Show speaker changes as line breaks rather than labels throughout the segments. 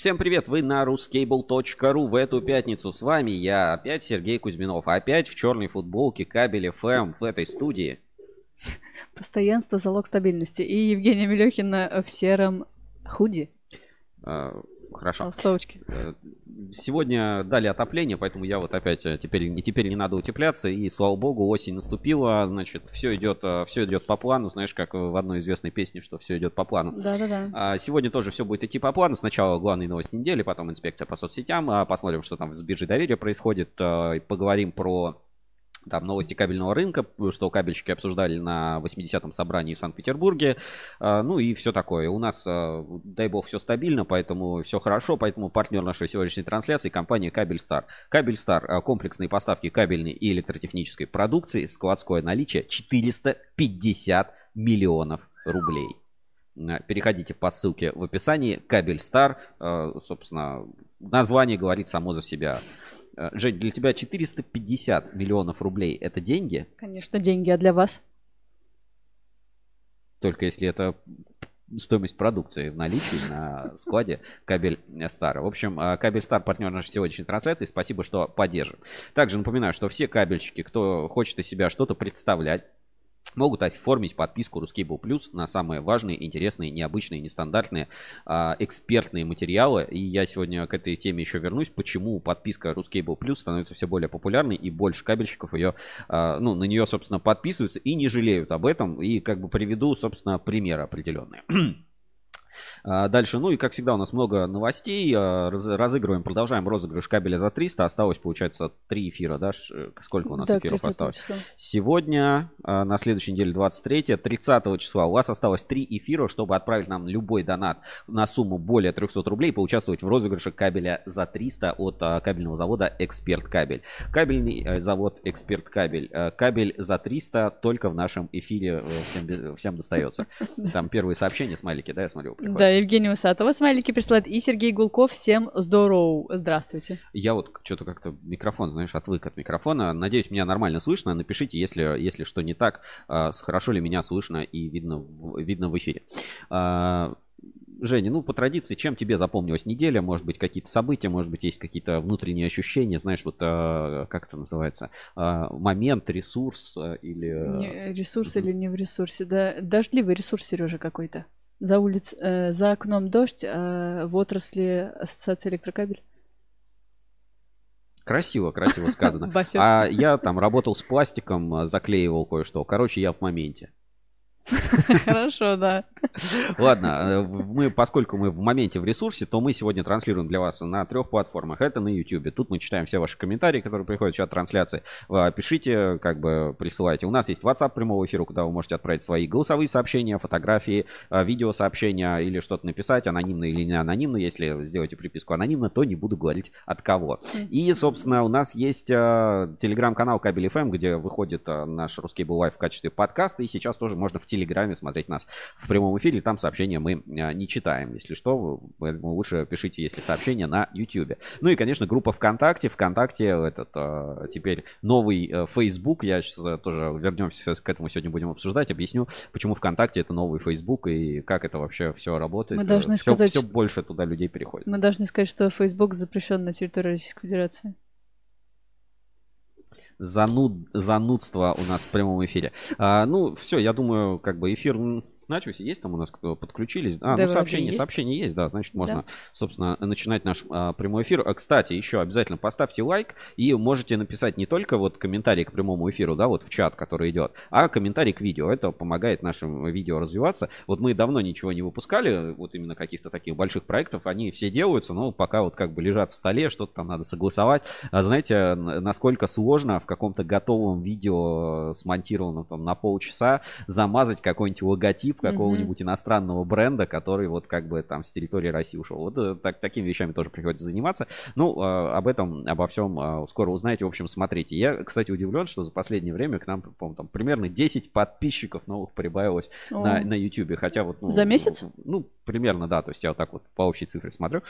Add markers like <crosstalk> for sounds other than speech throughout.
Всем привет, вы на ruscable.ru в эту пятницу. С вами я, опять Сергей Кузьминов, опять в черной футболке кабель FM в этой студии.
Постоянство – залог стабильности. И Евгения Мелехина в сером худи.
А, Хорошо.
Толстовочки.
Э, сегодня дали отопление, поэтому я вот опять э, теперь, теперь не надо утепляться. И слава богу, осень наступила. Значит, все идет, э, все идет по плану. Знаешь, как в одной известной песне, что все идет по плану.
Да-да-да.
А сегодня тоже все будет идти по плану. Сначала главные новости недели, потом инспекция по соцсетям. А посмотрим, что там с биржей доверия происходит. Поговорим про там новости кабельного рынка, что кабельщики обсуждали на 80-м собрании в Санкт-Петербурге. А, ну и все такое. У нас, а, дай бог, все стабильно, поэтому все хорошо. Поэтому партнер нашей сегодняшней трансляции компания Кабельстар. Кабельстар – комплексные поставки кабельной и электротехнической продукции, складское наличие 450 миллионов рублей. А, переходите по ссылке в описании. Кабельстар, собственно, название говорит само за себя. Э, Жень, для тебя 450 миллионов рублей – это деньги?
Конечно, деньги, а для вас?
Только если это стоимость продукции в наличии на складе Кабель Стар. В общем, э, Кабель Стар партнер нашей сегодняшней трансляции. Спасибо, что поддерживает. Также напоминаю, что все кабельщики, кто хочет из себя что-то представлять, могут оформить подписку Ruscable Plus на самые важные, интересные, необычные, нестандартные, э, экспертные материалы. И я сегодня к этой теме еще вернусь, почему подписка Ruscable Plus становится все более популярной и больше кабельщиков ее, э, ну, на нее, собственно, подписываются и не жалеют об этом. И как бы приведу, собственно, примеры определенные. <clears throat> А, дальше, ну и как всегда у нас много новостей. А, разыгрываем, продолжаем розыгрыш кабеля за 300. Осталось, получается, 3 эфира, да? Сколько у нас да, эфиров осталось? Число. Сегодня, а, на следующей неделе, 23 30 числа, у вас осталось 3 эфира, чтобы отправить нам любой донат на сумму более 300 рублей, поучаствовать в розыгрыше кабеля за 300 от кабельного завода «Эксперт Кабель». Кабельный э, завод «Эксперт Кабель». Э, кабель за 300 только в нашем эфире э, всем, всем достается. <laughs> Там первые сообщения, смайлики, да, я смотрю,
приходят. Да, Евгения Усатова смайлики присылает. И Сергей Гулков. Всем здорово. Здравствуйте.
Я вот что-то как-то микрофон, знаешь, отвык от микрофона. Надеюсь, меня нормально слышно. Напишите, если, если что не так, а, хорошо ли меня слышно и видно, видно в эфире. А, Женя, ну, по традиции, чем тебе запомнилась неделя? Может быть, какие-то события, может быть, есть какие-то внутренние ощущения, знаешь, вот, э, как это называется, э, момент, ресурс э, или...
Не, ресурс или не в ресурсе, да, дождливый ресурс, Сережа, какой-то. За улиц, э, за окном дождь, а в отрасли ассоциация электрокабель.
Красиво, красиво сказано. <laughs> А я там работал с пластиком, заклеивал кое-что. Короче, я в моменте. <laughs>
Хорошо, да.
Ладно, э, мы, поскольку мы в моменте в ресурсе, то мы сегодня транслируем для вас на трех платформах. Это на YouTube. Тут мы читаем все ваши комментарии, которые приходят в чат трансляции. Пишите, как бы присылайте. У нас есть WhatsApp прямого эфира, куда вы можете отправить свои голосовые сообщения, фотографии, э, видеосообщения или что-то написать, анонимно или не анонимно. Если сделаете приписку анонимно, то не буду говорить от кого. И, собственно, у нас есть э, телеграм-канал Кабель FM, где выходит наш русский Лайв в качестве подкаста. И сейчас тоже можно в Телеграме смотреть нас в прямом эфире. Там сообщения мы а, не читаем. Если что, поэтому лучше пишите, если сообщения на YouTube. Ну и, конечно, группа ВКонтакте. ВКонтакте этот а, теперь новый э, Facebook. Я сейчас э, тоже вернемся к этому сегодня будем обсуждать. Объясню, почему ВКонтакте это новый Facebook и как это вообще все работает.
Мы должны все, сказать,
все больше туда людей переходит.
Мы должны сказать, что Facebook запрещен на территории Российской Федерации
зануд, занудство у нас в прямом эфире. А, ну, все, я думаю, как бы эфир начался. Есть там у нас кто подключились? А, да, ну сообщение, есть. сообщение есть, да, значит, можно, да. собственно, начинать наш а, прямой эфир. А, кстати, еще обязательно поставьте лайк и можете написать не только вот комментарий к прямому эфиру, да, вот в чат, который идет, а комментарий к видео. Это помогает нашим видео развиваться. Вот мы давно ничего не выпускали, вот именно каких-то таких больших проектов, они все делаются, но пока вот как бы лежат в столе, что-то там надо согласовать. А знаете, насколько сложно в каком-то готовом видео, смонтированном там на полчаса, замазать какой-нибудь логотип, какого-нибудь mm-hmm. иностранного бренда, который вот как бы там с территории России ушел. Вот э, так, такими вещами тоже приходится заниматься. Ну, э, об этом, обо всем э, скоро узнаете. В общем, смотрите. Я, кстати, удивлен, что за последнее время к нам, по-моему, там примерно 10 подписчиков новых прибавилось oh. на, на YouTube. Хотя вот... Ну,
за месяц?
Ну, ну, примерно, да. То есть я вот так вот по общей цифре смотрю.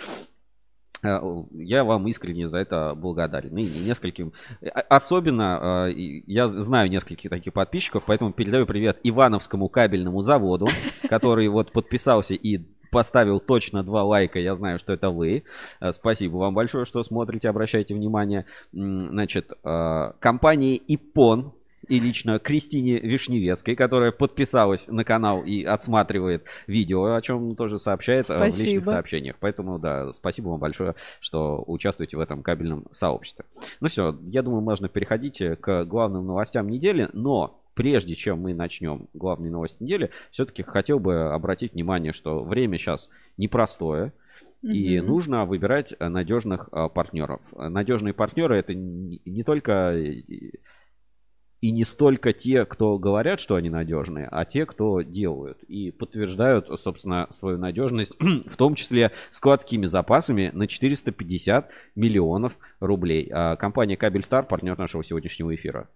Э, я вам искренне за это благодарен. И нескольким... Э, особенно э, я знаю нескольких таких подписчиков, поэтому передаю привет Ивановскому кабельному заводу, <laughs> который вот подписался и поставил точно два лайка. Я знаю, что это вы. Спасибо вам большое, что смотрите, обращайте внимание. Значит, компания Ипон и лично Кристине Вишневецкой, которая подписалась на канал и отсматривает видео, о чем тоже сообщает спасибо. Э, в личных сообщениях. Поэтому, да, спасибо вам большое, что участвуете в этом кабельном сообществе. Ну все, я думаю, можно переходить к главным новостям недели, но прежде чем мы начнем главные новости недели, все-таки хотел бы обратить внимание, что время сейчас непростое. И mm-hmm. нужно выбирать надежных а, партнеров. Надежные партнеры это не только и не столько те, кто говорят, что они надежные, а те, кто делают и подтверждают, собственно, свою надежность, <clears throat> в том числе складскими запасами на 450 миллионов рублей. А компания Кабельстар, партнер нашего сегодняшнего эфира.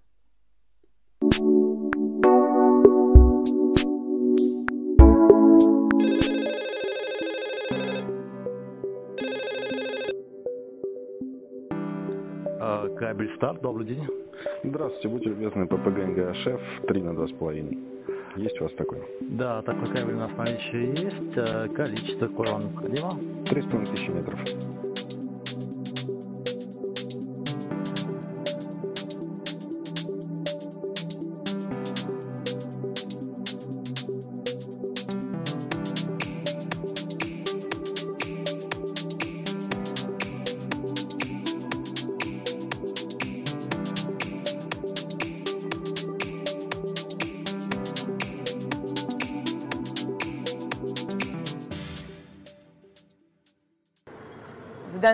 А, Кабельстар, добрый день. Здравствуйте, будьте любезны, ППГ шеф 3 на 2,5. Есть у вас такой?
Да, такой кабель у нас в наличии есть. Э, количество какое вам необходимо?
3,5 тысячи метров.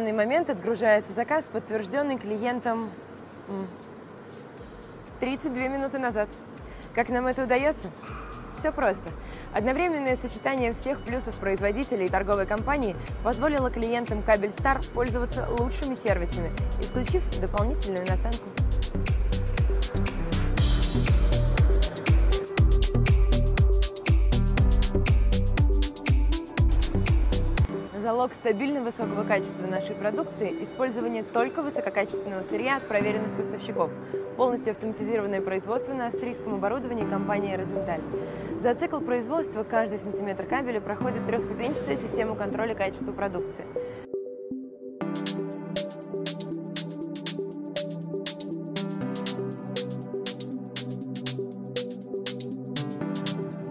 Данный момент отгружается заказ, подтвержденный клиентом 32 минуты назад. Как нам это удается? Все просто. Одновременное сочетание всех плюсов производителя и торговой компании позволило клиентам Кабельстар пользоваться лучшими сервисами, исключив дополнительную наценку. Залог стабильно высокого качества нашей продукции – использование только высококачественного сырья от проверенных поставщиков. Полностью автоматизированное производство на австрийском оборудовании компании «Розенталь». За цикл производства каждый сантиметр кабеля проходит трехступенчатую систему контроля качества продукции.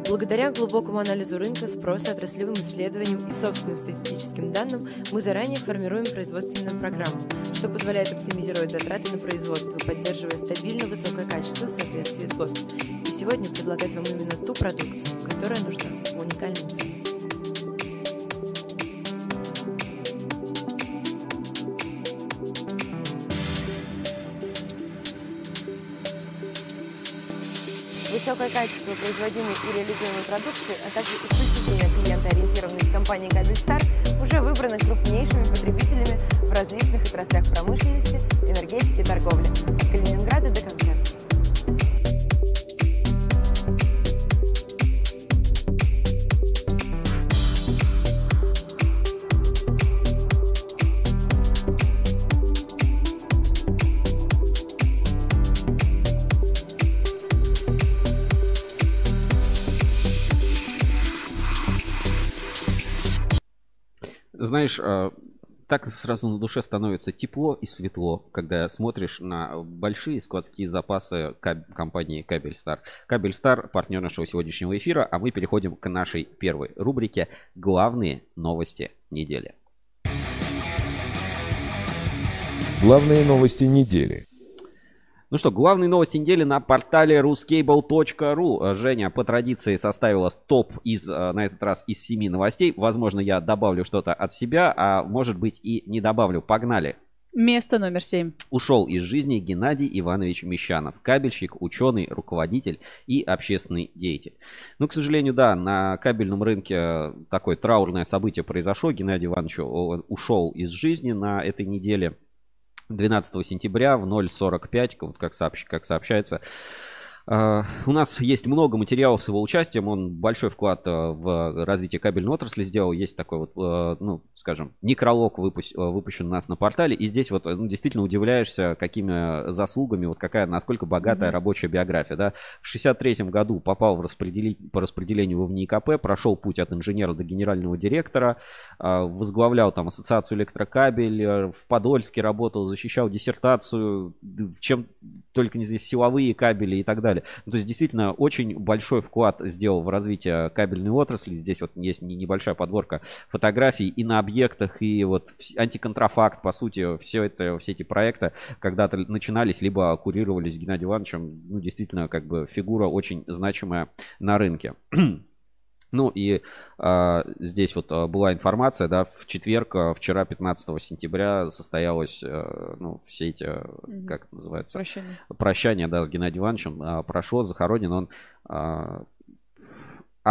Благодаря глубокому анализу рынка, спроса, отраслевым исследованиям и собственным статистическим данным мы заранее формируем производственную программу, что позволяет оптимизировать затраты на производство, поддерживая стабильно высокое качество в соответствии с ГОСТом. И сегодня предлагать вам именно ту продукцию, которая нужна в высокое качество производимой и реализуемой продукции, а также исключительная клиентоориентированность компании «Кабельстар» уже выбраны крупнейшими потребителями в различных отраслях промышленности, энергетики и торговли от Калининграда до Камчатки.
Знаешь, а, так сразу на душе становится тепло и светло, когда смотришь на большие складские запасы компании Кабельстар. Кабельстар – партнер нашего сегодняшнего эфира, а мы переходим к нашей первой рубрике «Главные новости недели».
Главные новости недели.
Ну что, главные новости недели на портале ruscable.ru. Женя по традиции составила топ из, э, на этот раз из семи новостей. Возможно, я добавлю что-то от себя, а может быть и не добавлю. Погнали.
Место номер семь.
Ушел из жизни Геннадий Иванович Мещанов. Кабельщик, ученый, руководитель и общественный деятель. Ну, к сожалению, да, на кабельном рынке такое траурное событие произошло. Геннадий Иванович ушел из жизни на этой неделе. 12 сентября в 0.45, вот как, сообщ, как сообщается, У нас есть много материалов с его участием. Он большой вклад э, в развитие кабельной отрасли сделал. Есть такой вот, э, ну, скажем, некролог э, выпущен у нас на портале. И здесь вот ну, действительно удивляешься, какими заслугами, вот какая, насколько богатая рабочая биография. Да? В 63 году попал в распределить, по распределению в НИКП, прошел путь от инженера до генерального директора, возглавлял там ассоциацию электрокабель, э, в Подольске работал, защищал диссертацию, чем только не здесь силовые кабели и так далее. Ну, то есть действительно очень большой вклад сделал в развитие кабельной отрасли. Здесь вот есть не- небольшая подборка фотографий и на объектах, и вот антиконтрафакт, по сути, все это, все эти проекты когда-то начинались, либо курировались Геннадием Ивановичем. Ну, действительно, как бы фигура очень значимая на рынке. <clears throat> Ну и а, здесь вот а, была информация, да, в четверг, а, вчера, 15 сентября, состоялось, э, ну, все эти, э, как это называется,
Прощение.
прощание, да, с Геннадием Ивановичем а, прошло, захоронен он а,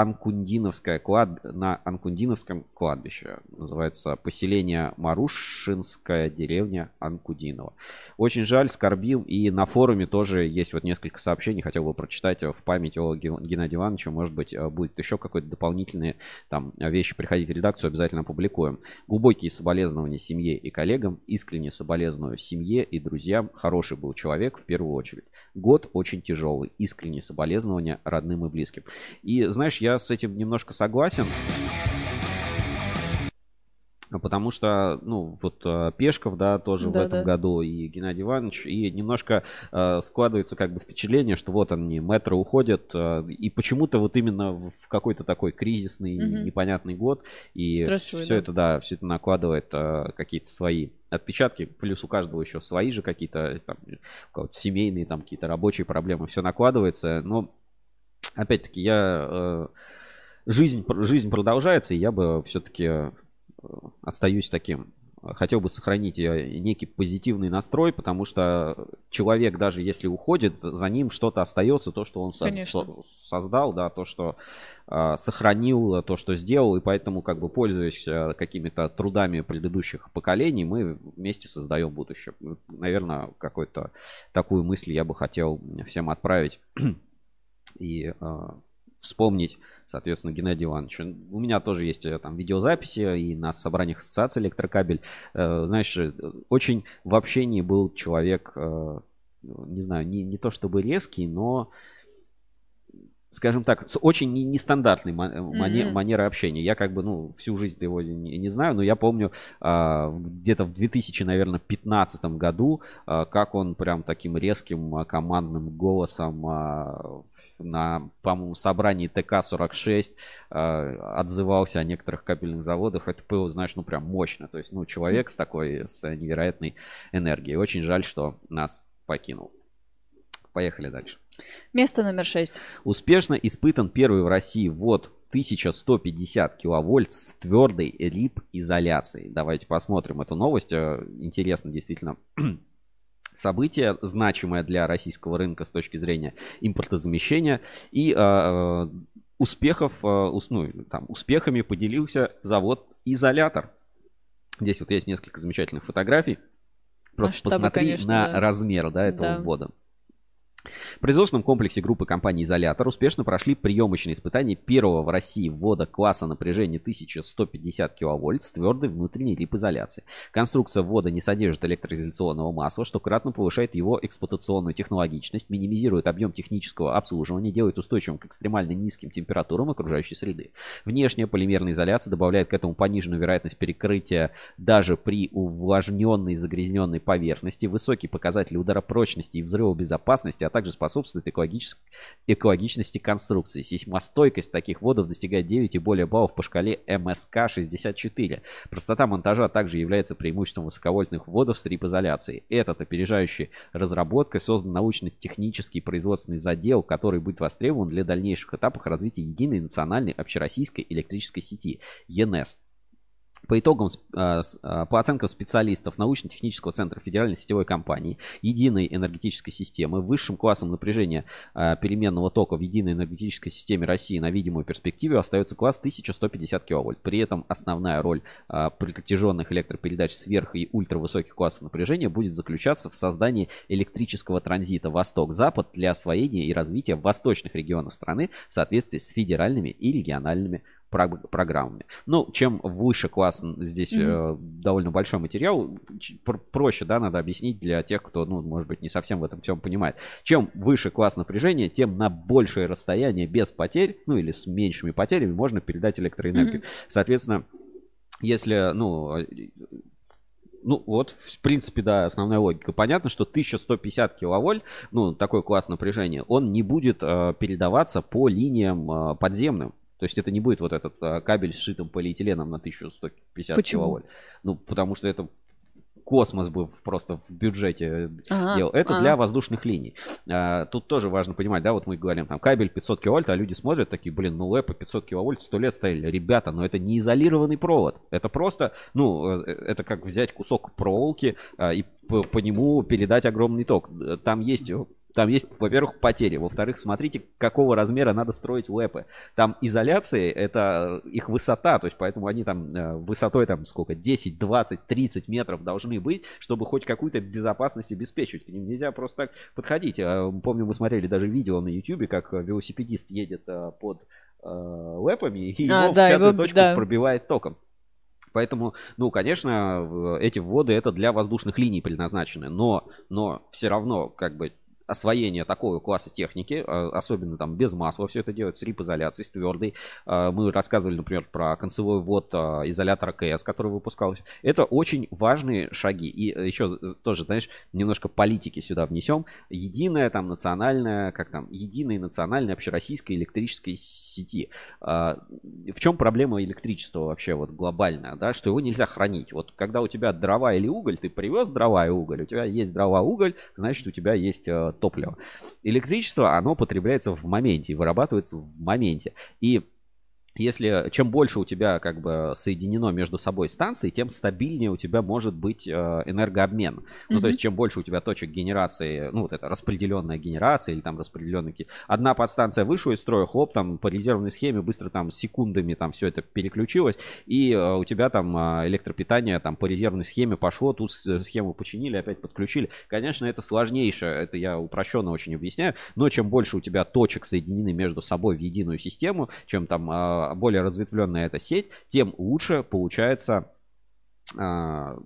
Анкундиновское клад... на Анкундиновском кладбище. Называется поселение Марушинская деревня Анкудинова. Очень жаль, скорбим. И на форуме тоже есть вот несколько сообщений. Хотел бы прочитать в память о Ген- Геннадии Ивановичу. Может быть, э, будет еще какой-то дополнительные там вещи приходить в редакцию. Обязательно опубликуем. Глубокие соболезнования семье и коллегам. Искренне соболезную семье и друзьям. Хороший был человек в первую очередь. Год очень тяжелый. Искренние соболезнования родным и близким. И знаешь, я с этим немножко согласен. Потому что, ну, вот э, Пешков, да, тоже в
Да,
этом
да.
году, и Геннадий Иванович, и немножко э, складывается как бы впечатление, что вот они, метро уходят, э, и почему-то вот именно в в какой-то такой кризисный,
Мгм.
непонятный год, и все
да.
это, да, все это накладывает э, какие-то свои отпечатки, плюс у каждого еще свои же какие-то, там, у кого-то семейные, там, какие-то рабочие проблемы, все накладывается, но опять-таки, я э, жизнь, жизнь продолжается, и я бы все-таки остаюсь таким. Хотел бы сохранить э, некий позитивный настрой, потому что человек, даже если уходит, за ним что-то остается, то, что он
Конечно.
со- создал, да, то, что э, сохранил, то, что сделал, и поэтому, как бы, пользуясь э, какими-то трудами предыдущих поколений, мы вместе создаем будущее. Наверное, какую-то такую мысль я бы хотел всем отправить и э, вспомнить, соответственно, Геннадия Ивановича. У меня тоже есть э, там видеозаписи и на собраниях ассоциации электрокабель. Э, знаешь, э, очень в общении был человек, э, не знаю, не, не то чтобы резкий, но скажем так, с очень не- нестандартной э, мане-
Мгм.
манерой общения. Я как бы, ну, всю жизнь его не, не знаю, но я помню а, где-то в 2000, наверное, 15 году, а, как он прям таким резким а, командным голосом а, на, по-моему, собрании ТК-46 а, отзывался о некоторых кабельных заводах. Это было, знаешь, ну, прям мощно. То есть, ну, человек с такой, с невероятной энергией. Очень жаль, что нас покинул. Поехали дальше.
Место номер шесть.
Успешно испытан первый в России ввод 1150 киловольт с твердой рип-изоляцией. Давайте посмотрим эту новость. Э, Интересно действительно <clears throat> событие, значимое для российского рынка с точки зрения импортозамещения. И э, э, успехов, э, ну, там, успехами поделился завод «Изолятор». Здесь вот есть несколько замечательных фотографий. Просто
Масштабы,
посмотри
конечно,
на
да.
размер да, этого
Да.
ввода. В производственном комплексе группы компаний «Изолятор» успешно прошли приемочные испытания первого в России ввода класса напряжения 1150 кВт с твердой внутренней рип-изоляцией. Конструкция ввода не содержит электроизоляционного масла, что кратно повышает его эксплуатационную технологичность, минимизирует объем технического обслуживания, делает устойчивым к экстремально низким температурам окружающей среды. Внешняя полимерная изоляция добавляет к этому пониженную вероятность перекрытия даже при увлажненной загрязненной поверхности, высокий показатель ударопрочности и взрывобезопасности, а также способствует экологичес- экологичности конструкции. Сейсмостойкость таких водов достигает 9 и более баллов по шкале МСК-64. Простота монтажа также является преимуществом высоковольтных вводов с рип-изоляцией. Этот опережающий разработкой создан научно-технический производственный задел, который будет востребован для дальнейших этапов развития единой национальной общероссийской электрической сети ЕНЕС. По итогам, а, а, по оценкам специалистов научно-технического центра Федеральной сетевой компании единой энергетической системы, высшим классом напряжения а, переменного тока в единой энергетической системе России на видимую перспективу остается класс 1150 киловольт. При этом основная роль протяженных электропередач сверх и ультравысоких классов напряжения будет заключаться в создании электрического транзита восток-запад для освоения и развития восточных регионов страны в соответствии с федеральными и региональными программами. Ну, чем выше класс, здесь э, довольно большой материал, пр- проще, да, надо объяснить для тех, кто, ну, может быть, не совсем в этом всем понимает. Чем выше класс напряжения, тем на большее расстояние без потерь, ну, или с меньшими потерями можно передать электроэнергию. Соответственно, если, ну, э, ну вот, в принципе, да, основная логика. Понятно, что 1150 киловольт, ну, такой класс напряжения, он не будет э, передаваться по линиям э, подземным. То есть это не будет вот этот э, кабель с шитым полиэтиленом на 1150
Почему?
киловольт. Ну, потому что это космос бы просто в бюджете
Ага,
делал. Это
ага.
для воздушных линий. А, тут тоже важно понимать, да, вот мы говорим, там, кабель 500 киловольт, а люди смотрят такие, блин, ну лэпы 500 киловольт 100 лет стояли. Ребята, но это не изолированный провод. Это просто, ну, э, это как взять кусок проволоки а, и по, по нему передать огромный ток. Э, Там есть... Там есть, во-первых, потери. Во-вторых, смотрите, какого размера надо строить лэпы. Там изоляции, это их высота, то есть поэтому они там э, высотой там сколько, 10, 20, 30 метров должны быть, чтобы хоть какую-то безопасность обеспечивать. К ним нельзя просто так подходить. Э, Помню, мы смотрели даже видео на YouTube, как велосипедист едет э, под э, лэпами, и
А,
его в
да,
пятую
его,
точку
да.
пробивает током. Поэтому, ну, конечно, в- эти вводы это для воздушных линий предназначены, но, но все равно, как бы, освоение такого класса техники, э, особенно там без масла все это делать, с рип-изоляцией, с твердой. Э, Мы рассказывали, например, про концевой ввод э, изолятора КС, который выпускался. Это очень важные шаги. И еще тоже, знаешь, немножко политики сюда внесем. Единая там национальная, как там, единая национальная общероссийская электрической сети. В чем проблема электричества вообще вот глобальная, да, что его нельзя хранить. Вот когда у тебя дрова или уголь, ты привез дрова и уголь, у тебя есть дрова, уголь, значит у тебя есть топливо. Электричество, оно потребляется в моменте вырабатывается в моменте. И если чем больше у тебя как бы соединено между собой станций, тем стабильнее у тебя может быть э, энергообмен. Ну, то есть, чем больше у тебя точек генерации, ну, вот это распределенная генерация или там распределенные... Одна подстанция вышла из строя, хлоп, там по резервной схеме быстро там секундами там все это переключилось, и э, у тебя там э, электропитание там по резервной схеме пошло, тут с- схему починили, опять подключили. Конечно, это сложнейшее, это я упрощенно очень объясняю, но чем больше у тебя точек соединены между собой в единую систему, чем там а, более разветвленная эта сеть, тем лучше получается а,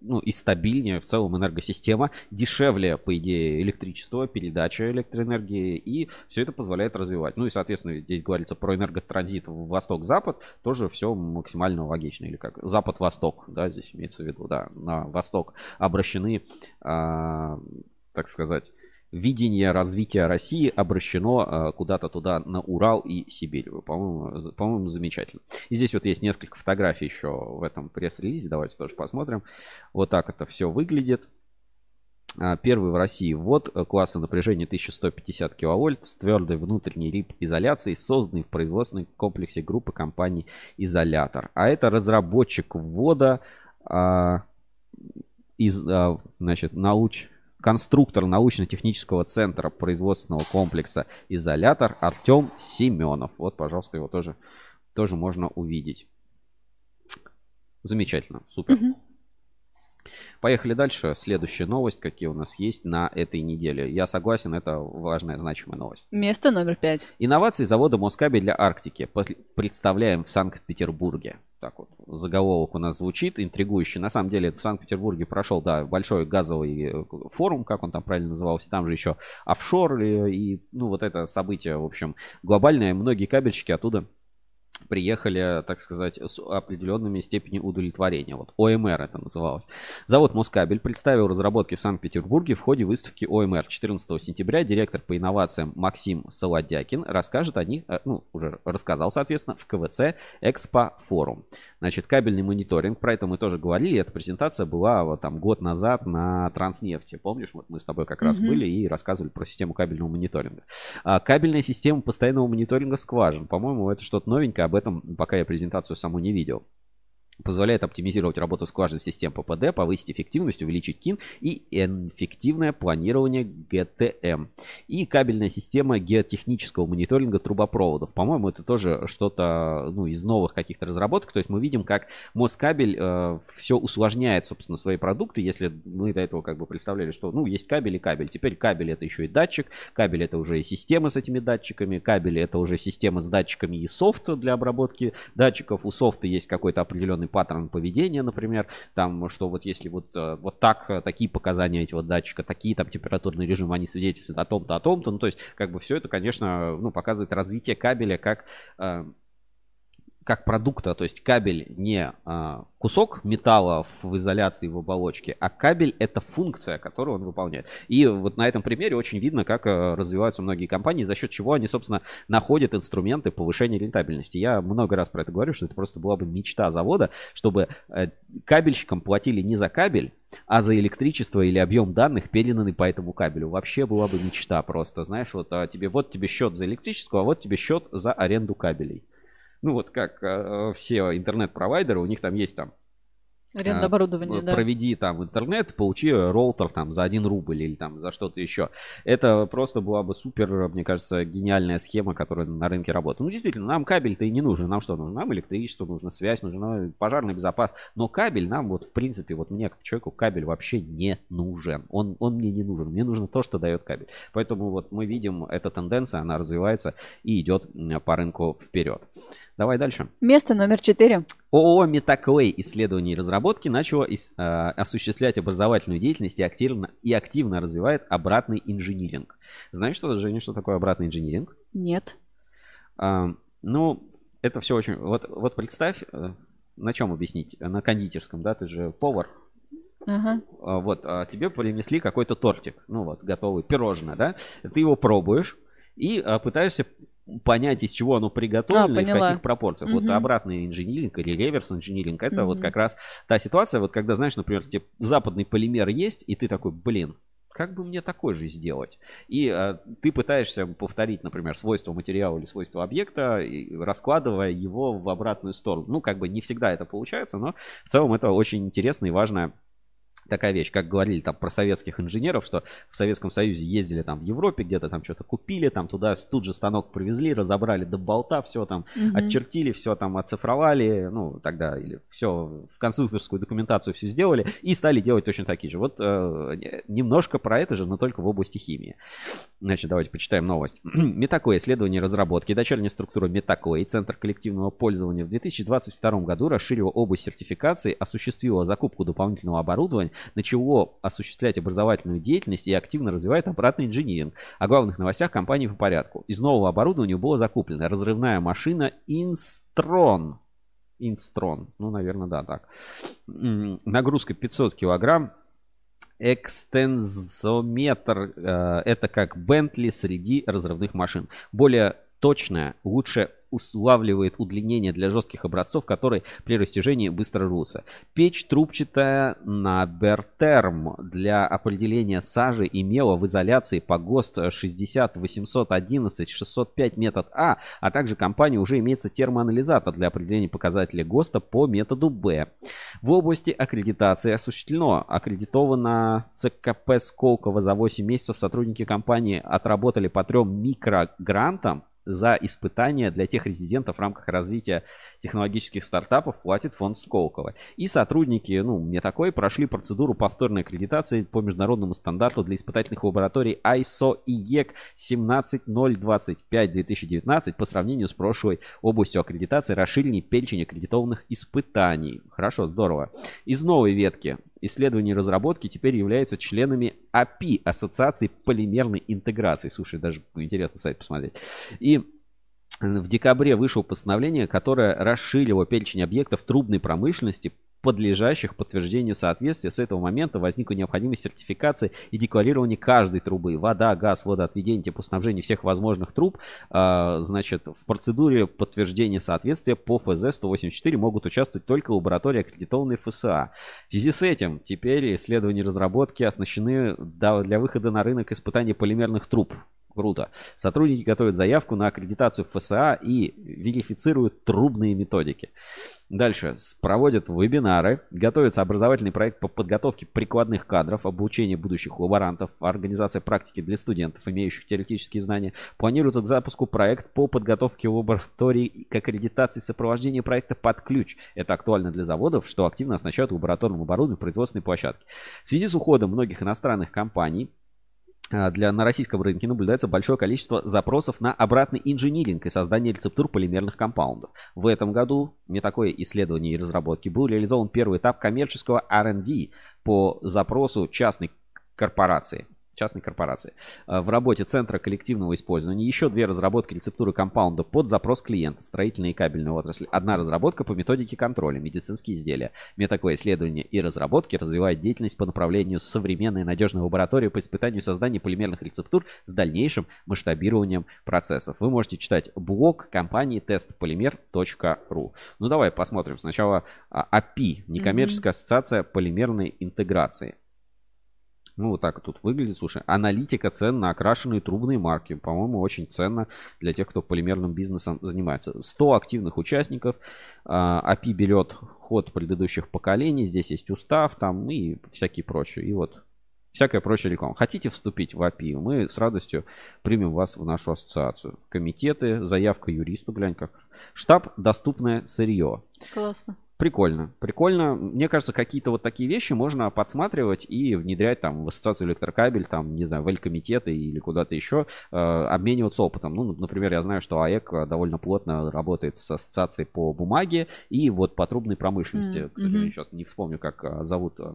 ну, и стабильнее в целом энергосистема, дешевле, по идее, электричество, передача электроэнергии, и все это позволяет развивать. Ну и, соответственно, здесь говорится про энерготранзит в восток-запад, тоже все максимально логично, или как запад-восток, да, здесь имеется в виду, да, на восток обращены, а, так сказать, видение развития России обращено а, куда-то туда на Урал и Сибирь. По-моему, по-моему, замечательно. И здесь вот есть несколько фотографий еще в этом пресс-релизе. Давайте тоже посмотрим. Вот так это все выглядит. А, Первый в России ввод э, класса напряжения 1150 киловольт с твердой внутренней рип-изоляцией, созданный в производственном комплексе группы компаний «Изолятор». А это разработчик ввода а, из, а, значит, науч... конструктор научно-технического центра производственного комплекса «Изолятор» Артем Семенов. Вот, пожалуйста, его тоже, тоже можно увидеть. Замечательно, супер.
Мгм.
Поехали дальше. Следующая новость, какие у нас есть на этой неделе. Я согласен, это важная, значимая новость.
Место номер пять.
Инновации завода Москабель для Арктики представляем в Санкт-Петербурге. Так вот, заголовок у нас звучит, интригующе. На самом деле, в Санкт-Петербурге прошел, да, большой газовый э, форум, как он там правильно назывался. Там же еще офшор и, и, ну, вот это событие, в общем, глобальное. Многие кабельщики оттуда приехали, так сказать, с определенными степенью удовлетворения. Вот ОМР это называлось. Завод Москабель представил разработки в Санкт-Петербурге в ходе выставки ОМР 14 сентября. Директор по инновациям Максим Солодякин расскажет о них, э, ну, уже рассказал, соответственно, в КВЦ Экспо Форум. Значит, кабельный мониторинг, про это мы тоже говорили. Эта презентация была вот там год назад на Транснефти. Помнишь, вот мы с тобой как раз
Мгм.
были и рассказывали про систему кабельного мониторинга. А, кабельная система постоянного мониторинга скважин. По-моему, это что-то новенькое. Об этом пока я презентацию саму не видел. Позволяет оптимизировать работу скважин систем ППД, повысить эффективность, увеличить КИН и эффективное планирование ГТМ. И кабельная система геотехнического мониторинга трубопроводов. По-моему, это тоже что-то ну, из новых каких-то разработок. То есть мы видим, как Москабель э, все усложняет, собственно, свои продукты. Если мы до этого как бы представляли, что ну, есть кабель и кабель. Теперь кабель это еще и датчик. Кабель это уже и система с этими датчиками. Кабель это уже система с датчиками и софт для обработки датчиков. У софта есть какой-то определенный определенный паттерн поведения, например, там, что вот если вот, э, вот так, э, такие показания вот датчика, такие там температурные режимы, они свидетельствуют о том-то, о том-то, ну, то есть, как бы все это, конечно, ну, показывает развитие кабеля как э, как продукта, то есть кабель не а, кусок металла в изоляции в оболочке, а кабель это функция, которую он выполняет. И вот на этом примере очень видно, как а, развиваются многие компании, за счет чего они, собственно, находят инструменты повышения рентабельности. Я много раз про это говорю, что это просто была бы мечта завода, чтобы а, кабельщикам платили не за кабель, а за электричество или объем данных, переданный по этому кабелю. Вообще была бы мечта просто, знаешь, вот а тебе вот тебе счет за электричество, а вот тебе счет за аренду кабелей. Ну вот как э, все интернет-провайдеры, у них там есть там
Аренда а, оборудования,
да. Проведи там интернет, получи роутер там за 1 рубль или там за что-то еще. Это просто была бы супер, мне кажется, гениальная схема, которая на рынке работает. Ну, действительно, нам кабель-то и не нужен. Нам что нужно? Нам электричество нужно, связь нужна, пожарный безопасность. Но кабель нам вот, в принципе, вот мне как человеку кабель вообще не нужен. Он, он мне не нужен. Мне нужно то, что дает кабель. Поэтому вот мы видим, эта тенденция, она развивается и идет по рынку вперед. Давай дальше.
Место номер четыре.
ООО «Метаклей» исследований и разработки начало э, осуществлять образовательную деятельность и активно, и активно развивает обратный инжиниринг. Знаешь что, Женя, что такое обратный инжиниринг?
Нет.
А, ну, это все очень... Вот, вот представь, э, на чем объяснить? На кондитерском, да? Ты же повар.
Ага.
А, вот, а тебе принесли какой-то тортик, ну вот, готовый, пирожное, да? Ты его пробуешь и а, пытаешься понять, из чего оно приготовлено
а,
и в каких пропорциях. Угу. Вот обратный инжиниринг или реверс инжиниринг, это угу. вот как раз та ситуация, вот когда, знаешь, например, тебе западный полимер есть, и ты такой, блин, как бы мне такой же сделать? И э, ты пытаешься повторить, например, свойства материала или свойства объекта, раскладывая его в обратную сторону. Ну, как бы не всегда это получается, но в целом это очень интересно и важная такая вещь, как говорили там про советских инженеров, что в Советском Союзе ездили там в Европе, где-то там что-то купили, там туда тут же станок привезли, разобрали до болта, все там угу. отчертили, все там оцифровали, ну тогда или все в конструкторскую документацию все сделали и стали делать точно такие же. Вот э, немножко про это же, но только в области химии. Значит, давайте почитаем новость. <clears throat> Метакой исследование разработки. Дочерняя структура Метакой, Центр коллективного пользования в 2022 году расширила область сертификации, осуществила закупку дополнительного оборудования начало осуществлять образовательную деятельность и активно развивает обратный инжиниринг. О главных новостях компании по порядку. Из нового оборудования было закуплена разрывная машина Инстрон. Инстрон. Ну, наверное, да, так. Нагрузка 500 килограмм. Экстензометр э, это как Бентли среди разрывных машин. Более точная, лучше улавливает удлинение для жестких образцов, которые при растяжении быстро рвутся. Печь трубчатая на Бертерм для определения сажи и мела в изоляции по ГОСТ 60 811 605 метод А, а также компания уже имеется термоанализатор для определения показателей ГОСТа по методу Б. В области аккредитации осуществлено. Аккредитовано ЦКП Сколково за 8 месяцев сотрудники компании отработали по трем микрогрантам за испытания для тех резидентов в рамках развития технологических стартапов платит фонд Сколково. И сотрудники, ну, мне такой, прошли процедуру повторной аккредитации по международному стандарту для испытательных лабораторий ISO IEC 17025-2019 по сравнению с прошлой областью аккредитации расширенный перечень аккредитованных испытаний. Хорошо, здорово. Из новой ветки исследований и разработки теперь являются членами API, Ассоциации полимерной интеграции. Слушай, даже интересно сайт посмотреть. И в декабре вышло постановление, которое расширило перечень объектов трубной промышленности подлежащих подтверждению соответствия. С этого момента возникла необходимость сертификации и декларирования каждой трубы. Вода, газ, водоотведение, теплоснабжение всех возможных труб. А, значит, в процедуре подтверждения соответствия по ФЗ-184 могут участвовать только лаборатории, аккредитованные ФСА. В связи с этим теперь исследования и разработки оснащены для выхода на рынок испытания полимерных труб Круто. Сотрудники готовят заявку на аккредитацию ФСА и верифицируют трубные методики. Дальше. Проводят вебинары, готовится образовательный проект по подготовке прикладных кадров, обучение будущих лаборантов, организация практики для студентов, имеющих теоретические знания. Планируется к запуску проект по подготовке лабораторий к аккредитации сопровождения проекта под ключ. Это актуально для заводов, что активно оснащают лабораторным оборудованием производственной площадки. В связи с уходом многих иностранных компаний для, на российском рынке наблюдается большое количество запросов на обратный инжиниринг и создание рецептур полимерных компаундов. В этом году не такое исследование и разработки был реализован первый этап коммерческого R&D по запросу частной корпорации частной корпорации. А, В работе Центра коллективного использования еще две разработки рецептуры компаунда под запрос клиента, строительная и кабельная отрасль. Одна разработка по методике контроля, медицинские изделия. Мне такое исследование и разработки развивает деятельность по направлению современной надежной лаборатории по испытанию создания полимерных рецептур с дальнейшим масштабированием процессов. Вы можете читать блог компании testpolymer.ru. Ну давай посмотрим. Сначала а, API, некоммерческая ассоциация полимерной интеграции. Ну, вот так тут выглядит. Слушай, аналитика цен на окрашенные трубные марки. По-моему, очень ценно для тех, кто полимерным бизнесом занимается. 100 активных участников. А, API берет ход предыдущих поколений. Здесь есть устав там и всякие прочие. И вот всякая прочая реклама. Хотите вступить в API? Мы с радостью примем вас в нашу ассоциацию. Комитеты, заявка юристу, глянь как. Штаб «Доступное сырье».
Классно.
Прикольно, прикольно. Мне кажется, какие-то вот такие вещи можно подсматривать и внедрять там в ассоциацию электрокабель, там, не знаю, в элькомитеты или куда-то еще, э, обмениваться опытом. Ну, например, я знаю, что АЭК э, довольно плотно работает с ассоциацией по бумаге и вот по трубной промышленности.
Мгм,
К сожалению, сейчас не вспомню, как э, зовут э,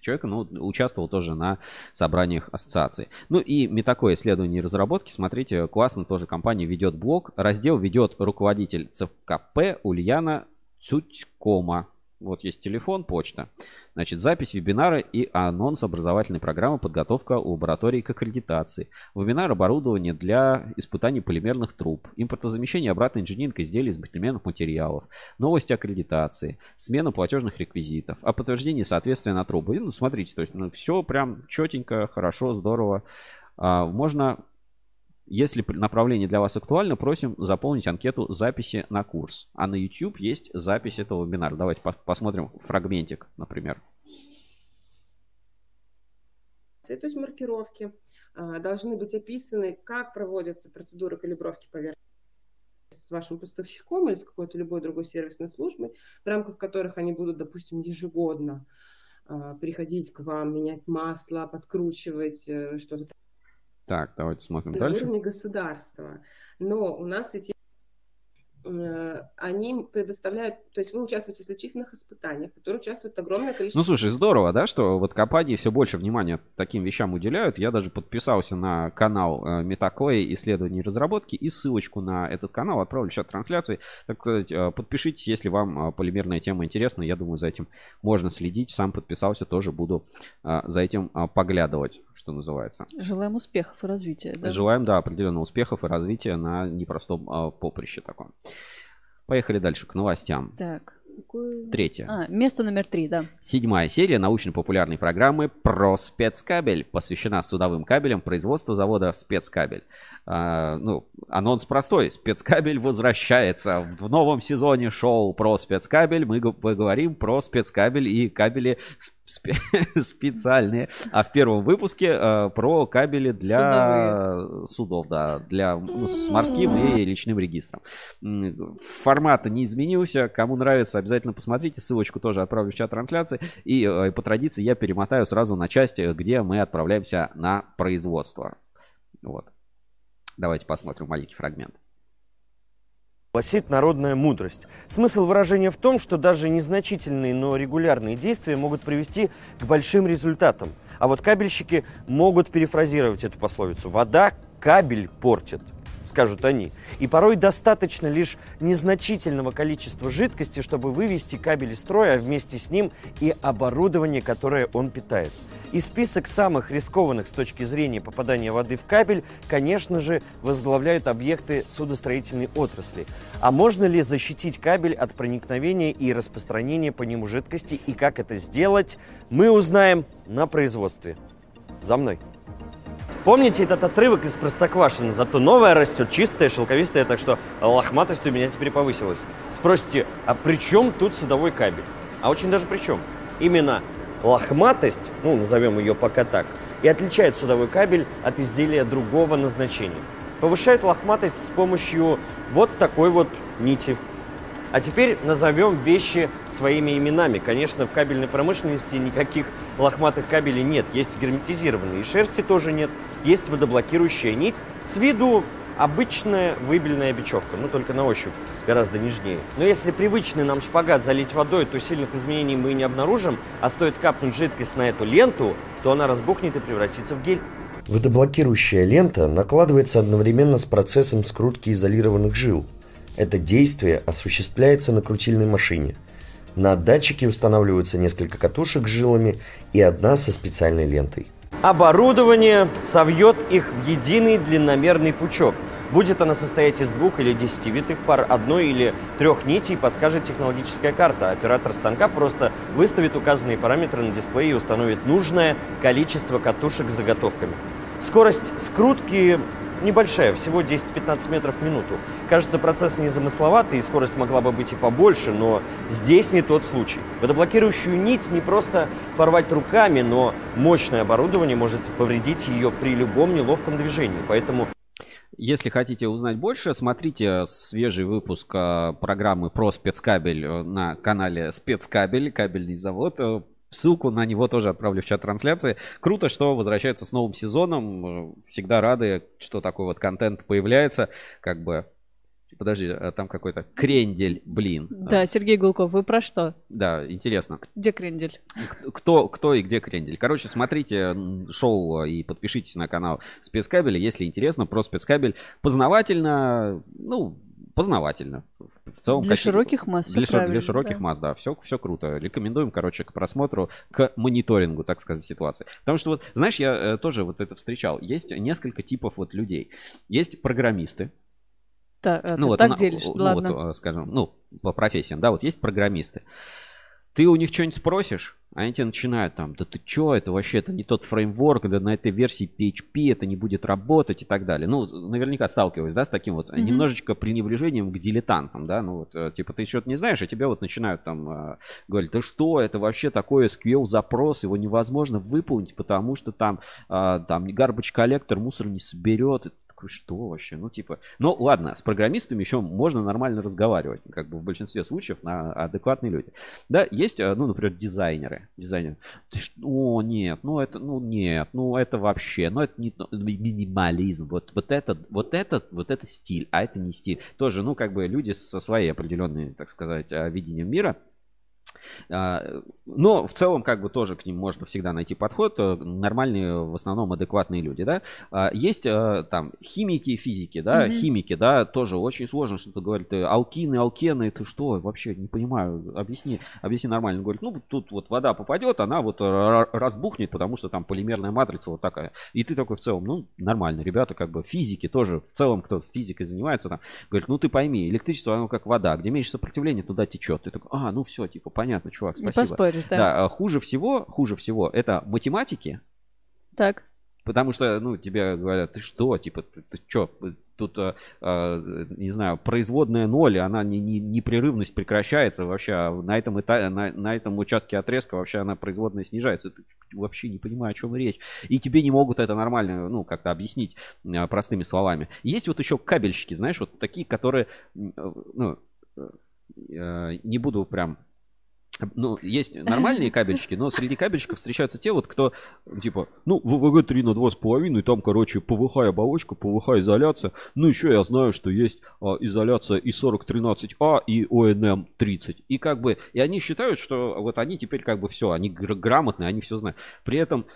человека, но участвовал тоже на собраниях ассоциации. Ну и метакое исследование и разработки. Смотрите, классно тоже компания ведет блог. Раздел ведет руководитель ЦКП Ульяна Цютькома. Вот есть телефон, почта. Значит, запись вебинара и анонс образовательной программы подготовка лаборатории к аккредитации. Вебинар оборудование для испытаний полимерных труб. Импортозамещение обратный инжиниринг изделий из полимерных материалов. Новости аккредитации. Смена платежных реквизитов. О подтверждении соответствия на трубы. И, Ну, смотрите, то есть, ну, все прям четенько, хорошо, здорово. А, можно если пр- направление для вас актуально, просим заполнить анкету записи на курс. А на YouTube есть запись этого вебинара. Давайте по- посмотрим фрагментик, например.
то есть маркировки, а, должны быть описаны, как проводятся процедуры калибровки поверхности с вашим поставщиком или с какой-то любой другой сервисной службой, в рамках которых они будут, допустим, ежегодно а, приходить к вам, менять масло, подкручивать э, что-то
Так, давайте смотрим
на
дальше.
уровне государства. Но у нас ведь они предоставляют, то есть вы участвуете в зачисленных испытаниях, в которых участвует огромное количество
Ну, слушай, здорово, да, что вот компании все больше внимания таким вещам уделяют. Я даже подписался на канал э, Метакои исследований и разработки и ссылочку на этот канал отправлю сейчас трансляции. Так сказать, э, подпишитесь, если вам э, полимерная тема интересна. Я думаю, за этим можно следить. Сам подписался, тоже буду э, за этим э, поглядывать, что называется.
Желаем успехов и развития. да.
Желаем, да, определенных успехов и развития на непростом э, поприще таком. Поехали дальше к новостям.
Так.
Третье.
А, место номер три, да.
Седьмая серия научно-популярной программы про спецкабель посвящена судовым кабелям производства завода спецкабель. А, ну, анонс простой. Спецкабель возвращается в новом сезоне шоу про спецкабель. Мы го- поговорим про спецкабель и кабели спе- <laughs> специальные. А в первом выпуске э, про кабели для судов, да, для ну, с морским и личным регистром. Формат не изменился. Кому нравится, обязательно посмотрите. Ссылочку тоже отправлю в чат трансляции. И э, по традиции я перемотаю сразу на часть, э, где мы отправляемся на производство. Вот. Давайте посмотрим маленький фрагмент.
Гласит народная мудрость. Смысл выражения в том, что даже незначительные, но регулярные действия могут привести к большим результатам. А вот кабельщики могут перефразировать эту пословицу. Вода кабель портит, скажут они. И порой достаточно лишь незначительного количества жидкости, чтобы вывести кабель из строя, а вместе с ним и оборудование, которое он питает. И список самых рискованных с точки зрения попадания воды в кабель, конечно же, возглавляют объекты судостроительной отрасли. А можно ли защитить кабель от проникновения и распространения по нему жидкости и как это сделать, мы узнаем на производстве. За мной. Помните этот отрывок из Простоквашино? Зато новая растет, чистая, шелковистая, так что лохматость у меня теперь повысилась. Спросите, а при чем тут садовой кабель? А очень даже при чем? Именно лохматость, ну, назовем ее пока так, и отличает судовой кабель от изделия другого назначения. Повышает лохматость с помощью вот такой вот нити. А теперь назовем вещи своими именами. Конечно, в кабельной промышленности никаких лохматых кабелей нет. Есть герметизированные, и шерсти тоже нет. Есть водоблокирующая нить. С виду обычная выбельная бечевка, ну только на ощупь гораздо нежнее. Но если привычный нам шпагат залить водой, то сильных изменений мы не обнаружим, а стоит капнуть жидкость на эту ленту, то она разбухнет и превратится в гель.
Водоблокирующая лента накладывается одновременно с процессом скрутки изолированных жил. Это действие осуществляется на крутильной машине. На датчике устанавливаются несколько катушек с жилами и одна со специальной лентой.
Оборудование совьет их в единый длинномерный пучок. Будет она состоять из двух или десяти витых пар одной или трех нитей, подскажет технологическая карта. Оператор станка просто выставит указанные параметры на дисплее и установит нужное количество катушек с заготовками. Скорость скрутки небольшая, всего 10-15 метров в минуту. Кажется, процесс незамысловатый, и скорость могла бы быть и побольше, но здесь не тот случай. Водоблокирующую нить не просто порвать руками, но мощное оборудование может повредить ее при любом неловком движении. Поэтому
если хотите узнать больше, смотрите свежий выпуск а, программы про спецкабель э, на канале Спецкабель, кабельный завод. Ссылку на него тоже отправлю в чат трансляции. Круто, что возвращаются с новым сезоном. Всегда рады, что такой вот контент появляется. Как бы Подожди, а там какой-то крендель, блин.
Да, Сергей Гулков, вы про что?
Да, интересно.
Где крендель?
Кто, кто и где крендель? Короче, смотрите шоу и подпишитесь на канал спецкабеля, если интересно, про спецкабель. Познавательно, ну, познавательно.
В целом, для какие... широких масс.
Для, шир... для широких да. масс, да. Все, все круто. Рекомендуем, короче, к просмотру, к мониторингу, так сказать, ситуации. Потому что вот, знаешь, я э, тоже вот это встречал. Есть несколько типов вот людей. Есть программисты.
Так, ну, вот, так на... делишь,
ну,
ладно.
Вот, э, скажем, ну, по профессиям, да, вот есть программисты. Ты у них что-нибудь спросишь, они тебе начинают там, да ты чё, это вообще, это не тот фреймворк, да на этой версии PHP это не будет работать и так далее. Ну, наверняка сталкиваюсь, да, с таким вот mm-hmm. немножечко пренебрежением к дилетантам, да, ну вот, э, типа, ты что-то не знаешь, а тебе вот начинают там э, говорить, да что, это вообще такой SQL запрос, его невозможно выполнить, потому что там, э, там garbage коллектор мусор не соберет, такой, что вообще? Ну, типа, ну, ладно, с программистами еще можно нормально разговаривать, как бы в большинстве случаев на адекватные люди. Да, есть, э, ну, например, дизайнеры. Дизайнеры. Ты что? О, нет, ну, это, ну, нет, ну, это вообще, ну, это не ну, минимализм. Вот, вот это, вот это, вот это стиль, а это не стиль. Тоже, ну, как бы люди со своей определенной, так сказать, э, видением мира. А, но в целом, как бы тоже к ним можно всегда найти подход. Э, нормальные, в основном адекватные люди, да. А, есть э, там химики и физики, да, mm-hmm. химики, да, тоже очень сложно что-то говорить. Алкины, алкены, ты что, вообще не понимаю, объясни, объясни нормально. Говорит, ну, тут вот вода попадет, она вот разбухнет, потому что там полимерная матрица вот такая. И ты такой в целом, ну, нормально, ребята, как бы физики тоже, в целом, кто физикой занимается, там, говорит, ну, ты пойми, электричество, оно как вода, где меньше сопротивления, туда течет. Ты такой, а, ну, все, типа, понятно понятно, чувак, спасибо.
Не поспоришь, да.
Да, а хуже всего, хуже всего это математики.
Так.
Потому что, ну, тебе говорят, ты что, типа, ты, ты что, тут, э, э, не знаю, производная ноль, она не, не, непрерывность прекращается вообще, а на этом, этапе, на, на этом участке отрезка вообще она производная снижается. Ты вообще не понимаю, о чем речь. И тебе не могут это нормально, ну, как-то объяснить э, простыми словами. Есть вот еще кабельщики, знаешь, вот такие, которые, э, ну, не буду прям ну, есть нормальные кабельщики, но среди кабельщиков встречаются те вот, кто, типа, ну, ВВГ 3 на 2,5, и там, короче, ПВХ оболочка, ПВХ изоляция. Ну, еще я знаю, что есть а, изоляция и 4013А, и ОНМ 30. И как бы, и они считают, что вот они теперь как бы все, они грамотные, они все знают. При этом,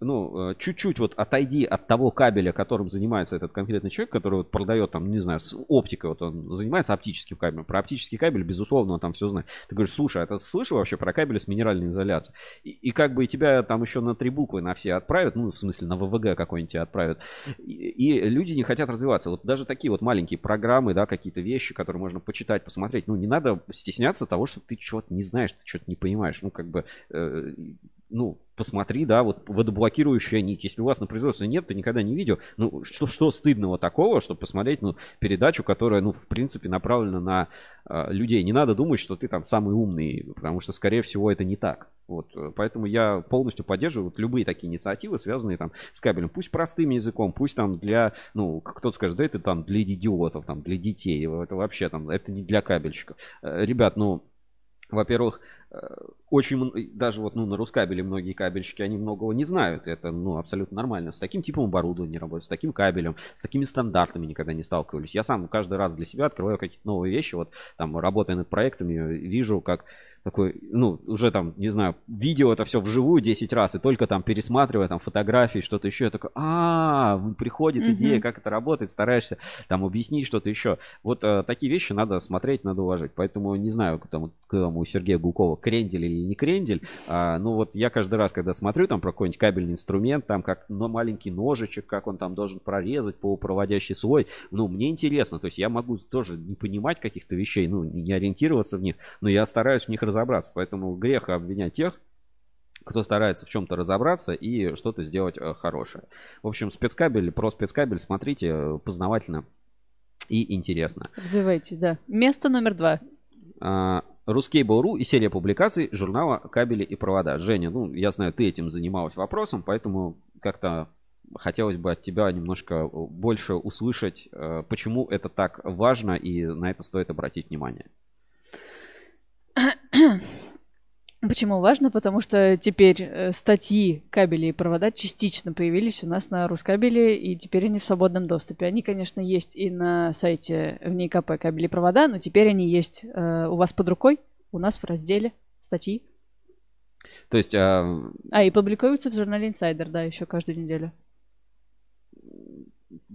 ну, э, чуть-чуть вот отойди от того кабеля, которым занимается этот конкретный человек, который вот продает там, не знаю, с оптикой, вот он занимается оптическим кабелем. Про оптический кабель, безусловно, он там все знает. Ты говоришь, слушай, это слышал вообще про кабели с минеральной изоляцией. И, и как бы и тебя там еще на три буквы на все отправят, ну, в смысле, на ВВГ какой-нибудь отправят. И, и люди не хотят развиваться. Вот даже такие вот маленькие программы, да, какие-то вещи, которые можно почитать, посмотреть. Ну, не надо стесняться того, что ты что-то не знаешь, ты что-то не понимаешь. Ну, как бы... Э, ну, посмотри, да, вот водоблокирующая нить. Если у вас на производстве нет, ты никогда не видел. Ну, что, что стыдного такого, чтобы посмотреть, ну, передачу, которая, ну, в принципе, направлена на э, людей. Не надо думать, что ты там самый умный, потому что, скорее всего, это не так. Вот, э, поэтому я полностью поддерживаю вот любые такие инициативы, связанные там с кабелем. Пусть простым языком, пусть там для, ну, кто-то скажет, да это там для идиотов, там, для детей. Это вообще там, это не для кабельщиков. Э, ребят, ну, во-первых, э, очень даже вот ну, на Рускабеле многие кабельщики, они многого не знают. Это ну, абсолютно нормально. С таким типом оборудования работать, с таким кабелем, с такими стандартами никогда не сталкивались. Я сам каждый раз для себя открываю какие-то новые вещи. Вот там работая над проектами, вижу, как такой, ну, уже там, не знаю, видео это все вживую 10 раз, и только там пересматривая там фотографии, что-то еще, я такой, а, приходит идея, как это работает, стараешься там объяснить что-то еще. Вот э, такие вещи надо смотреть, надо уважать. Поэтому не знаю, там, там у Сергея Гулкова крендель или не крендель, а, ну вот я каждый раз, когда смотрю там про какой-нибудь кабельный инструмент, там как ну, маленький ножичек, как он там должен прорезать полупроводящий слой, ну, мне интересно, то есть я могу тоже не понимать каких-то вещей, ну, не ориентироваться в них, но я стараюсь в них разобраться. Поэтому грех обвинять тех, кто старается в чем-то разобраться и что-то сделать э, хорошее. В общем, спецкабель, про спецкабель смотрите, э, познавательно и интересно.
Развивайтесь, да. Место номер два.
А, Ruskable.ru и серия публикаций журнала «Кабели и провода». Женя, ну, я знаю, ты этим занималась вопросом, поэтому как-то хотелось бы от тебя немножко больше услышать, э, почему это так важно и на это стоит обратить внимание. <clears throat>
Почему важно? Потому что теперь э, статьи кабели и провода частично появились у нас на Рускабеле, и теперь они в свободном доступе. Они, конечно, есть и на сайте в НИКП кабели и провода, но теперь они есть э, у вас под рукой, у нас в разделе статьи.
То есть... А,
а и публикуются в журнале Insider, да, еще каждую неделю.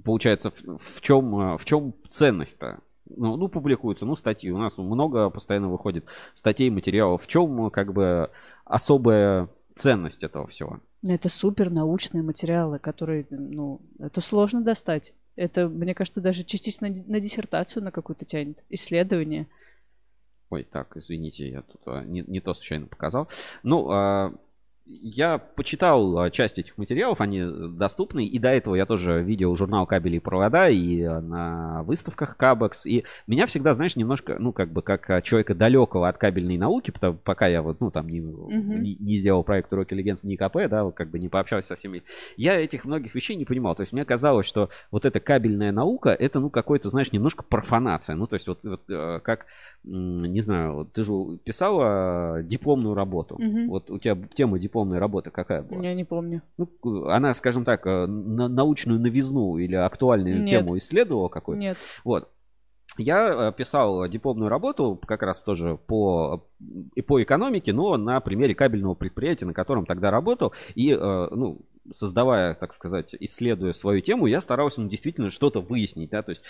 Получается, в, в чем, в чем ценность-то? Ну, ну, публикуются, ну, статьи. У нас много постоянно выходит статей, материалов. В чем, как бы, особая ценность этого всего?
Это супер научные материалы, которые, ну, это сложно достать. Это, мне кажется, даже частично на диссертацию на какую-то тянет. Исследование.
Ой, так, извините, я тут а, не, не то случайно показал. Ну, а, я почитал а, часть этих материалов, они доступны. И до этого я тоже видел журнал «Кабели и провода» и а, на выставках Кабекс. И меня всегда, знаешь, немножко, ну, как бы, как а, человека далекого от кабельной науки, потому, пока я вот, ну, там, не, uh-huh. не, не сделал проект «Уроки легенд» в НИКП, да, как бы не пообщался со всеми. Я этих многих вещей не понимал. То есть мне казалось, что вот эта кабельная наука, это, ну, какой-то, знаешь, немножко профанация. Ну, то есть вот, вот как, не знаю, ты же писала дипломную работу. Uh-huh. Вот у тебя тема дипломной дипломная работа какая была?
Я не помню.
Ну, она, скажем так, э, на научную новизну или актуальную Нет. тему исследовала какой-то?
Нет.
Вот. Я э, писал дипломную работу как раз тоже по, и по экономике, но на примере кабельного предприятия, на котором тогда работал. И, э, ну, создавая, так сказать, исследуя свою тему, я старался ну, действительно что-то выяснить. Да? То есть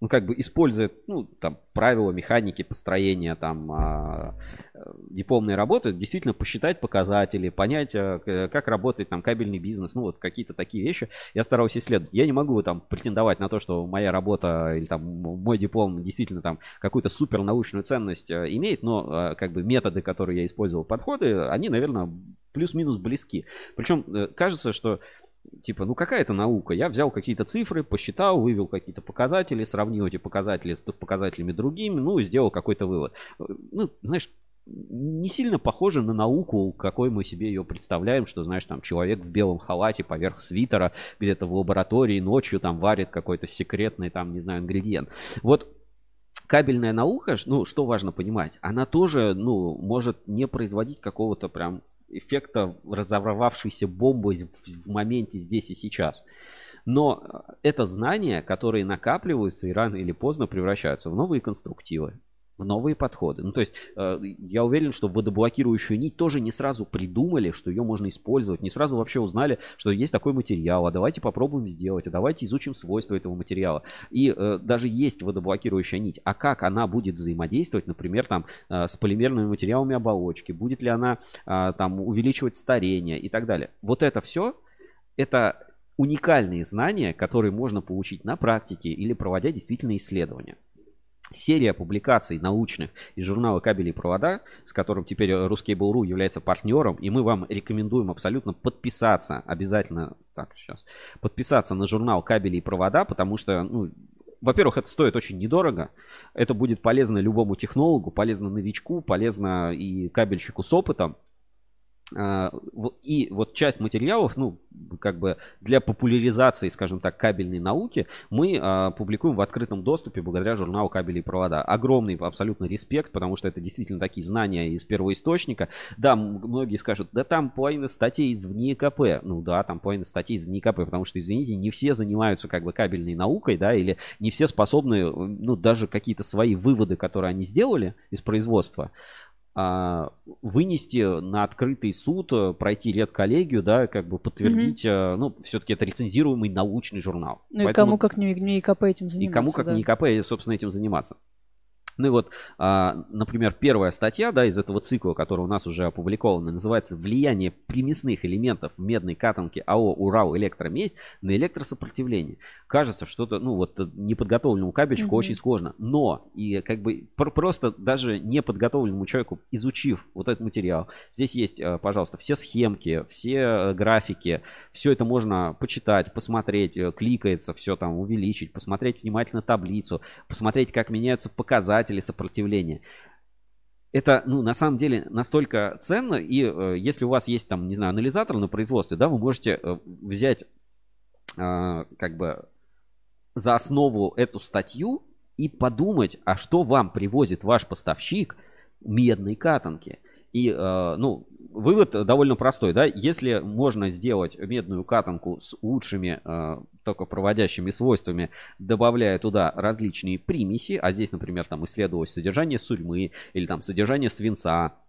ну, как бы использует, ну, там, правила механики построения, там, а, э, дипломной работы, действительно посчитать показатели, понять, а, как работает там кабельный бизнес, ну, вот какие-то такие вещи я старался исследовать. Я не могу там претендовать на то, что моя работа или там мой диплом действительно там какую-то супер научную ценность имеет, но как бы методы, которые я использовал, подходы, они, наверное, плюс-минус близки. Причем э, кажется, что типа, ну какая это наука? Я взял какие-то цифры, посчитал, вывел какие-то показатели, сравнил эти показатели с показателями другими, ну и сделал какой-то вывод. Ну, знаешь, не сильно похоже на науку, какой мы себе ее представляем, что, знаешь, там человек в белом халате поверх свитера где-то в лаборатории ночью там варит какой-то секретный там, не знаю, ингредиент. Вот кабельная наука, ну, что важно понимать, она тоже, ну, может не производить какого-то прям эффекта разорвавшейся бомбы в, моменте здесь и сейчас. Но э, это знания, которые накапливаются и рано или поздно превращаются в новые конструктивы, в новые подходы. Ну, то есть э, я уверен, что водоблокирующую нить тоже не сразу придумали, что ее можно использовать, не сразу вообще узнали, что есть такой материал, а давайте попробуем сделать, а давайте изучим свойства этого материала. И э, даже есть водоблокирующая нить, а как она будет взаимодействовать, например, там э, с полимерными материалами оболочки, будет ли она э, там увеличивать старение и так далее. Вот это все, это уникальные знания, которые можно получить на практике или проводя действительно исследования. Серия публикаций научных из журнала «Кабели и провода», с которым теперь Ruskable.ru является партнером, и мы вам рекомендуем абсолютно подписаться, обязательно, так, сейчас, подписаться на журнал «Кабели и провода», потому что, ну, во-первых, это стоит очень недорого. Это будет полезно любому технологу, полезно новичку, полезно и кабельщику с опытом. А, и вот часть материалов, ну, как бы для популяризации, скажем так, кабельной науки мы а, публикуем в открытом доступе благодаря журналу «Кабели и провода». Огромный абсолютно респект, потому что это действительно такие знания из первого источника. Да, многие скажут, да там половина статей из ВНИКП. Ну да, там половина статей из ВНИКП, потому что, извините, не все занимаются как бы кабельной наукой, да, или не все способны, ну, даже какие-то свои выводы, которые они сделали из производства, вынести на открытый суд, э, пройти редколлегию, да, как бы подтвердить, mm-hmm. ну, все-таки это рецензируемый научный журнал.
Ну Поэтому... и кому как не, не ИКП этим заниматься.
И кому как да. не ИКП, собственно, этим заниматься. Ну и вот, а, например, первая статья да, из этого цикла, которая у нас уже опубликована, называется «Влияние примесных элементов в медной катанке АО «Урал Электромедь на электросопротивление». Кажется, что-то, ну вот, неподготовленному кабельщику mm-hmm. очень сложно. Но, и как бы просто даже неподготовленному человеку, изучив вот этот материал, здесь есть, э, пожалуйста, все схемки, все э, графики, все это можно почитать, посмотреть, э, кликается, все там увеличить, посмотреть внимательно таблицу, посмотреть, как меняются показатели, показатели сопротивления. Это, ну, на самом деле настолько ценно, и э, если у вас есть там, не знаю, анализатор на производстве, да, вы можете э, взять э, как бы за основу эту статью и подумать, а что вам привозит ваш поставщик медной катанки. И, э, ну, вывод довольно простой, да, если можно сделать медную катанку с лучшими э, токопроводящими свойствами, добавляя туда различные примеси, а здесь, например, там исследовалось содержание сурьмы или там содержание свинца, э,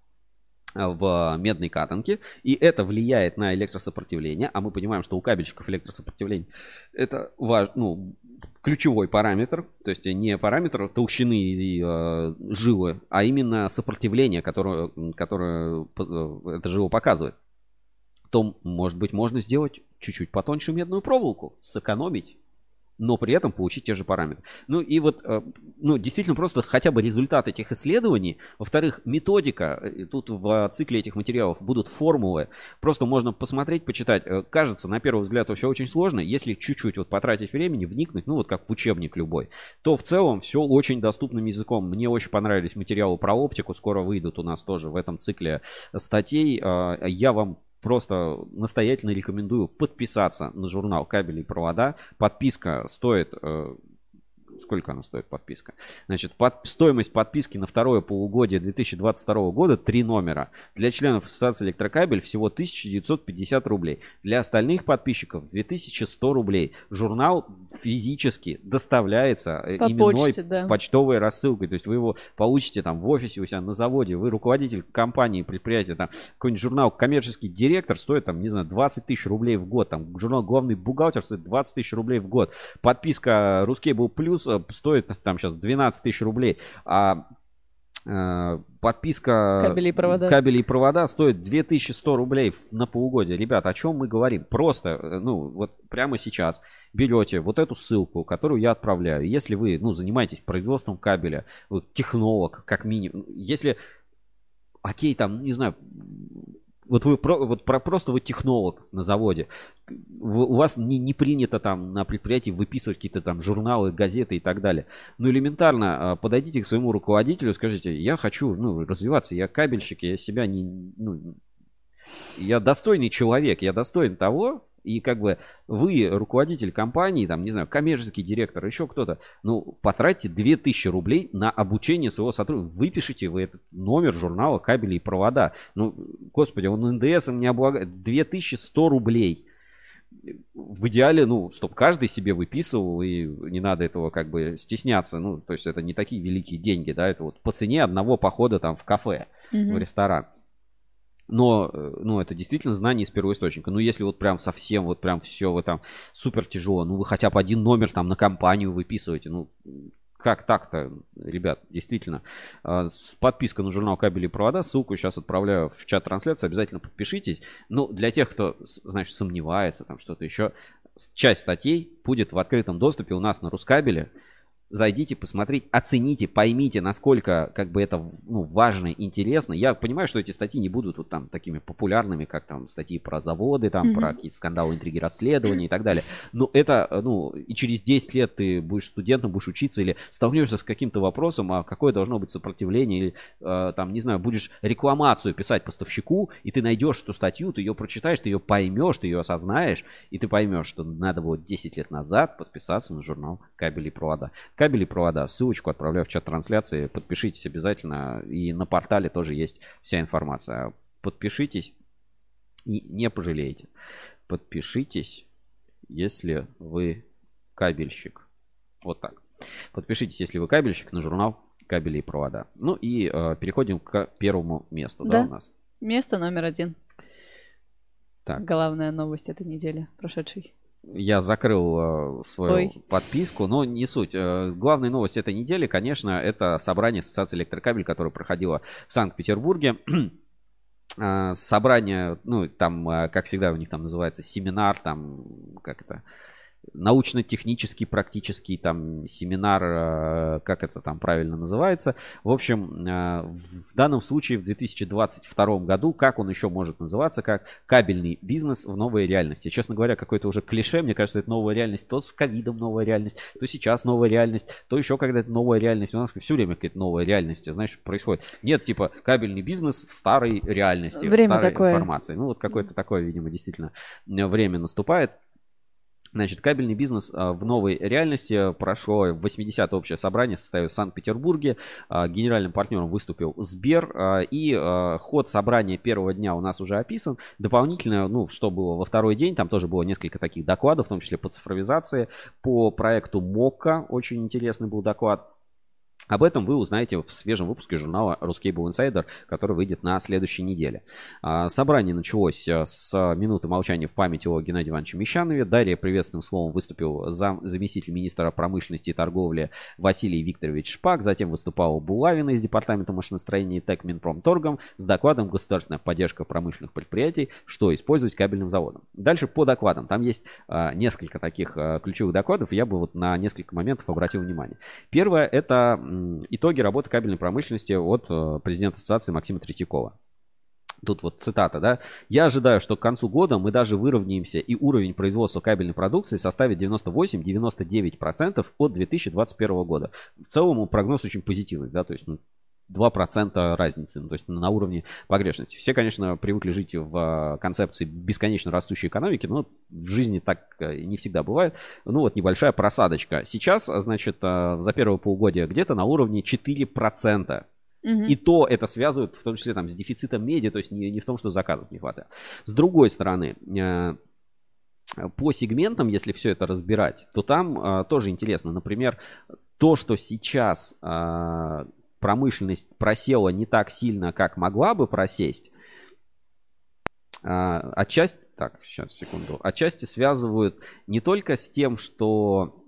в медной катанке, и это влияет на электросопротивление, а мы понимаем, что у кабельщиков электросопротивление это важ, ну, ключевой параметр, то есть не параметр толщины и э, жилы, а именно сопротивление, которое, которое э, это жило показывает, то, может быть, можно сделать чуть-чуть потоньше медную проволоку, сэкономить но при этом получить те же параметры. Ну и вот, э, ну действительно просто хотя бы результат этих исследований. Во-вторых, методика, э, тут в цикле этих материалов будут формулы. Просто можно посмотреть, почитать. Э, кажется, на первый взгляд, все очень сложно. Если чуть-чуть вот потратить времени, вникнуть, ну вот как в учебник любой, то в целом все очень доступным языком. Мне очень понравились материалы про оптику. Скоро выйдут у нас тоже в этом цикле статей. Я вам просто настоятельно рекомендую подписаться на журнал «Кабели и провода». Подписка стоит э, сколько она стоит подписка? Значит, под, стоимость подписки на второе полугодие 2022 года три номера. Для членов Ассоциации Электрокабель всего 1950 рублей. Для остальных подписчиков 2100 рублей. Журнал физически доставляется э, По именной почте, да. почтовой рассылкой. То есть вы его получите там в офисе у себя на заводе. Вы руководитель компании, предприятия, там какой-нибудь журнал коммерческий директор стоит там, не знаю, 20 тысяч рублей в год. Там журнал главный бухгалтер стоит 20 тысяч рублей в год. Подписка Русский был плюс стоит там сейчас 12 тысяч рублей, а э, подписка
кабелей и провода.
кабелей и провода стоит 2100 рублей на полугодие. Ребята, о чем мы говорим? Просто, э, ну, вот прямо сейчас берете вот эту ссылку, которую я отправляю. Если вы, ну, занимаетесь производством кабеля, технолог, как минимум, если, окей, там, не знаю, вот вы про, вот про, просто вы технолог на заводе. У вас не, не принято там на предприятии выписывать какие-то там журналы, газеты и так далее. Ну, элементарно а, подойдите к своему руководителю, скажите, я хочу ну, развиваться, я кабельщик, я себя не... Ну, я достойный человек, я достоин того, и как бы вы, руководитель компании, там, не знаю, коммерческий директор, еще кто-то, ну, потратьте 2000 рублей на обучение своего сотрудника. Выпишите вы этот номер журнала «Кабели и провода». Ну, господи, он НДСом не облагает. 2100 рублей. В идеале, ну, чтобы каждый себе выписывал, и не надо этого как бы стесняться. Ну, то есть это не такие великие деньги, да, это вот по цене одного похода там в кафе, mm-hmm. в ресторан. Но, э, ну, это действительно знание из первого источника. Ну, если вот прям совсем, вот прям все вы там супер тяжело, ну, вы хотя бы один номер там на компанию выписываете, ну, как так-то, ребят, действительно. А, подписка на журнал «Кабели и провода», ссылку сейчас отправляю в чат трансляции, обязательно подпишитесь. Ну, для тех, кто, значит, сомневается, там что-то еще, часть статей будет в открытом доступе у нас на Рускабеле. Зайдите, посмотрите, оцените, поймите, насколько как бы это ну, важно, интересно. Я понимаю, что эти статьи не будут вот там такими популярными, как там статьи про заводы, там mm-hmm. про какие-то скандалы, интриги, расследования и так далее. Но это, ну, и через 10 лет ты будешь студентом, будешь учиться или столкнешься с каким-то вопросом, а какое должно быть сопротивление, или э, там, не знаю, будешь рекламацию писать поставщику, и ты найдешь эту статью, ты ее прочитаешь, ты ее поймешь, ты ее осознаешь, и ты поймешь, что надо было 10 лет назад подписаться на журнал «Кабели и провода» кабели провода. Ссылочку отправляю в чат трансляции. Подпишитесь обязательно. И на портале тоже есть вся информация. Подпишитесь и не пожалеете. Подпишитесь, если вы кабельщик. Вот так. Подпишитесь, если вы кабельщик, на журнал кабели и провода. Ну и э, переходим к первому месту, да,
Да.
у нас.
Место номер один.
Так.
Главная новость этой недели, прошедшей.
Я закрыл э, свою
Ой.
подписку, но не суть. Э, главная новость этой недели, конечно, это собрание Ассоциации электрокабель, которое проходило в Санкт-Петербурге. <clears throat> Э, Собрание, ну, там, как всегда, у них там называется семинар, там, как это, научно-технический, практический там семинар, э, как это там правильно называется. В общем, э, в данном случае в 2022 году, как он еще может называться, как кабельный бизнес в новой реальности. Честно говоря, какое-то уже клише, мне кажется, это новая реальность. То с ковидом новая реальность, то сейчас новая реальность, то еще когда-то новая реальность. У нас все время какая-то новая реальность, знаешь, происходит. Нет, типа, кабельный бизнес в старой реальности, в
Время
старой
такое.
информации. Ну, вот какое-то такое, видимо, действительно время наступает. Значит, кабельный бизнес а, в новой реальности прошло 80-е общее собрание, состоялось в Санкт-Петербурге. А, Генеральным партнером выступил Сбер. а, И ход собрания первого дня у нас уже описан. Дополнительно, ну, что было во второй день, там тоже было несколько таких докладов, в том числе по цифровизации, по проекту МОККА. Очень интересный был доклад. Об этом вы узнаете в свежем выпуске журнала Ruscable Insider, который выйдет на следующей неделе. А, Собрание началось а, с минуты молчания в память о Геннадии Ивановиче Мещанове. Далее приветственным словом выступил зам, заместитель министра промышленности и торговли Василий Викторович Шпак. Затем выступал Булавина из департамента машиностроения и ТЭК Минпромторгом с докладом «Государственная поддержка промышленных предприятий. Что использовать кабельным заводом». Дальше по докладам. Там есть а, несколько таких а, ключевых докладов. Я бы вот на несколько моментов обратил внимание. Первое – это итоги работы кабельной промышленности от э, президента ассоциации Максима Третьякова. Тут вот цитата, да. Я ожидаю, что к концу года мы даже выровняемся и уровень производства кабельной продукции составит 98-99% от 2021 года. В целом прогноз очень позитивный, да, то есть ну, 2% разницы, ну, то есть на уровне погрешности. Все, конечно, привыкли жить в э, концепции бесконечно растущей экономики, но в жизни так э, не всегда бывает. Ну вот небольшая просадочка. Сейчас, значит, э, за первое полугодие где-то на уровне 4%.
Мгм.
И то это связывают в том числе там с дефицитом меди, то есть не, не в том, что заказов не хватает. С другой стороны, по сегментам, если все это разбирать, то там тоже интересно. Например, то, что сейчас промышленность просела не так сильно, как могла бы просесть, э, отчасти, так, сейчас, секунду, отчасти связывают не только с тем, что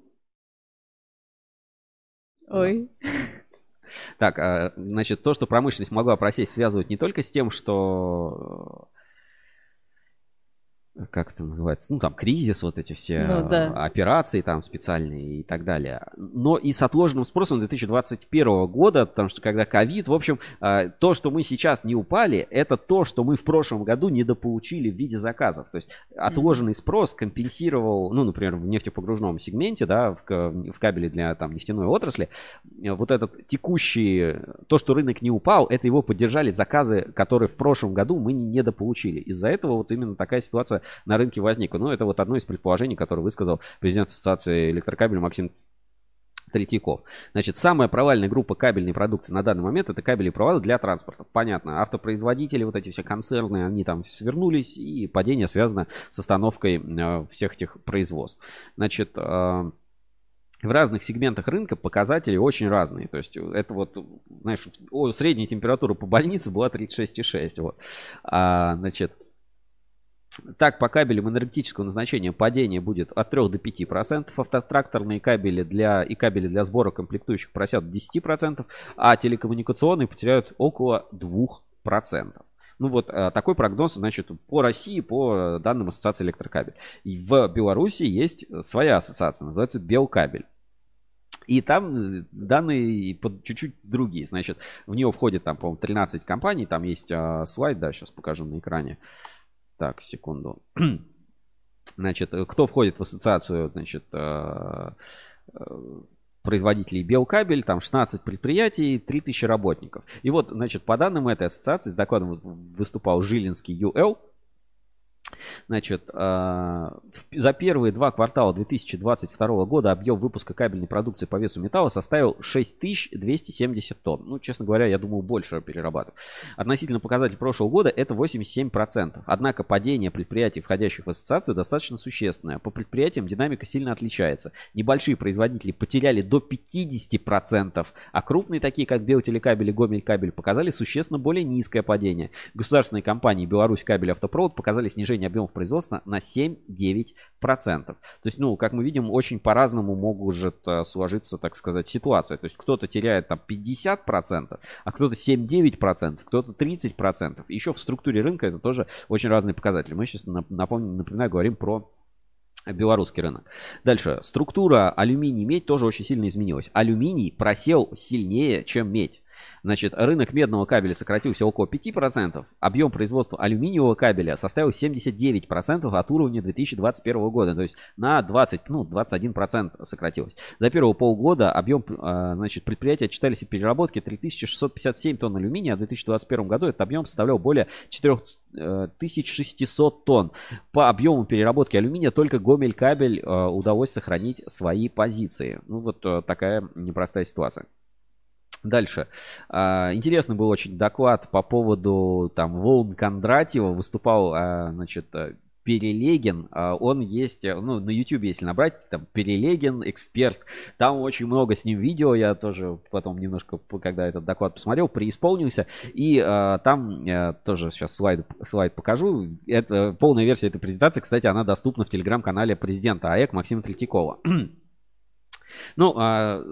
Ой.
Так, а, значит, то, что промышленность могла просесть, связывают не только с тем, что как это называется, ну там кризис, вот эти все
Ну, да.
операции там специальные и так далее, но и с отложенным спросом 2021 года, потому что когда ковид, в общем, э, то, что мы сейчас не упали, это то, что мы в прошлом году недополучили в виде заказов, то есть отложенный спрос компенсировал, ну, например, в нефтепогружном сегменте, да, в, в кабеле для там нефтяной отрасли, вот этот текущий, то, что рынок не упал, это его поддержали заказы, которые в прошлом году мы не недополучили. Из-за этого вот именно такая ситуация на рынке возникла. Ну, это вот одно из предположений, которое высказал президент Ассоциации электрокабеля Максим Третьяков. Значит, самая провальная группа кабельной продукции на данный момент это кабели и провода для транспорта. Понятно, автопроизводители, вот эти все концерны, они там свернулись, и падение связано с остановкой э, всех этих производств. Значит, э, в разных сегментах рынка показатели очень разные. То есть это вот, знаешь, средняя температура по больнице была 36,6. Вот. А, значит, так, по кабелям энергетического назначения падение будет от 3 до 5 процентов. Автотракторные кабели для, и кабели для сбора комплектующих просят до 10 процентов, а телекоммуникационные потеряют около 2 процентов. Ну вот э, такой прогноз, значит, по России, по данным Ассоциации электрокабель. И в Беларуси есть своя ассоциация, называется Белкабель. И там э, данные чуть-чуть другие. Значит, в нее входит там, по-моему, 13 компаний. Там есть а, слайд, да, сейчас покажу на экране. Так, секунду. <clears throat> Значит, э, кто входит в ассоциацию, значит, а, производителей Белкабель, там 16 предприятий, 3000 работников. И вот, значит, по данным этой ассоциации с докладом выступал Жилинский ЮЛ, Значит, а, за первые два квартала 2022 года объем выпуска кабельной продукции по весу металла составил 6270 тонн. Ну, честно говоря, я думаю, больше перерабатывать. Относительно показатель прошлого года это 87%. Однако падение предприятий, входящих в ассоциацию, достаточно существенное. По предприятиям динамика сильно отличается. Небольшие производители потеряли до 50%, а крупные, такие как Белтелекабель и Гомель показали существенно более низкое падение. Государственные компании Беларусь Кабель Автопровод показали снижение объемов производства на 7-9%. То есть, ну, как мы видим, очень по-разному может э, сложиться, так сказать, ситуация. То есть кто-то теряет там 50%, а кто-то 7-9%, кто-то 30%. Еще в структуре рынка это тоже очень разные показатели. Мы сейчас, напомню, напоминаю, говорим про белорусский рынок. Дальше. Структура алюминий-медь тоже очень сильно изменилась. Алюминий просел сильнее, чем медь. Значит, рынок медного кабеля сократился около 5%, объем производства алюминиевого кабеля составил 79% от уровня 2021 года, то есть на 20, ну, 21% сократилось. За первые полгода объем а, значит, предприятия отчитались о переработке 3657 тонн алюминия, а в 2021 году этот объем составлял более 4600 э, тонн. По объему переработки алюминия только Гомель кабель э, удалось сохранить свои позиции. Ну вот э, такая непростая ситуация. Дальше. А, интересный был очень доклад по поводу там волн Кондратьева. Выступал, а, значит, э, Перелегин, а, он есть, э, ну, на YouTube, если набрать, там, Перелегин, эксперт, там очень много с ним видео, я тоже потом немножко, когда этот доклад посмотрел, преисполнился, и а, там я тоже сейчас слайд, слайд покажу, это, полная версия этой презентации, кстати, она доступна в телеграм-канале президента АЭК Максима Третьякова. <clears throat> Ну, а,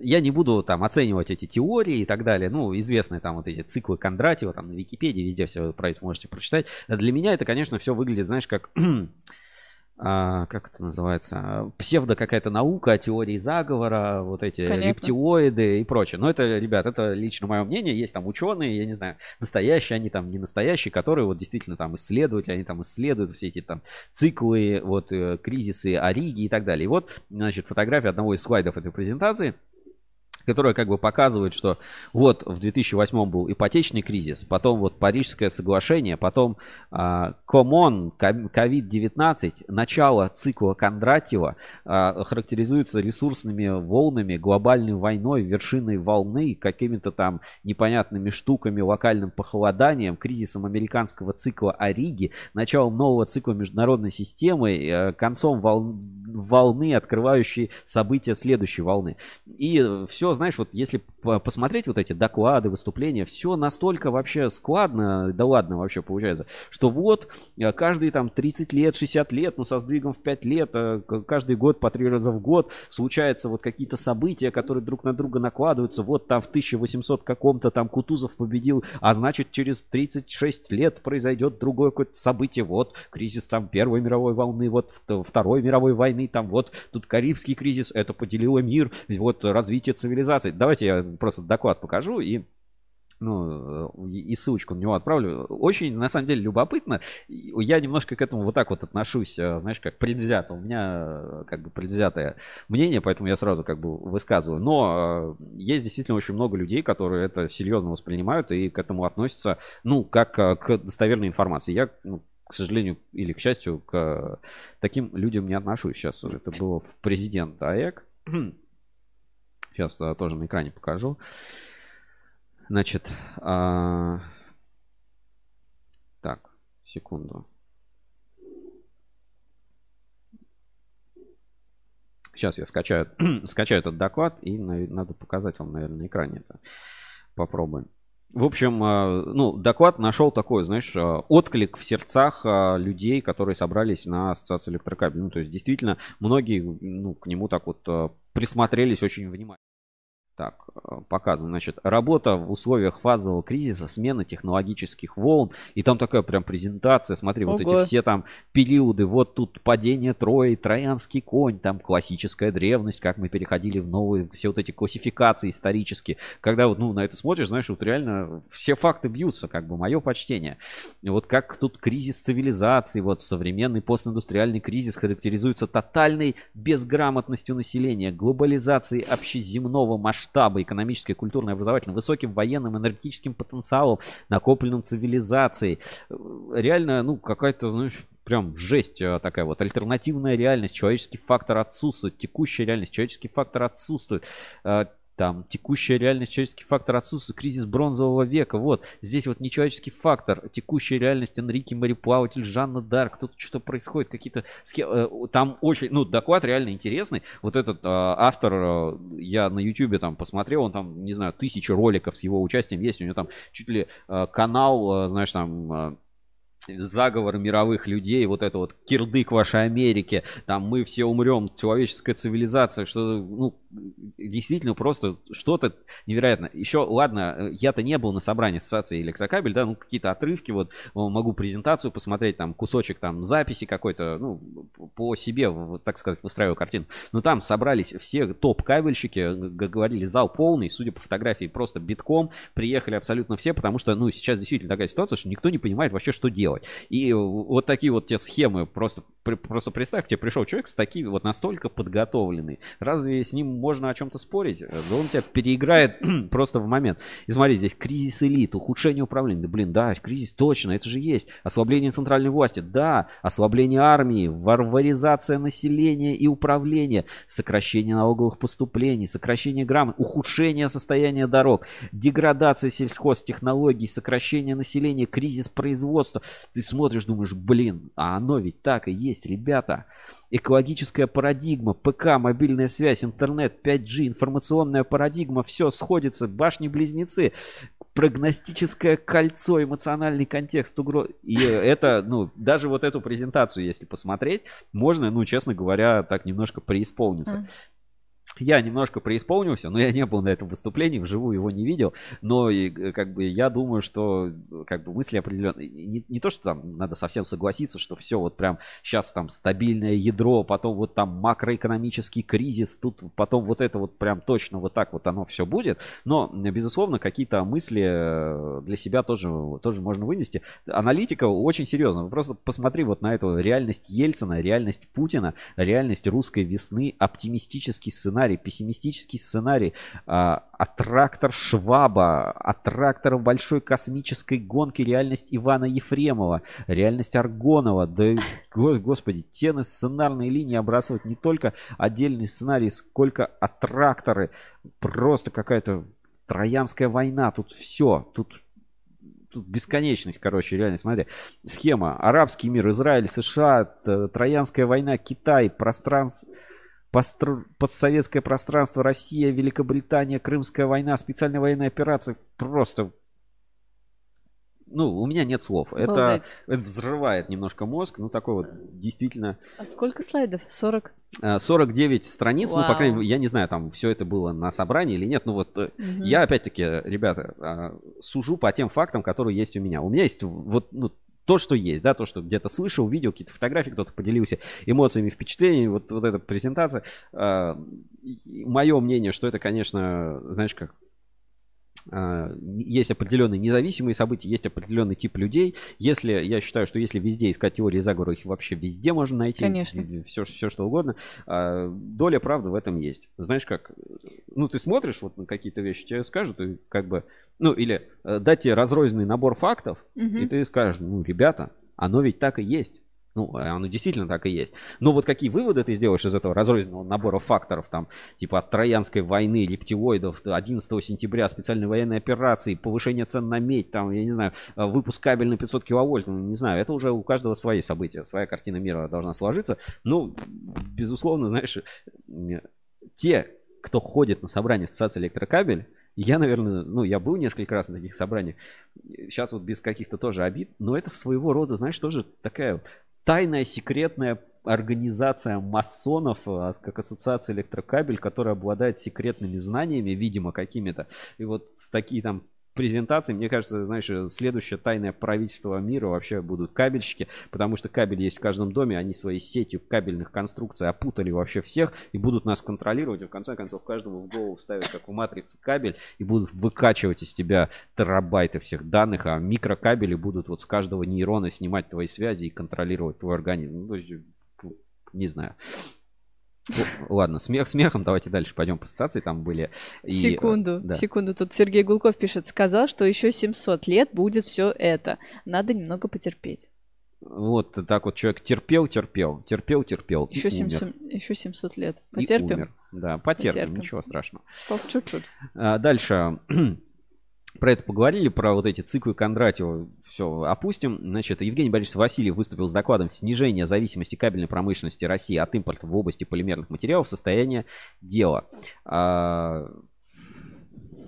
я не буду там оценивать эти теории и так далее. Ну, известные там вот эти циклы Кондратьева, там на Википедии, везде все про это можете прочитать. Для меня это, конечно, все выглядит, знаешь, как <clears throat> а, как это называется, псевдо какая-то наука о теории заговора, вот эти Понятно. рептилоиды и прочее. Но это, ребят, это лично мое мнение. Есть там ученые, я не знаю, настоящие, они там не настоящие, которые вот действительно там исследуют, они там исследуют все эти там циклы, вот э, кризисы Ориги и так далее. И вот, значит, фотография одного из слайдов этой презентации – которая как бы показывает, что вот в 2008 был ипотечный кризис, потом вот Парижское соглашение, потом а, Комон, COVID-19, начало цикла Кондратьева а, характеризуется ресурсными волнами, глобальной войной, вершиной волны, какими-то там непонятными штуками, локальным похолоданием, кризисом американского цикла Ориги, началом нового цикла международной системы, э, концом волны открывающие события следующей волны. И все, знаешь, вот если посмотреть вот эти доклады, выступления, все настолько вообще складно, да ладно вообще получается, что вот э, каждые там 30 лет, 60 лет, ну со сдвигом в 5 лет, э, каждый год по три раза в год случаются вот какие-то события, которые друг на друга накладываются. Вот там в 1800 каком-то там Кутузов победил, а значит через 36 лет произойдет другое какое-то событие. Вот кризис там Первой мировой волны, вот Второй мировой войны, там вот тут Карибский кризис, это поделило мир, вот развитие цивилизации. Давайте я просто доклад покажу и ну, и ссылочку на него отправлю. Очень, на самом деле, любопытно. Я немножко к этому вот так вот отношусь, э, знаешь, как предвзято. У меня э, как бы предвзятое мнение, поэтому я сразу как бы высказываю. Но э, есть действительно очень много людей, которые это серьезно воспринимают и к этому относятся, ну, как к достоверной информации. Я ну, к сожалению или к счастью, к таким людям не отношусь. Сейчас это было в президент АЭК. Сейчас а, тоже на экране покажу. Значит, а... так, секунду. Сейчас я скачаю, <clears throat> скачаю этот доклад и надо показать вам, наверное, на экране это. Попробуем. В общем, э, ну, доклад нашел такой, знаешь, э, отклик в сердцах э, людей, которые собрались на ассоциацию электрокабель. Ну, то есть, действительно, многие ну, к нему так вот присмотрелись очень внимательно. Так, э, показываю, значит, работа в условиях фазового кризиса, смена технологических волн. И там такая прям презентация, смотри, вот
Ого.
эти все там периоды. Вот тут падение Трои, Троянский конь, там классическая древность, как мы переходили в новые, все вот эти классификации исторические. Когда вот, ну, на это смотришь, знаешь, вот реально все факты бьются, как бы, мое почтение. И вот как тут кризис цивилизации, вот современный постиндустриальный кризис характеризуется тотальной безграмотностью населения, глобализацией общеземного масштаба, экономической, культурной, образовательной, высоким военным, энергетическим потенциалом, накопленным цивилизацией. Э, Реально, ну, какая-то, знаешь, прям жесть э, такая вот. Альтернативная реальность, человеческий фактор отсутствует, текущая реальность, человеческий фактор отсутствует. Там текущая реальность, человеческий фактор отсутствует, кризис бронзового века. Вот здесь вот нечеловеческий фактор, текущая реальность, Энрике мореплаватель, Жанна Дарк, тут что-то происходит, какие-то э, там очень, ну доклад реально интересный. Вот этот э, автор, э, я на ютубе там посмотрел, он там, не знаю, тысячи роликов с его участием есть, у него там чуть ли э, канал, э, знаешь, там э, заговор мировых людей, вот это вот кирдык вашей Америки, там мы все умрем, человеческая цивилизация, что, ну, действительно просто что-то невероятно. Еще, ладно, я-то не был на собрании ассоциации электрокабель, да, ну, какие-то отрывки, вот, могу презентацию посмотреть, там, кусочек там записи какой-то, ну, по себе, так сказать, выстраиваю картину. Но там собрались все топ-кабельщики, говорили, зал полный, судя по фотографии, просто битком, приехали абсолютно все, потому что, ну, сейчас действительно такая ситуация, что никто не понимает вообще, что делать. И вот такие вот те схемы, просто, просто представь, к тебе пришел человек с такими вот настолько подготовленный. Разве с ним можно о чем-то спорить? Да он тебя переиграет <clears throat> просто в момент. И смотри, здесь кризис элит, ухудшение управления. Да блин, да, кризис точно, это же есть. Ослабление центральной власти, да. Ослабление армии, варваризация населения и управления, сокращение налоговых поступлений, сокращение грамм, ухудшение состояния дорог, деградация сельхозтехнологий, сокращение населения, кризис производства. Ты смотришь, думаешь, блин, а оно ведь так и есть, ребята. Экологическая парадигма, ПК, мобильная связь, интернет, 5G, информационная парадигма, все сходится, башни-близнецы, прогностическое кольцо, эмоциональный контекст угроз. И это, ну, даже вот эту презентацию, если посмотреть, можно, ну, честно говоря, так немножко преисполниться. Я немножко преисполнился, но я не был на этом выступлении, вживую его не видел, но и, э, как бы я думаю, что э, как бы мысли определенные. Не, не то, что там надо совсем согласиться, что все вот прям сейчас там стабильное ядро, потом вот там макроэкономический кризис, тут потом вот это вот прям точно вот так вот оно все будет, но безусловно какие-то мысли э, для себя тоже, тоже можно вынести. Аналитика очень серьезно. Просто посмотри вот на эту реальность Ельцина, реальность Путина, реальность русской весны, оптимистический сценарий, пессимистический сценарий, а, аттрактор Шваба, аттрактор большой космической гонки, реальность Ивана Ефремова, реальность Аргонова, да го- господи, те на сценарные линии обрасывать не только отдельный сценарий, сколько аттракторы, просто какая-то Троянская война, тут все, тут тут бесконечность, короче, реально, смотри. Схема. Арабский мир, Израиль, США, Троянская война, Китай, пространство, постр- постсоветское пространство, Россия, Великобритания, Крымская война, специальная военная операция. Просто ну, у меня нет слов. Это, это взрывает немножко мозг. Ну, такой вот действительно
А сколько слайдов? 40?
э, 49 страниц. Ну, по
Вау.
крайней мере, я не знаю, там все это было на собрании или нет. Ну, вот э,
Мгм.
я опять-таки, ребята, а, сужу по тем фактам, которые есть у меня. У меня есть вот ну, то, что есть, да, то, что где-то слышал, видел, какие-то фотографии, кто-то поделился эмоциями, впечатлениями, вот, вот эта презентация. Мое мнение, что это, конечно, знаешь как, а, есть определенные независимые события, есть определенный тип людей. Если я считаю, что если везде искать теории заговора, их вообще везде можно найти.
Конечно.
Все, все что угодно. А, Доля правды в этом есть. Знаешь как? Ну, ты смотришь вот на какие-то вещи, тебе скажут, и как бы, ну, или э, дать тебе разрозненный набор фактов,
Мгм.
и ты скажешь, ну, ребята, оно ведь так и есть. Ну, оно действительно так и есть. Но вот какие выводы ты сделаешь из этого разрозненного набора факторов, там, типа от Троянской войны, рептилоидов, 11 сентября, специальной военной операции, повышение цен на медь, там, я не знаю, э, выпуск кабель на 500 киловольт, ну, не знаю, это уже у каждого свои события, своя картина мира должна сложиться. Ну, безусловно, знаешь, те, кто ходит на собрание ассоциации электрокабель, я, наверное, ну, я был несколько раз на таких собраниях. Сейчас вот без каких-то тоже обид, но это своего рода, знаешь, тоже такая тайная, секретная организация масонов, а, как ассоциация электрокабель, которая обладает секретными знаниями, видимо, какими-то. И вот такие там презентации, мне кажется, знаешь, следующее тайное правительство мира вообще будут кабельщики, потому что кабель есть в каждом доме, они своей сетью кабельных конструкций опутали вообще всех и будут нас контролировать, и в конце концов каждому в голову вставят, как в матрице, кабель и будут выкачивать из тебя терабайты всех данных, а микрокабели будут вот с каждого нейрона снимать твои связи и контролировать твой организм. Ну, то есть, не знаю. Ладно, смех смехом, давайте дальше пойдем по ассоциации, там были...
И, секунду, да. секунду, тут Сергей Гулков пишет, сказал, что еще 700 лет будет все это, надо немного потерпеть.
Вот так вот человек терпел, терпел, терпел, терпел.
Еще, 700, еще 700 лет. Потерпим? И умер.
Да, потерпим, потерпим. ничего страшного.
Чуть-чуть.
А, дальше про это поговорили, про вот эти циклы Кондратьева, все, опустим. Значит, Евгений Борисович Васильев выступил с докладом снижения зависимости кабельной промышленности России от импорта в области полимерных материалов состояние дела. А,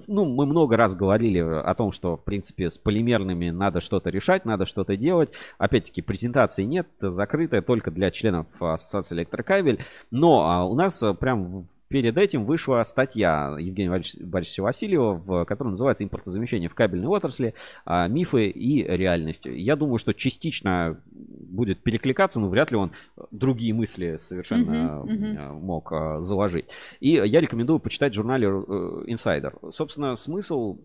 ну, мы много раз говорили о том, что, в принципе, с полимерными надо что-то решать, надо что-то делать. Опять-таки, презентации нет, закрытая только для членов Ассоциации электрокабель. Но а, у нас прям Перед этим вышла статья Евгения Борисовича Васильева, в которой называется «Импортозамещение в кабельной отрасли. А, мифы и реальность». Я думаю, что частично будет перекликаться, но вряд ли он другие мысли совершенно uh-huh, uh-huh. мог заложить. И я рекомендую почитать в журнале э, Insider. Собственно, смысл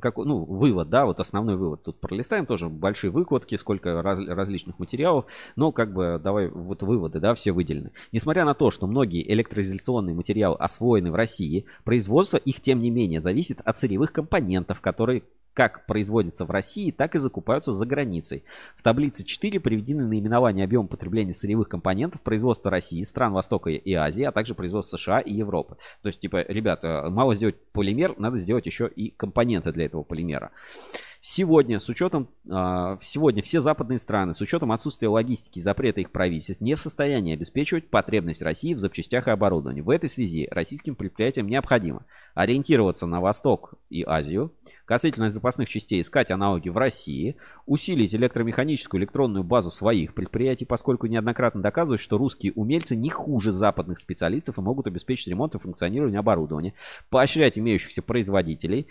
как, ну, вывод, да, вот основной вывод. Тут пролистаем тоже большие выкладки, сколько раз, различных материалов, но как бы давай вот выводы, да, все выделены. Несмотря на то, что многие электроизоляционные материалы освоены в России, производство их, тем не менее, зависит от сырьевых компонентов, которые как производятся в России, так и закупаются за границей. В таблице 4 приведены наименования объема потребления сырьевых компонентов производства России, стран Востока и Азии, а также производства США и Европы. То есть, типа, ребята, мало сделать полимер, надо сделать еще и компоненты для этого полимера. Сегодня, с учетом, а, сегодня все западные страны, с учетом отсутствия логистики и запрета их правительств, не в состоянии обеспечивать потребность России в запчастях и оборудовании. В этой связи российским предприятиям необходимо ориентироваться на Восток и Азию, касательно запасных частей искать аналоги в России, усилить электромеханическую электронную базу своих предприятий, поскольку неоднократно доказывают, что русские умельцы не хуже западных специалистов и могут обеспечить ремонт и функционирование оборудования, поощрять имеющихся производителей,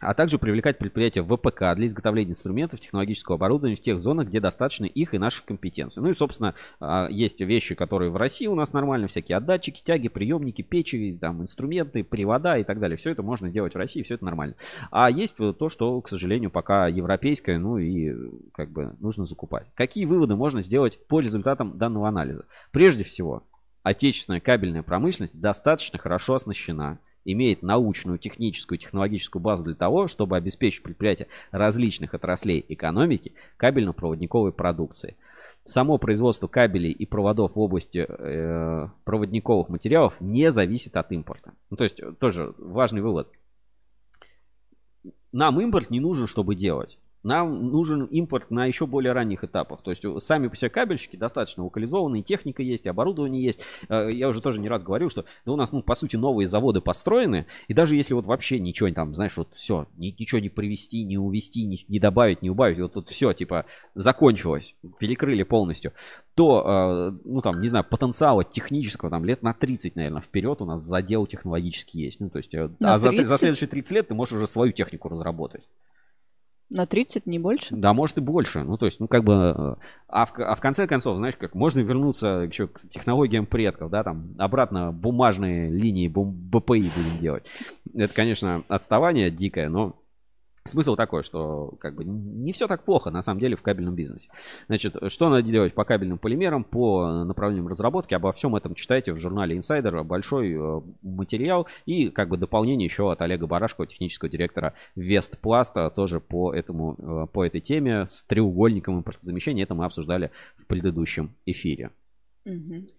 а также привлекать предприятия ВПК для изготовления инструментов, технологического оборудования в тех зонах, где достаточно их и наших компетенций. Ну и, собственно, а, есть вещи, которые в России у нас нормально, всякие отдатчики, тяги, приемники, печи, там, инструменты, привода и так далее. Все это можно делать в России, все это нормально. А есть то, что, к сожалению, пока европейское, ну и как бы нужно закупать. Какие выводы можно сделать по результатам данного анализа? Прежде всего, отечественная кабельная промышленность достаточно хорошо оснащена имеет научную, техническую, технологическую базу для того, чтобы обеспечить предприятия различных отраслей экономики кабельно-проводниковой продукцией. Само производство кабелей и проводов в области э, проводниковых материалов не зависит от импорта. Ну, то есть тоже важный вывод. Нам импорт не нужен, чтобы делать нам нужен импорт на еще более ранних этапах. То есть сами по себе кабельщики достаточно локализованные, техника есть, оборудование есть. Э, я уже тоже не раз говорил, что ну, у нас, ну, по сути, новые заводы построены, и даже если вот вообще ничего там, знаешь, вот все, ничего не привести, не увести, не, не добавить, не убавить, вот тут все, типа, закончилось, перекрыли полностью, то, э, ну, там, не знаю, потенциала технического, там, лет на 30, наверное, вперед у нас задел технологический есть. Ну, то есть, э, а за, за следующие 30 лет ты можешь уже свою технику разработать.
На 30, не больше?
Да, может и больше. Ну, то есть, ну, как бы... А в, а в конце концов, знаешь, как можно вернуться еще к технологиям предков, да, там, обратно бумажные линии БПИ будем делать. Это, конечно, отставание дикое, но Смысл такой, что как бы не все так плохо на самом деле в кабельном бизнесе. Значит, что надо делать по кабельным полимерам, по направлениям разработки, обо всем этом читайте в журнале Insider, большой э, материал и как бы дополнение еще от Олега Барашкова, технического директора Вестпласта, тоже по, этому, э, по этой теме с треугольником импортозамещения. Это мы обсуждали в предыдущем эфире.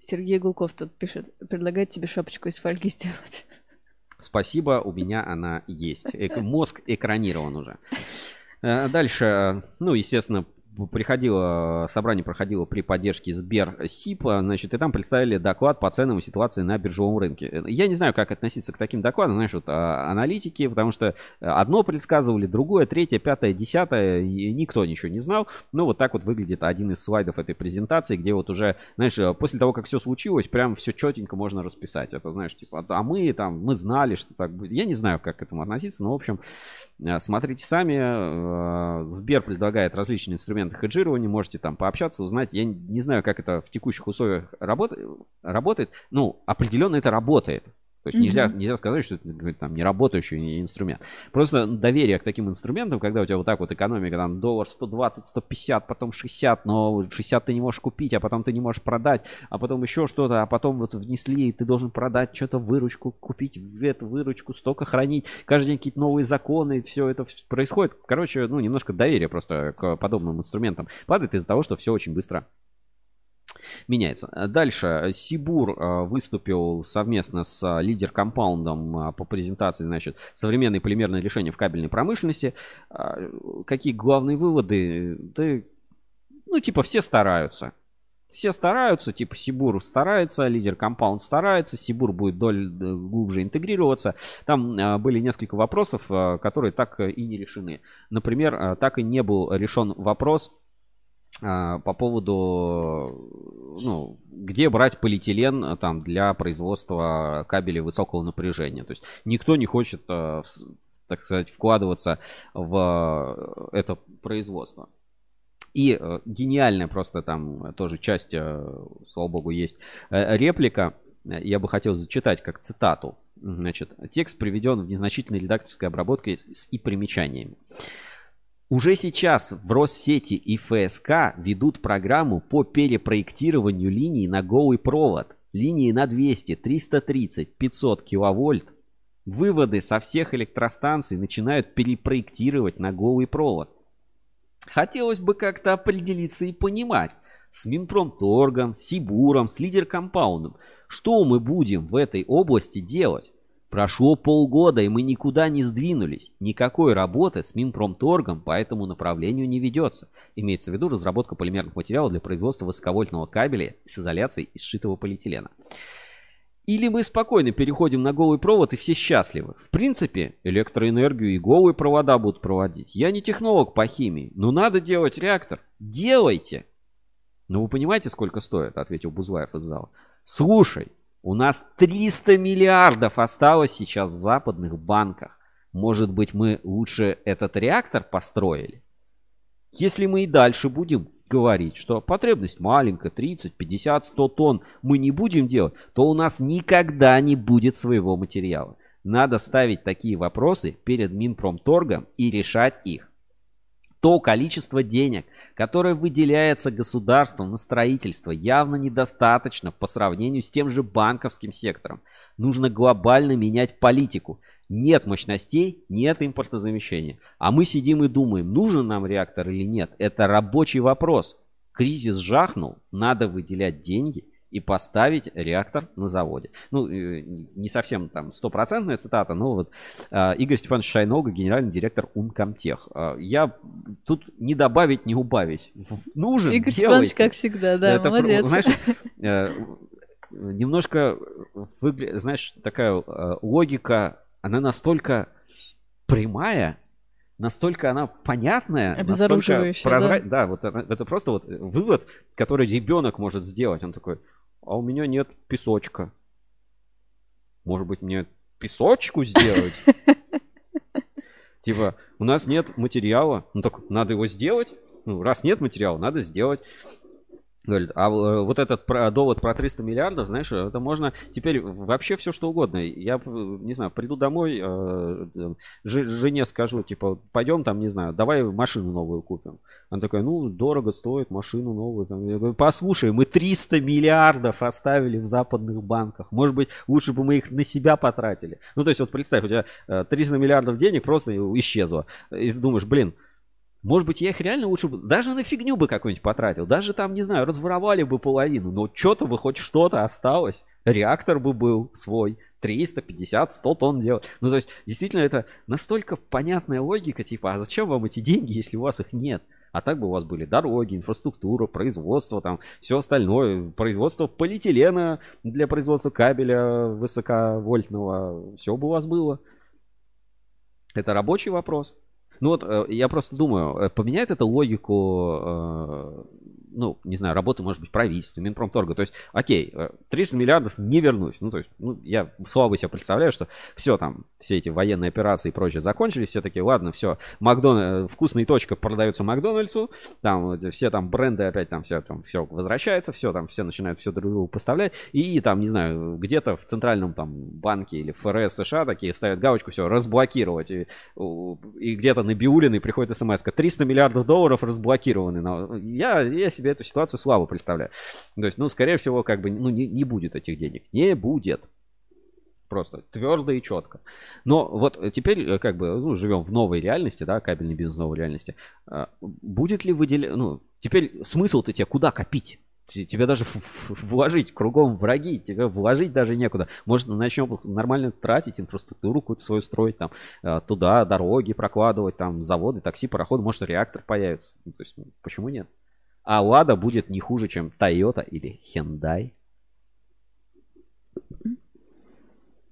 Сергей Гулков тут пишет, предлагает тебе шапочку из фольги <laughs> сделать.
Спасибо, у меня она есть. Мозг экранирован уже. Э, дальше, ну, естественно, приходило, собрание проходило при поддержке Сбер СИПа, значит, и там представили доклад по ценам и ситуации на биржевом рынке. Я не знаю, как относиться к таким докладам, знаешь, вот а, аналитики, потому что одно предсказывали, другое, третье, пятое, десятое, и никто ничего не знал. Ну, вот так вот выглядит один из слайдов этой презентации, где вот уже, знаешь, после того, как все случилось, прям все четенько можно расписать. Это, знаешь, типа, а мы там, мы знали, что так будет. Я не знаю, как к этому относиться, но, в общем, смотрите сами. Сбер предлагает различные инструменты хеджирования, можете там пообщаться, узнать. Я не знаю, как это в текущих условиях работает. работает. Ну, определенно это работает. То есть нельзя, нельзя сказать, что это там не работающий инструмент. Просто доверие к таким инструментам, когда у тебя вот так вот экономика, там доллар 120, 150, потом 60, но 60 ты не можешь купить, а потом ты не можешь продать, а потом еще что-то, а потом вот внесли, и ты должен продать что-то выручку, купить эту выручку, столько хранить, каждый день какие-то новые законы, все это происходит. Короче, ну, немножко доверие просто к подобным инструментам падает из-за того, что все очень быстро меняется. Дальше. Сибур э, выступил совместно с э, лидер компаундом э, по презентации, значит, современные полимерные решения в кабельной промышленности. Какие главные выводы? Да, ну, типа, все стараются. Все стараются, типа Сибур старается, лидер компаунд старается, Сибур будет доль, глубже интегрироваться. Там а, были несколько вопросов, а, которые так и не решены. Например, а, так и не был решен вопрос а, по поводу, ну, где брать полиэтилен а, там для производства кабелей высокого напряжения. То есть никто не хочет, а, так сказать, вкладываться в это производство. И гениальная просто там тоже часть, слава богу, есть реплика. Я бы хотел зачитать как цитату. Значит, текст приведен в незначительной редакторской обработке с и примечаниями. Уже сейчас в Россети и ФСК ведут программу по перепроектированию линий на голый провод. Линии на 200, 330, 500 киловольт. Выводы со всех электростанций начинают перепроектировать на голый провод. Хотелось бы как-то определиться и понимать с Минпромторгом, с Сибуром, с Лидер-компаундом, что мы будем в этой области делать. Прошло полгода, и мы никуда не сдвинулись. Никакой работы с Минпромторгом по этому направлению не ведется. Имеется в виду разработка полимерных материалов для производства высоковольтного кабеля с изоляцией из сшитого полиэтилена. Или мы спокойно переходим на голый провод и все счастливы. В принципе, электроэнергию и голые провода будут проводить. Я не технолог по химии, но надо делать реактор. Делайте! Ну вы понимаете, сколько стоит? Ответил Бузлаев из зала. Слушай, у нас 300 миллиардов осталось сейчас в западных банках. Может быть, мы лучше этот реактор построили? Если мы и дальше будем говорить, что потребность маленькая, 30, 50, 100 тонн, мы не будем делать, то у нас никогда не будет своего материала. Надо ставить такие вопросы перед Минпромторгом и решать их то количество денег, которое выделяется государством на строительство, явно недостаточно по сравнению с тем же банковским сектором. Нужно глобально менять политику. Нет мощностей, нет импортозамещения. А мы сидим и думаем, нужен нам реактор или нет. Это рабочий вопрос. Кризис жахнул, надо выделять деньги – и поставить реактор на заводе. Ну, э, не совсем там стопроцентная цитата, но вот э, Игорь Степанович Шайнога, генеральный директор Ункомтех. Э, я тут не добавить, не убавить. Нужен,
Игорь Степанович, как всегда, да, Это, молодец.
Знаешь, немножко, выгля... знаешь, такая логика, она настолько прямая, настолько она понятная, настолько прозрачная. Да? да, вот это, это просто вот вывод, который ребенок может сделать. Он такой, а у меня нет песочка. Может быть, мне песочку сделать? <laughs> Типа, у нас нет материала, ну так надо его сделать. Ну, раз нет материала, надо сделать. Говорит, а э, вот этот про, довод про 300 миллиардов, знаешь, это можно теперь вообще все что угодно. Я, не знаю, приду домой, э, жене скажу, типа, пойдем там, не знаю, давай машину новую купим. Она такая, ну, дорого стоит машину новую. Я говорю, послушай, мы 300 миллиардов оставили в западных банках. Может быть, лучше бы мы их на себя потратили. Ну, то есть, вот представь, у тебя 300 э, миллиардов денег просто исчезло. И ты думаешь, блин, может быть, я их реально лучше бы... Даже на фигню бы какую-нибудь потратил. Даже там, не знаю, разворовали бы половину. Но что-то бы хоть что-то осталось. Реактор бы был свой. 350, 100 тонн делать. Ну, то есть, действительно, это настолько понятная логика, типа, а зачем вам эти деньги, если у вас их нет? А так бы у вас были дороги, инфраструктура, производство, там все остальное, производство полиэтилена для производства кабеля высоковольтного, все бы у вас было. Это рабочий вопрос. Ну вот, э, я просто думаю, э, поменяет это логику э, ну, не знаю, работы, может быть, правительства, Минпромторга. То есть, окей, 300 э, миллиардов не вернусь. Ну, то есть, ну, я слабо себе представляю, что все там, все эти военные операции и прочее закончились, все таки ладно, все, Макдональдс, вкусная точка продается Макдональдсу, там все там бренды опять там все там все возвращается, все там все начинают все друг другу поставлять, и там, не знаю, где-то в центральном там банке или ФРС США такие ставят галочку, все, разблокировать, и, и где-то на Биулиной приходит смс 300 миллиардов долларов разблокированы. Я, я себе эту ситуацию слабо представляю. То есть, ну, скорее всего, как бы, ну, не, не будет этих денег. Не будет. Просто твердо и четко. Но вот теперь, э, как бы, ну, живем в новой реальности, да, кабельный бизнес в новой реальности. А, будет ли выделять, ну, теперь смысл-то тебе куда копить? Тебе даже вложить кругом враги, тебе вложить даже некуда. Может, начнем нормально тратить инфраструктуру какую-то свою строить, там, э, туда дороги прокладывать, там, заводы, такси, пароходы, может, реактор появится. Ну, то есть, почему нет? А Лада будет не хуже, чем Toyota или Hyundai.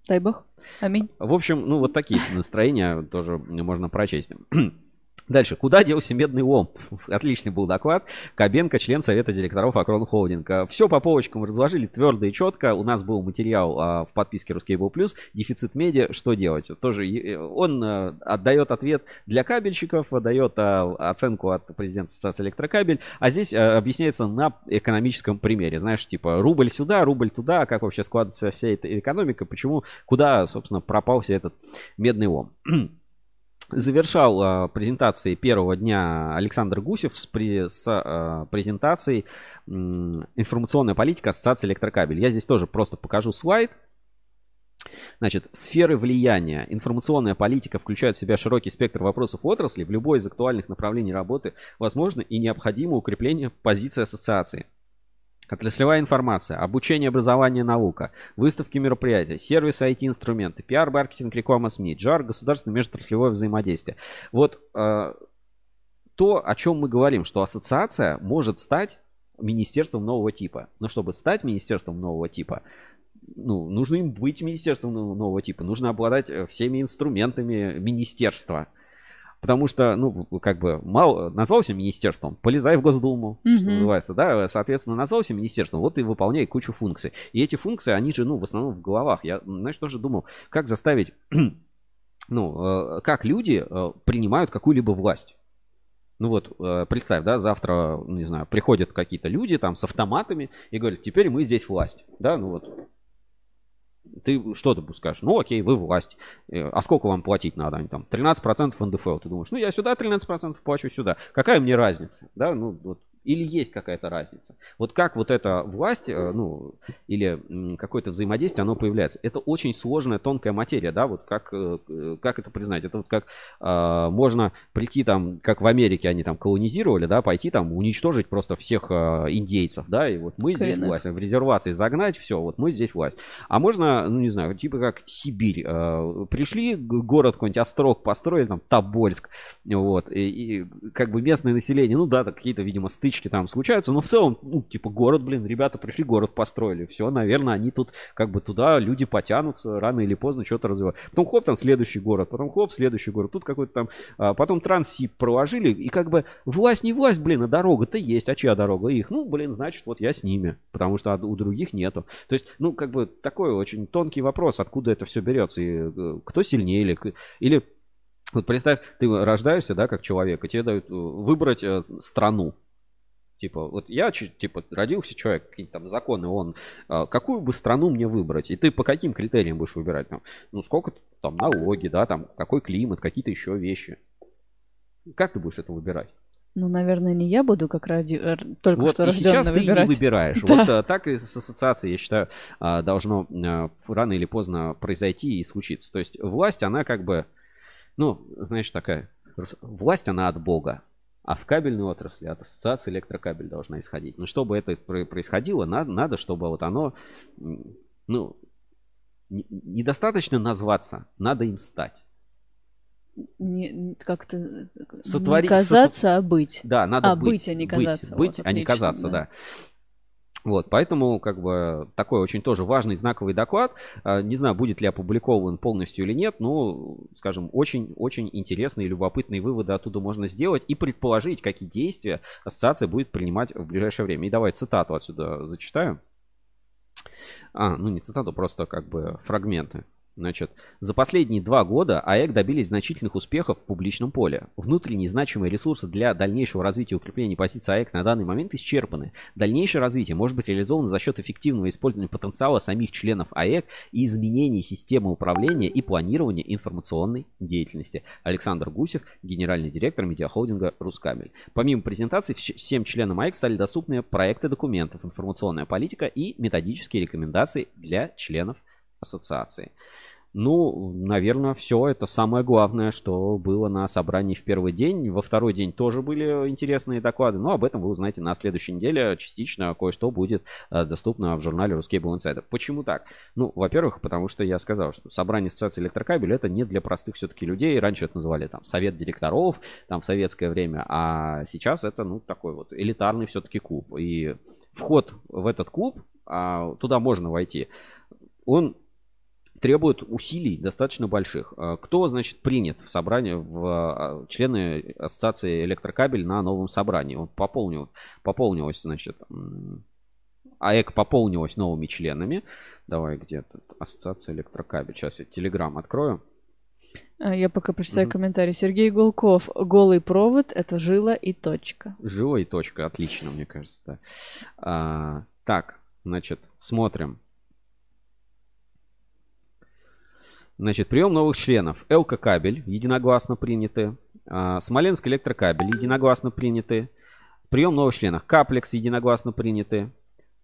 Дай бог. Аминь.
В общем, ну вот такие настроения тоже можно прочесть. <clears throat> Дальше. Куда делся медный лом? <laughs> Отличный был доклад. Кабенко, член совета директоров Акрон Холдинга. Все по полочкам разложили твердо и четко. У нас был материал а, в подписке Ruskable Plus. Дефицит медиа. Что делать? Тоже он а, отдает ответ для кабельщиков, дает а, оценку от президента Ассоциации Электрокабель. А здесь а, объясняется на экономическом примере. Знаешь, типа рубль сюда, рубль туда. Как вообще складывается вся эта экономика. Почему, куда, собственно, пропался этот медный лом. <clears throat> завершал э, презентации первого дня Александр Гусев с, при, с э, презентацией э, информационная политика Ассоциации электрокабель. Я здесь тоже просто покажу слайд. Значит, сферы влияния. Информационная политика включает в себя широкий спектр вопросов отрасли. В любой из актуальных направлений работы возможно и необходимо укрепление позиции ассоциации. Отраслевая информация, обучение, образование, наука, выставки, мероприятия, сервисы, IT-инструменты, пиар, маркетинг, реклама СМИ, джар, государственное межотраслевое взаимодействие. Вот э, то, о чем мы говорим, что ассоциация может стать министерством нового типа. Но чтобы стать министерством нового типа, ну, нужно им быть министерством нового типа, нужно обладать э, всеми инструментами министерства. Потому что, ну, как бы, мало, назвался министерством, полезай в Госдуму, mm-hmm. что называется, да, соответственно, назвался министерством, вот и выполняй кучу функций. И эти функции, они же, ну, в основном в головах. Я, знаешь, тоже думал, как заставить, <clears throat> ну, э, как люди э, принимают какую-либо власть. Ну вот, э, представь, да, завтра, ну, не знаю, приходят какие-то люди там с автоматами и говорят, теперь мы здесь власть, да, ну вот, ты что ты скажешь? Ну, окей, вы власть. Э, а сколько вам платить надо? Они там 13% НДФЛ. Ты думаешь, ну, я сюда 13% плачу, сюда. Какая мне разница? Да, ну, вот или есть какая-то разница? Вот как вот эта власть, э, ну, или какое-то взаимодействие, оно появляется? Это очень сложная, тонкая материя, да, вот как, э, как это признать? Это вот как э, можно прийти там, как в Америке они там колонизировали, да, пойти там уничтожить просто всех э, индейцев, да, и вот мы Коренных. здесь власть, в резервации загнать, все, вот мы здесь власть. А можно, ну, не знаю, типа как Сибирь. Э, пришли, город какой-нибудь Острог построили, там, Тобольск, вот, и, и как бы местное население, ну да, какие-то, видимо, стычки стычки там случаются, но в целом, ну, типа, город, блин, ребята пришли, город построили, все, наверное, они тут, как бы, туда люди потянутся, рано или поздно что-то развивают. Потом, хоп, там следующий город, потом, хоп, следующий город, тут какой-то там, а, потом Транссиб проложили, и как бы, власть не власть, блин, а дорога-то есть, а чья дорога? Их, ну, блин, значит, вот я с ними, потому что у других нету. То есть, ну, как бы, такой очень тонкий вопрос, откуда это все берется, и э, кто сильнее, или, или вот представь, ты рождаешься, да, как человек, и тебе дают э, выбрать э, страну. Типа, вот я, типа, родился человек, какие-то там законы, он, а, какую бы страну мне выбрать? И ты по каким критериям будешь выбирать? Там, ну, сколько там налоги, да, там, какой климат, какие-то еще вещи. Как ты будешь это выбирать?
Ну, наверное, не я буду как ради... только
вот,
что
и сейчас
выбирать.
ты не выбираешь. <laughs> Да. Вот а, так и с ассоциацией, я считаю, а, должно рано или поздно произойти и случиться. То есть власть, она как бы, ну, знаешь, такая, власть, она от Бога. А в кабельной отрасли от ассоциации электрокабель должна исходить. Но чтобы это происходило, надо, надо чтобы вот оно, ну, недостаточно назваться, надо им стать.
Не, как-то
Сотворить-
не казаться, а быть.
Да, надо
А,
быть.
быть, а не казаться.
Быть,
Вот,
а не казаться,
да.
да. Вот, поэтому, как бы, такой очень тоже важный знаковый доклад. А, Не знаю, будет ли опубликован полностью или нет, но, скажем, очень-очень интересные и любопытные выводы оттуда можно сделать и предположить, какие действия ассоциация будет принимать в ближайшее время. И давай цитату отсюда зачитаю. А, ну не цитату, просто как бы фрагменты. Значит, за последние два года АЭК добились значительных успехов в публичном поле. Внутренние значимые ресурсы для дальнейшего развития и укрепления позиции АЭК на данный момент исчерпаны. Дальнейшее развитие может быть реализовано за счет эффективного использования потенциала самих членов АЭК и изменений системы управления и планирования информационной деятельности. Александр Гусев, генеральный директор медиахолдинга «Рускабель». Помимо презентаций, вс- всем членам АЭК стали доступны проекты документов, информационная политика и методические рекомендации для членов ассоциации. Ну, наверное, все это самое главное, что было на собрании в первый день. Во второй день тоже были интересные доклады, но об этом вы узнаете на следующей неделе. Частично кое-что будет э, доступно в журнале Ruscable Insider. Почему так? Ну, во-первых, потому что я сказал, что собрание ассоциации электрокабель это не для простых все-таки людей. Раньше это называли там совет директоров, там в советское время, а сейчас это, ну, такой вот элитарный все-таки клуб. И вход в этот клуб, а, туда можно войти, он требует усилий достаточно больших. А, Кто, значит, принят в собрание, в а, члены ассоциации электрокабель на новом собрании? Он пополнил, пополнилось, значит, АЭК пополнилась новыми членами. Давай, где тут ассоциация электрокабель? Сейчас я телеграм открою.
А, Я пока прочитаю
Мгм.
комментарий. Сергей Гулков. Голый провод — это жила и точка.
Жила и точка. Отлично, мне кажется. да. А, так, значит, смотрим. Значит, прием новых членов. ЛК кабель единогласно приняты. А, Смоленск электрокабель единогласно приняты. Прием новых членов. Каплекс единогласно приняты.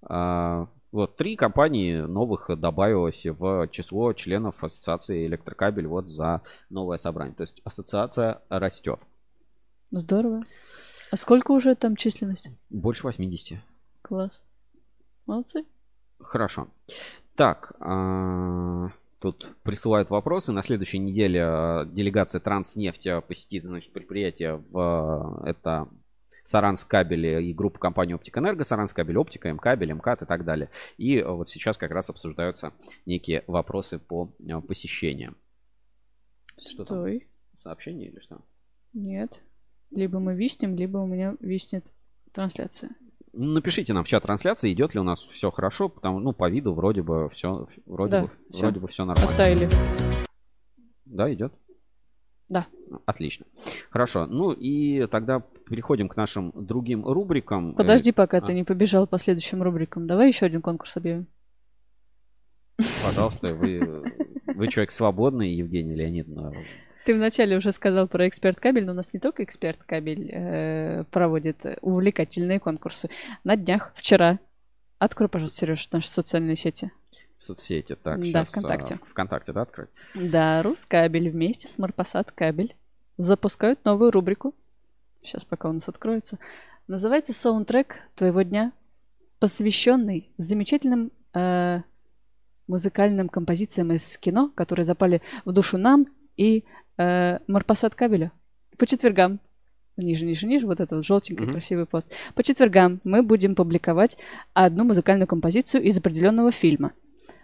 А, Вот три компании новых добавилось в число членов ассоциации электрокабель вот за новое собрание. То есть ассоциация растет.
Здорово. А сколько уже там численность?
Больше 80.
Класс. Молодцы.
Хорошо. Так, а, тут присылают вопросы. На следующей неделе а, делегация Транснефти посетит значит, предприятие в а, это Саранск кабели и группа компании Оптик Энерго, Саранск кабель Оптика, М-кабель, МКАТ и так далее. И вот сейчас как раз обсуждаются некие вопросы по а, посещениям. Что там?
Стой.
Сообщение или что?
Нет. Либо мы виснем, либо у меня виснет трансляция.
Напишите нам в чат трансляции, идет ли у нас все хорошо, потому ну по виду вроде бы все вроде
Да,
бы
всё.
вроде бы все нормально.
Оттаяли.
Да, идет?
Да.
Отлично. Хорошо. Ну и тогда переходим к нашим другим рубрикам.
Подожди, пока
а.
ты не побежал по следующим рубрикам. Давай еще один конкурс объявим.
Э, Пожалуйста, вы, вы человек свободный, Евгений Леонидовна.
Ты вначале уже сказал про эксперт кабель, но у нас не только эксперт кабель э, проводит увлекательные конкурсы. На днях, вчера. Открой, пожалуйста, Сереж, наши социальные сети.
Соцсети. Так,
Да,
сейчас,
ВКонтакте.
ВКонтакте, да, открыть?
Да, Рускабель вместе с Марпасад Кабель запускают новую рубрику. Сейчас пока у нас откроется. Называется «Саундтрек твоего дня», посвященный замечательным э, музыкальным композициям из кино, которые запали в душу нам и э, Марпасад Кабеля. По четвергам ниже, ниже, ниже, вот этот вот желтенький
Мгм.
красивый пост. По четвергам мы будем публиковать одну музыкальную композицию из определенного фильма.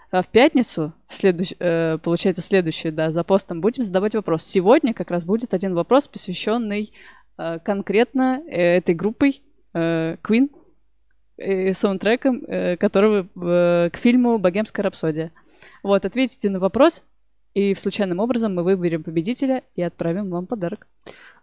А в пятницу, в следующ- э, получается, следующее, да, за постом будем задавать вопрос. Сегодня как раз будет один вопрос, посвященный э, конкретно э, этой группой э, Queen, э, саундтреком, э, которого э, к фильму «Богемская рапсодия». Вот, ответите на вопрос, и случайным образом мы выберем победителя и отправим вам подарок.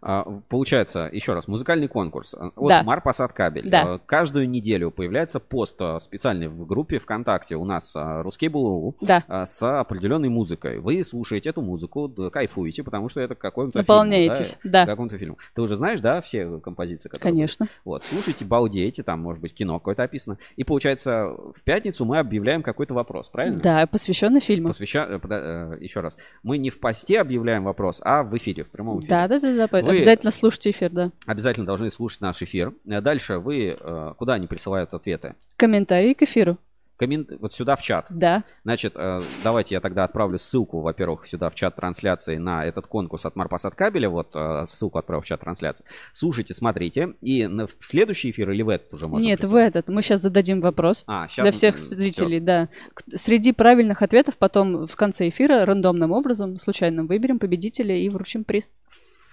А, Получается, еще раз, музыкальный конкурс. А, От
Да.
Марпасад Кабель.
Да.
А, Каждую неделю появляется пост специальный в группе ВКонтакте у нас а, Ruskable.ru
Да.
с определенной музыкой. Вы слушаете эту музыку, да, кайфуете, потому что это какой-то
Наполняетесь,
фильм,
да.
Какому-то фильму. Ты уже знаешь, да, все композиции, которые были?
Конечно.
Вот, слушайте, балдеете, там, может быть, кино какое-то описано. И получается, в пятницу мы объявляем какой-то вопрос, правильно?
Да, посвященный фильму.
Посвяща... э, э, Еще раз. Мы не в посте объявляем вопрос, а в эфире, в прямом эфире.
Да, да, да, да.
Вы-
Обязательно слушайте эфир, да.
Обязательно должны слушать наш эфир. Э, Дальше вы... э, Куда они присылают ответы?
Комментарии к эфиру.
Коммент... вот сюда в чат.
Да.
Значит, э, давайте я тогда отправлю ссылку, во-первых, сюда в чат трансляции на этот конкурс от Марпасад кабеля. Вот ссылку отправил в чат трансляции. Слушайте, смотрите. И в следующий эфир или в этот уже можно
Нет,
присылать?
в этот. Мы сейчас зададим вопрос.
А, щас
Для всех зрителей, да. К- Среди правильных ответов потом в конце эфира рандомным образом, случайно выберем победителя и вручим приз.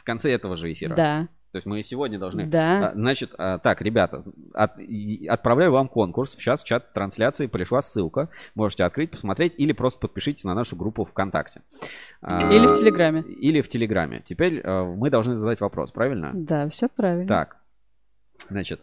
В конце этого же эфира.
Да.
То есть мы сегодня должны...
Да.
А, Значит, а, так, ребята, от- отправляю вам конкурс. Сейчас в чат трансляции пришла ссылка. Можете открыть, посмотреть или просто подпишитесь на нашу группу ВКонтакте. А,
Или в Телеграме.
Или в Телеграме. Теперь мы должны задать вопрос, правильно?
Да, все правильно.
Так, значит,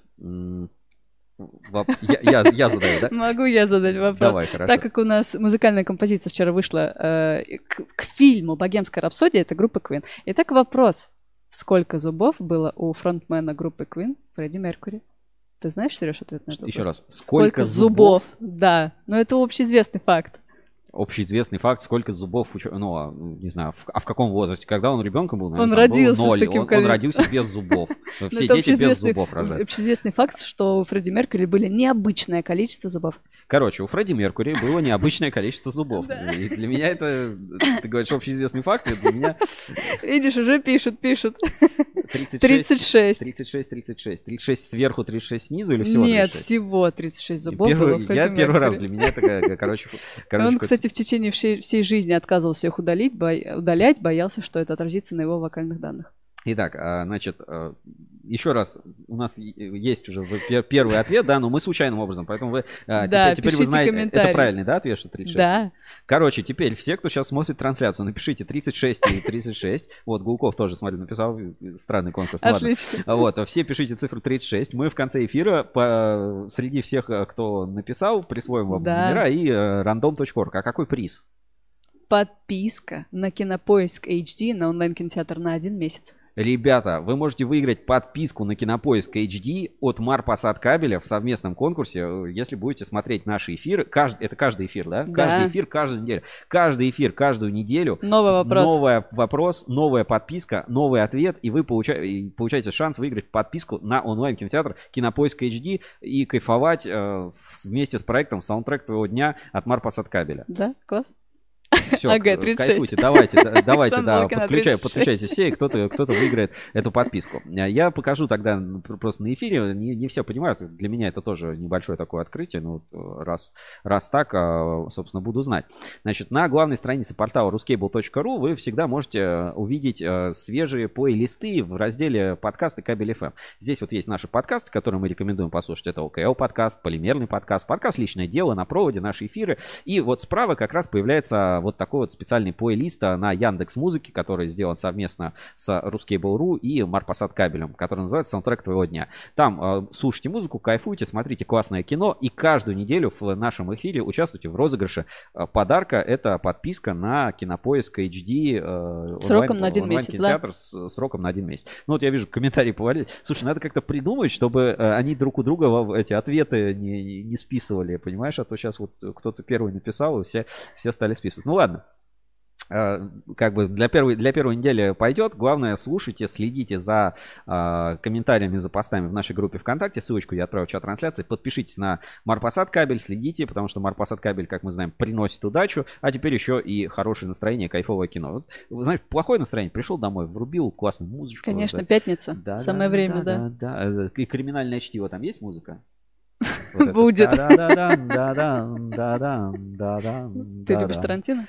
я, я- я задаю, да?
Могу я задать вопрос?
Давай, хорошо.
Так как у нас музыкальная композиция вчера вышла э, к, к фильму «Богемская рапсодия», это группа Queen. Итак, вопрос. Сколько зубов было у фронтмена группы Queen Фредди Меркури? Ты знаешь, Сереж, ответ на этот
Еще
вопрос?
раз. Сколько,
зубов? Да, но это общеизвестный факт.
Общеизвестный факт, сколько зубов, у ну, а, не знаю, в- а в каком возрасте? Когда он ребенком был, наверное,
Он родился с
ноль.
таким
он, он родился без зубов. <laughs> Все дети без зубов рожают.
Общеизвестный факт, что у Фредди Меркури были необычное количество зубов.
Короче, у Фредди Меркури было необычное количество зубов. <laughs> И для меня это, ты говоришь, общеизвестный факт, и для меня
Видишь, уже пишут, пишут.
36.
36.
36, 36. 36 сверху, 36 снизу или всего
Нет,
36?
всего 36 зубов было
я первый раз
Меркьюри.
для меня ка- короче, короче,
кстати, в течение всей, всей жизни отказывался их удалить, бо- удалять, боялся, что это отразится на его вокальных данных.
Итак, а, значит, а, еще раз, у нас есть уже первый ответ, да, но мы случайным образом, поэтому вы а,
Да,
теперь, теперь вы знаете, это правильный, да, ответ, что 36?
Да.
Короче, теперь все, кто сейчас смотрит трансляцию, напишите 36 и 36. Вот, Гулков тоже, смотрю, написал, странный конкурс. ну ладно.
Отлично.
Вот, все пишите цифру 36. Мы в конце эфира по, среди всех, э, кто написал, присвоим вам
Да.
номера и э, random.org. А какой приз?
Подписка на Кинопоиск HD на онлайн-кинотеатр на один месяц.
Ребята, вы можете выиграть подписку на Кинопоиск HD от Марпасад кабеля в совместном конкурсе, э, если будете смотреть наши эфиры. Каждый, это каждый эфир, да?
Да.
Каждый эфир, каждую неделю. Каждый эфир, каждую неделю.
Новый вопрос.
Новый вопрос, новая подписка, новый ответ, и вы получа- и получаете шанс выиграть подписку на онлайн-кинотеатр Кинопоиск HD и кайфовать э, вместе с проектом «Саундтрек твоего дня» от Марпасад кабеля.
Да, класс.
Все,
Ага, 36.
кайфуйте, давайте, да, <laughs> давайте, да, подключай,
36.
подключайтесь все, и кто-то, кто-то выиграет эту подписку. А Я покажу тогда пр- просто на эфире, не, не все понимают, для меня это тоже небольшое такое открытие, ну, вот, раз, раз так, а, собственно, буду знать. Значит, на главной странице портала ruscable.ru вы всегда можете э, увидеть э, свежие плейлисты в разделе подкасты Кабель FM. Здесь вот есть наши подкасты, которые мы рекомендуем послушать. Это ОКЛ подкаст, полимерный подкаст, подкаст «Личное дело», на проводе, наши эфиры. И вот справа как раз появляется вот такой вот специальный плейлист а, на Яндекс Музыке, который сделан совместно с Ruscable.ru и Марпасад кабелем, который называется «Саундтрек твоего дня». Там э, слушайте музыку, кайфуйте, смотрите классное кино и каждую неделю в нашем эфире участвуйте в розыгрыше э, подарка. Это подписка на Кинопоиск HD. э,
Сроком
онлайн-
на один месяц,
онлайн-кинотеатр с сроком на один месяц. Ну вот я вижу, комментарии повалили. Слушай, надо как-то придумать, чтобы они друг у друга эти ответы не, не списывали, понимаешь? А то сейчас вот кто-то первый написал, и все, все стали списывать. Ну ладно. Э, Как бы для первой, для первой недели пойдет. Главное, слушайте, следите за э, комментариями, за постами в нашей группе ВКонтакте. Ссылочку я отправил в чат трансляции. Подпишитесь на Марпасад кабель, следите, потому что Марпасад кабель, как мы знаем, приносит удачу, а теперь еще и хорошее настроение, кайфовое кино. Вот, вы знаете, плохое настроение, пришел домой, врубил классную музычку.
Конечно,
да.
пятница.
Да,
Самое
да,
время,
да.
да.
да, да. И криминальное чтиво там есть музыка?
Будет. Ты любишь. Тарантино?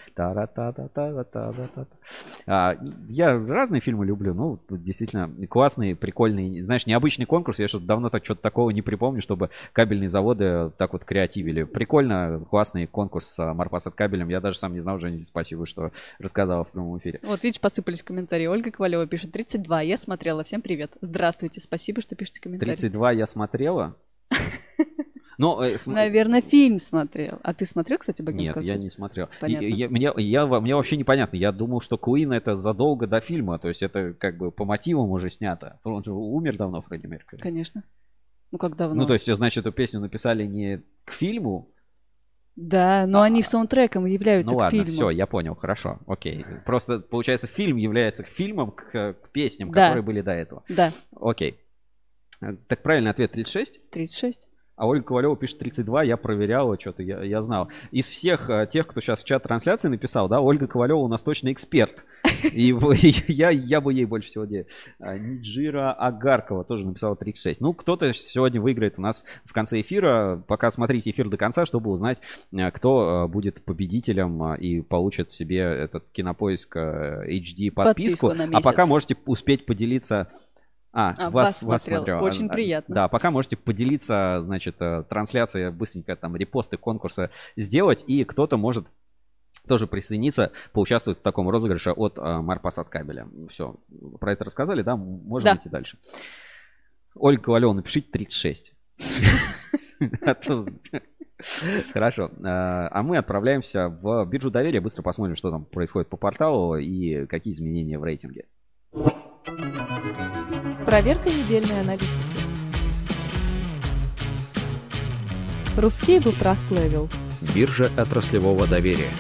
А, Я разные фильмы люблю, ну, действительно, классные, прикольные, знаешь, необычный конкурс, я что-то давно так что-то такого не припомню, чтобы кабельные заводы так вот креативили. Прикольно, классный конкурс с Марпасад кабелем, я даже сам не знал, Женя, спасибо, что рассказала в прямом эфире.
Вот, видишь, посыпались комментарии. Ольга Ковалева пишет 32. Я смотрела. Всем привет. Здравствуйте. Спасибо, что пишете комментарии.
32 я смотрела. Ну, э, см-
Наверное, фильм смотрел. А ты смотрел, кстати,
Нет,
«Богемскую
я
рапсодию»?
не смотрел. И-
Понятно.
я- мне, я, мне вообще непонятно. Я думал, что Куин это задолго до фильма. То есть это как бы по мотивам уже снято. Он же умер давно, Фредди Меркьюри.
Конечно. Ну, как давно?
Ну, то есть, значит, эту песню написали не к фильму.
Да, но они саундтреком являются
ну
к
ладно,
фильму.
все, я понял, хорошо, окей. Просто, получается, фильм является фильмом к, к песням,
Да.
которые были до этого.
Да,
Окей. Э, Так правильный ответ 36?
36.
А Ольга Ковалева пишет 32, я проверял, что-то я, я знал. Из всех э, тех, кто сейчас в чат трансляции написал, да, Ольга Ковалева у нас точно эксперт. И <laughs> я, я бы ей больше всего делал. Ниджира Агаркова тоже написала 36. Ну, кто-то сегодня выиграет у нас в конце эфира. Пока смотрите эфир до конца, чтобы узнать, э, кто э, будет победителем и получит себе этот кинопоиск HD подписку.
Подписку
а пока можете успеть поделиться а,
А,
вас,
вас смотрел. Очень
А,
приятно.
Да, пока можете поделиться, значит, э, трансляцией, быстренько там репосты конкурса сделать, и кто-то может тоже присоединиться, поучаствовать в таком розыгрыше от э, Марпасад кабеля. Все, про это рассказали, да? Можно
Да.
идти дальше. Ольга Ковалева, напишите 36. А <laughs> Хорошо. Э, А мы отправляемся в биржу доверия. Быстро посмотрим, что там происходит по порталу и какие изменения в рейтинге.
Проверка недельной аналитики. Русскейбл Trust Level.
Биржа отраслевого доверия.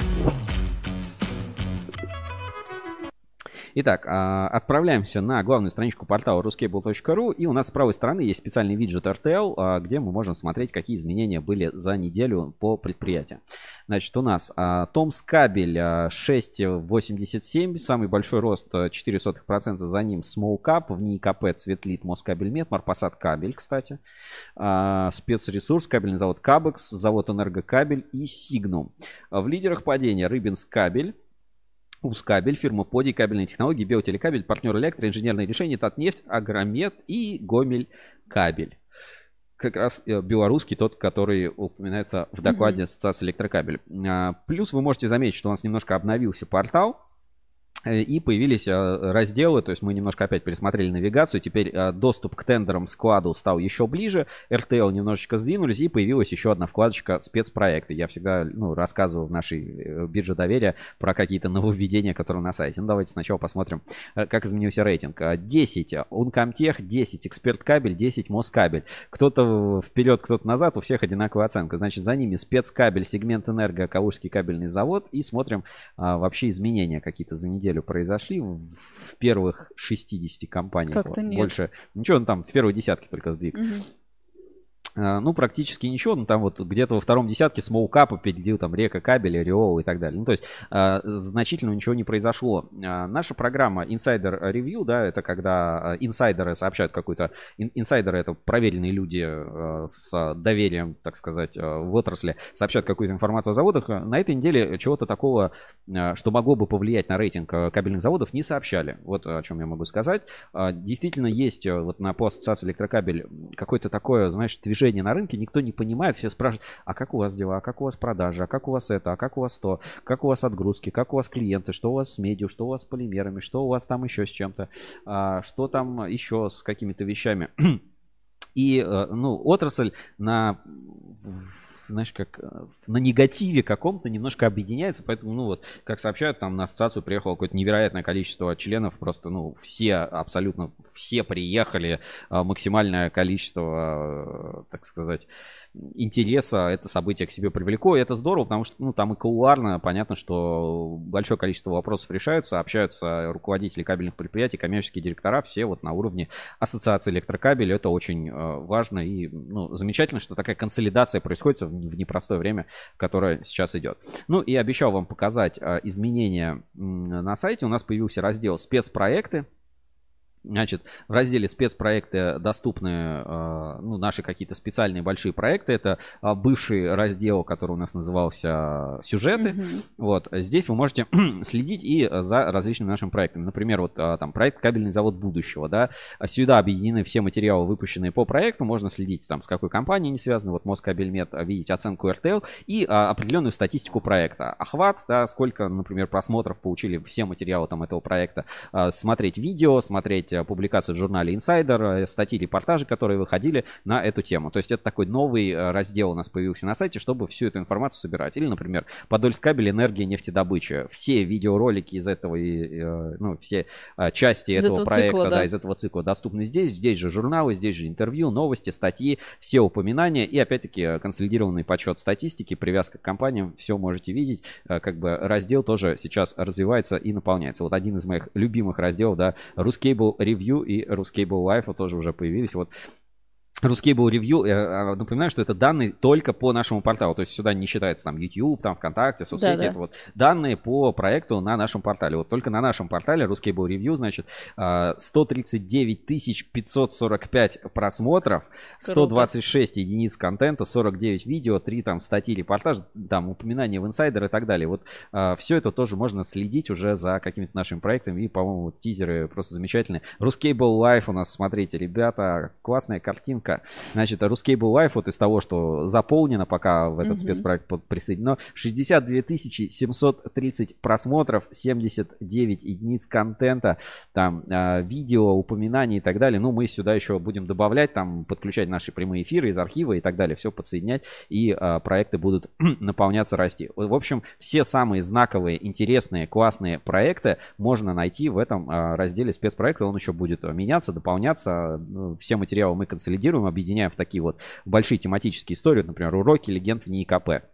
Итак, а, отправляемся на главную страничку портала ruscable.ru и у нас с правой стороны есть специальный виджет RTL, а, где мы можем смотреть, какие изменения были за неделю по предприятию. Значит, у нас Томс кабель а, 6,87, самый большой рост а, 0,04%, за ним Small Cap, в ней КП Цветлит, Москабельмет, Марпасад кабель, кстати, спецресурс, кабельный завод Кабекс, завод Энергокабель и Сигнум. В лидерах падения Рыбинс кабель, Ускабель, фирма Поди, кабельные технологии, Биотелекабель, партнер Электро, инженерные решения, Татнефть, Агромет и Гомель Кабель. Как раз э, белорусский, тот, который упоминается в докладе Ассоциации Электрокабель. А, Плюс вы можете заметить, что у нас немножко обновился портал. И появились э, разделы, то есть мы немножко опять пересмотрели навигацию, теперь э, доступ к тендерам складу стал еще ближе, RTL немножечко сдвинулись, и появилась еще одна вкладочка спецпроекты. Я всегда ну, рассказываю в нашей э, бирже доверия про какие-то нововведения, которые на сайте. Ну давайте сначала посмотрим, как изменился рейтинг. Э, 10 Uncomtech, 10 Эксперт Кабель, 10 Москабель. Кто-то вперед, кто-то назад, у всех одинаковая оценка. Значит, за ними спецкабель, сегмент энерго, Калужский кабельный завод. И смотрим а, вообще изменения какие-то за неделю произошли в, первых 60 компаниях.
Как-то нет.
Больше. Ничего, ну там в первой десятке только сдвиг.
Мгм.
А, Ну, практически ничего. Ну, там вот где-то во втором десятке Смоукап победил там Река Кабель, Ореол и так далее. Ну, то есть а, значительно ничего не произошло. А, Наша программа Insider Review, да, это когда а, инсайдеры сообщают какую-то... ин- Инсайдеры — это проверенные люди а, с доверием, так сказать, а, в отрасли, сообщают какую-то информацию о заводах. А, На этой неделе чего-то такого, а, что могло бы повлиять на рейтинг кабельных заводов, не сообщали. Вот о чем я могу сказать. А, Действительно есть вот на по ассоциации электрокабель какое-то такое, знаешь, движение на рынке, никто не понимает, все спрашивают, а как у вас дела, а как у вас продажи, а как у вас это, а как у вас то, как у вас отгрузки, как у вас клиенты, что у вас с медиа, что у вас с полимерами, что у вас там еще с чем-то, а, что там еще с какими-то вещами. <clears throat> И, э, ну, отрасль на, знаешь, как э, на негативе каком-то немножко объединяется, поэтому, ну, вот, как сообщают, там на ассоциацию приехало какое-то невероятное количество членов, просто, ну, все, абсолютно все приехали, а, максимальное количество, э, так сказать, интереса это событие к себе привлекло, и это здорово, потому что, ну, там и кулуарно понятно, что большое количество вопросов решаются, общаются руководители кабельных предприятий, коммерческие директора, все вот на уровне ассоциации электрокабель, это очень э, важно и, ну, замечательно, что такая консолидация происходит в, в непростое время, которое сейчас идет. Ну, и обещал вам показать э, изменения на сайте, у нас появился раздел спецпроекты, Значит, в разделе спецпроекты доступны э, ну, наши какие-то специальные большие проекты. Это а, бывший раздел, который у нас назывался сюжеты.
Мгм.
Вот здесь вы можете <clears throat> следить и за различными нашими проектами. Например, вот а, там проект кабельный завод будущего, да. А Сюда объединены все материалы, выпущенные по проекту. Можно следить там с какой компанией они связаны. Вот Москабельмет, видеть оценку RTL и определенную статистику проекта. Охват, да, сколько, например, просмотров получили все материалы там этого проекта. Смотреть видео, смотреть э, публикации в журнале Insider, э, статьи, репортажи, которые выходили на эту тему. То есть это такой новый э, раздел у нас появился на сайте, чтобы всю эту информацию собирать. Или, например, Подольскабель, энергия, нефтедобыча. Все видеоролики из этого, и, ну, все части
Из
этого,
этого
проекта,
цикла,
да,
да.
из этого цикла доступны здесь. Здесь же журналы, здесь же интервью, новости, статьи, все упоминания и, опять-таки, консолидированный подсчет статистики, привязка к компаниям, все можете видеть. Как бы раздел тоже сейчас развивается и наполняется. Вот один из моих любимых разделов, да, Ruscable Review и Ruscable Life тоже уже появились. Вот Рускейбл ревью, э, напоминаю, что это данные только по нашему порталу, то есть сюда не считается там YouTube, там ВКонтакте, соцсети,
Да-да.
это вот данные по проекту на нашем портале. Вот только на нашем портале Рускейбл ревью, значит, а, 139 545 просмотров, 126 единиц контента, 49 видео, 3 там статьи, репортаж, там упоминания в инсайдер и так далее. Вот все это тоже можно следить уже за какими-то нашими проектами, и, по-моему, вот тизеры просто замечательные. Рускейбл Life у нас, смотрите, ребята, классная картинка. Значит, Рускейбл Life вот из того, что заполнено пока в этот
Мгм.
спецпроект присоединено, 62 730 просмотров, 79 единиц контента, там а, видео, упоминаний и так далее. Ну, мы сюда еще будем добавлять, там подключать наши прямые эфиры из архива и так далее, все подсоединять, и а, проекты будут <clears throat> наполняться, расти. В общем, все самые знаковые, интересные, классные проекты можно найти в этом а, разделе спецпроекта. Он еще будет а, меняться, дополняться. Ну, Все материалы мы консолидируем, объединяем в такие вот большие тематические истории, например, уроки легенд в НИИКП.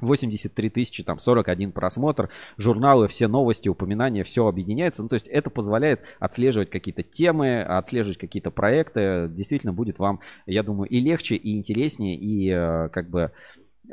83 тысячи, там 41 просмотр, журналы, все новости, упоминания, все объединяется. Ну, то есть это позволяет отслеживать какие-то темы, отслеживать какие-то проекты. Действительно будет вам, я думаю, и легче, и интереснее, и э, как бы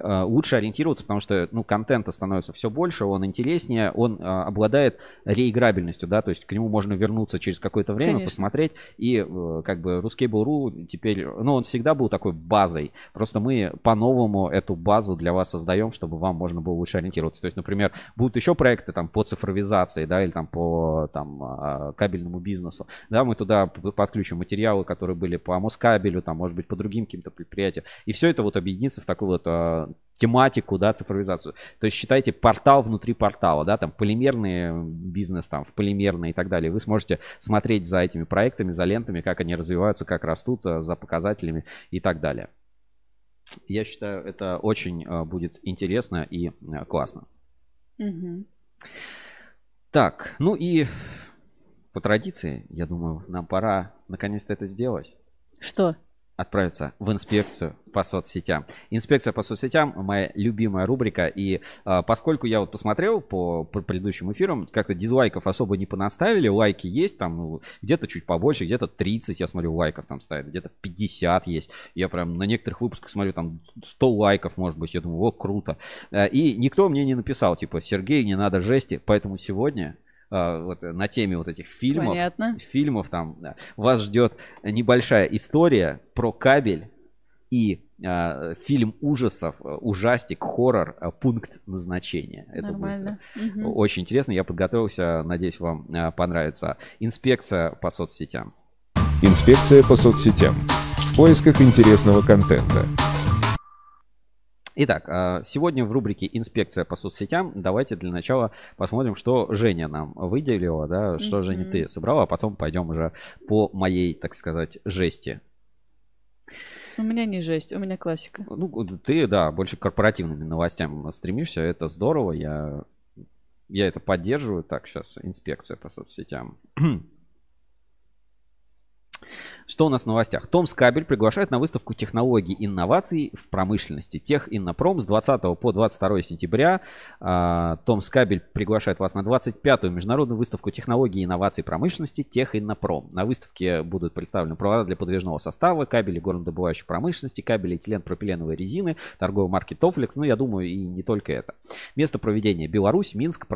лучше ориентироваться, потому что, ну, контента становится все больше, он интереснее, он э, обладает реиграбельностью, да, то есть к нему можно вернуться через какое-то время,
Конечно.
посмотреть, и э, как бы Ruskable.ru теперь, ну, он всегда был такой базой, просто мы по-новому эту базу для вас создаем, чтобы вам можно было лучше ориентироваться. То есть, например, будут еще проекты там по цифровизации, да, или там по там а, кабельному бизнесу, да, мы туда подключим материалы, которые были по Москабелю, там, может быть, по другим каким-то предприятиям, и все это вот объединится в такую вот а, тематику, да, цифровизацию. То есть считайте портал внутри портала, да, там полимерный бизнес, там в полимерный и так далее. Вы сможете смотреть за этими проектами, за лентами, как они развиваются, как растут, а, за показателями и так далее. Я считаю, это очень а, будет интересно и а, классно.
Мгм.
Так, ну и по традиции, я думаю, нам пора наконец-то это сделать.
Что?
Отправиться в инспекцию по соцсетям. Инспекция по соцсетям моя любимая рубрика. И а, поскольку я вот посмотрел по, по предыдущим эфирам, как-то дизлайков особо не понаставили. Лайки есть там, ну, где-то чуть побольше, где-то 30, я смотрю, лайков там ставят, где-то 50 есть. Я прям на некоторых выпусках смотрю, там 100 лайков, может быть. Я думаю, о, круто. А, И никто мне не написал, типа, Сергей, не надо жести. Поэтому сегодня вот, на теме вот этих фильмов,
Понятно.
фильмов там да, вас ждет небольшая история про кабель и а, фильм ужасов, а, ужастик, хоррор, пункт назначения. Это
Нормально.
будет
Мгм.
очень интересно. Я подготовился, надеюсь, вам понравится. Инспекция по соцсетям.
Инспекция по соцсетям. В поисках интересного контента.
Итак, а, сегодня в рубрике «Инспекция по соцсетям» давайте для начала посмотрим, что Женя нам выделила, да, что,
Мгм.
Женя, ты собрала, а потом пойдем уже по моей, так сказать, жести.
У меня не жесть, у меня классика.
Ну, ты, да, больше к корпоративным новостям стремишься, это здорово, я, я это поддерживаю. Так, сейчас инспекция по соцсетям. <clears throat> Что у нас в новостях? Томс Кабель приглашает на выставку технологий инноваций в промышленности. Тех Иннопром с 20 по 22 сентября. А, Томс Кабель приглашает вас на 25-ю международную выставку технологий и инноваций промышленности Тех Иннопром. На выставке будут представлены провода для подвижного состава, кабели горнодобывающей промышленности, кабели этилен-пропиленовой резины, торговой марки Тофлекс. Ну, я думаю, и не только это. Место проведения Беларусь, Минск,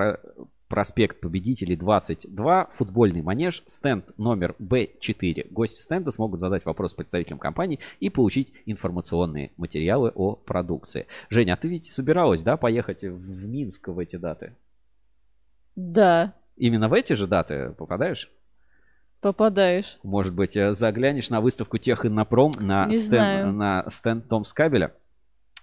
проспект Победителей 22, футбольный манеж, стенд номер Б4. Гости стенда смогут задать вопрос представителям компании и получить информационные материалы о продукции. Женя, а ты ведь собиралась, да, поехать в Минск в эти даты?
Да,
Именно в эти же даты попадаешь?
попадаешь.
Может быть, э, заглянешь на выставку Тех Иннопром на,
Не
стенд,
знаю.
на стенд Томс Кабеля?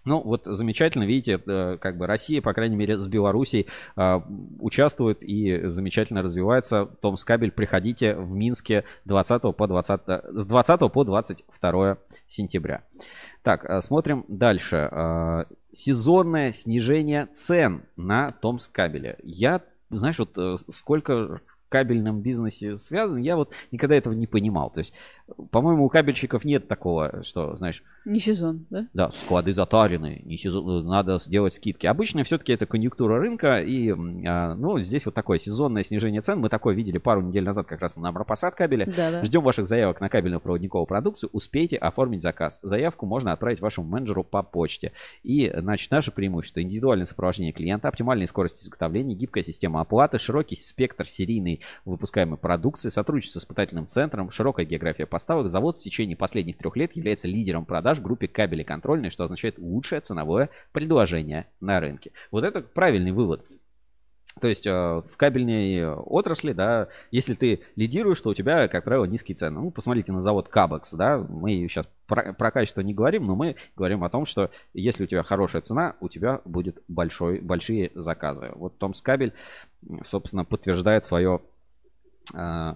Ну, вот замечательно, видите, э, как бы Россия, по крайней мере, с Белоруссией э, участвует и замечательно развивается. Томс Кабель, приходите в Минске 20 по 20, э, с 20 по 22 сентября. Так, э, смотрим дальше. Э, Сезонное снижение цен на Томс Кабеле. Я, знаешь, вот э, сколько кабельном бизнесе связан, я вот никогда этого не понимал. То есть, по-моему, у кабельщиков нет такого, что, знаешь,
Не сезон, да?
Да, склады затарены, не сезон, надо сделать скидки. Обычно все-таки это конъюнктура рынка, и а, ну, здесь вот такое сезонное снижение цен. Мы такое видели пару недель назад как раз на Амропросад кабеля.
Да, да.
Ждем ваших заявок на кабельную проводниковую продукцию. Успейте оформить заказ. Заявку можно отправить вашему менеджеру по почте. И, значит, наше преимущество. Индивидуальное сопровождение клиента, оптимальная скорость изготовления, гибкая система оплаты, широкий спектр серийной выпускаемой продукции, сотрудничество с испытательным центром, широкая география поставок. Завод в течение последних трех лет является лидером продаж в группе кабели контрольной, что означает лучшее ценовое предложение на рынке. Вот это правильный вывод. То есть э, в кабельной отрасли, да, если ты лидируешь, то у тебя, как правило, низкие цены. Ну, посмотрите на завод Кабекс, да, мы сейчас про, про качество не говорим, но мы говорим о том, что если у тебя хорошая цена, у тебя будет большой, большие заказы. Вот Томс Кабель, собственно, подтверждает свое э,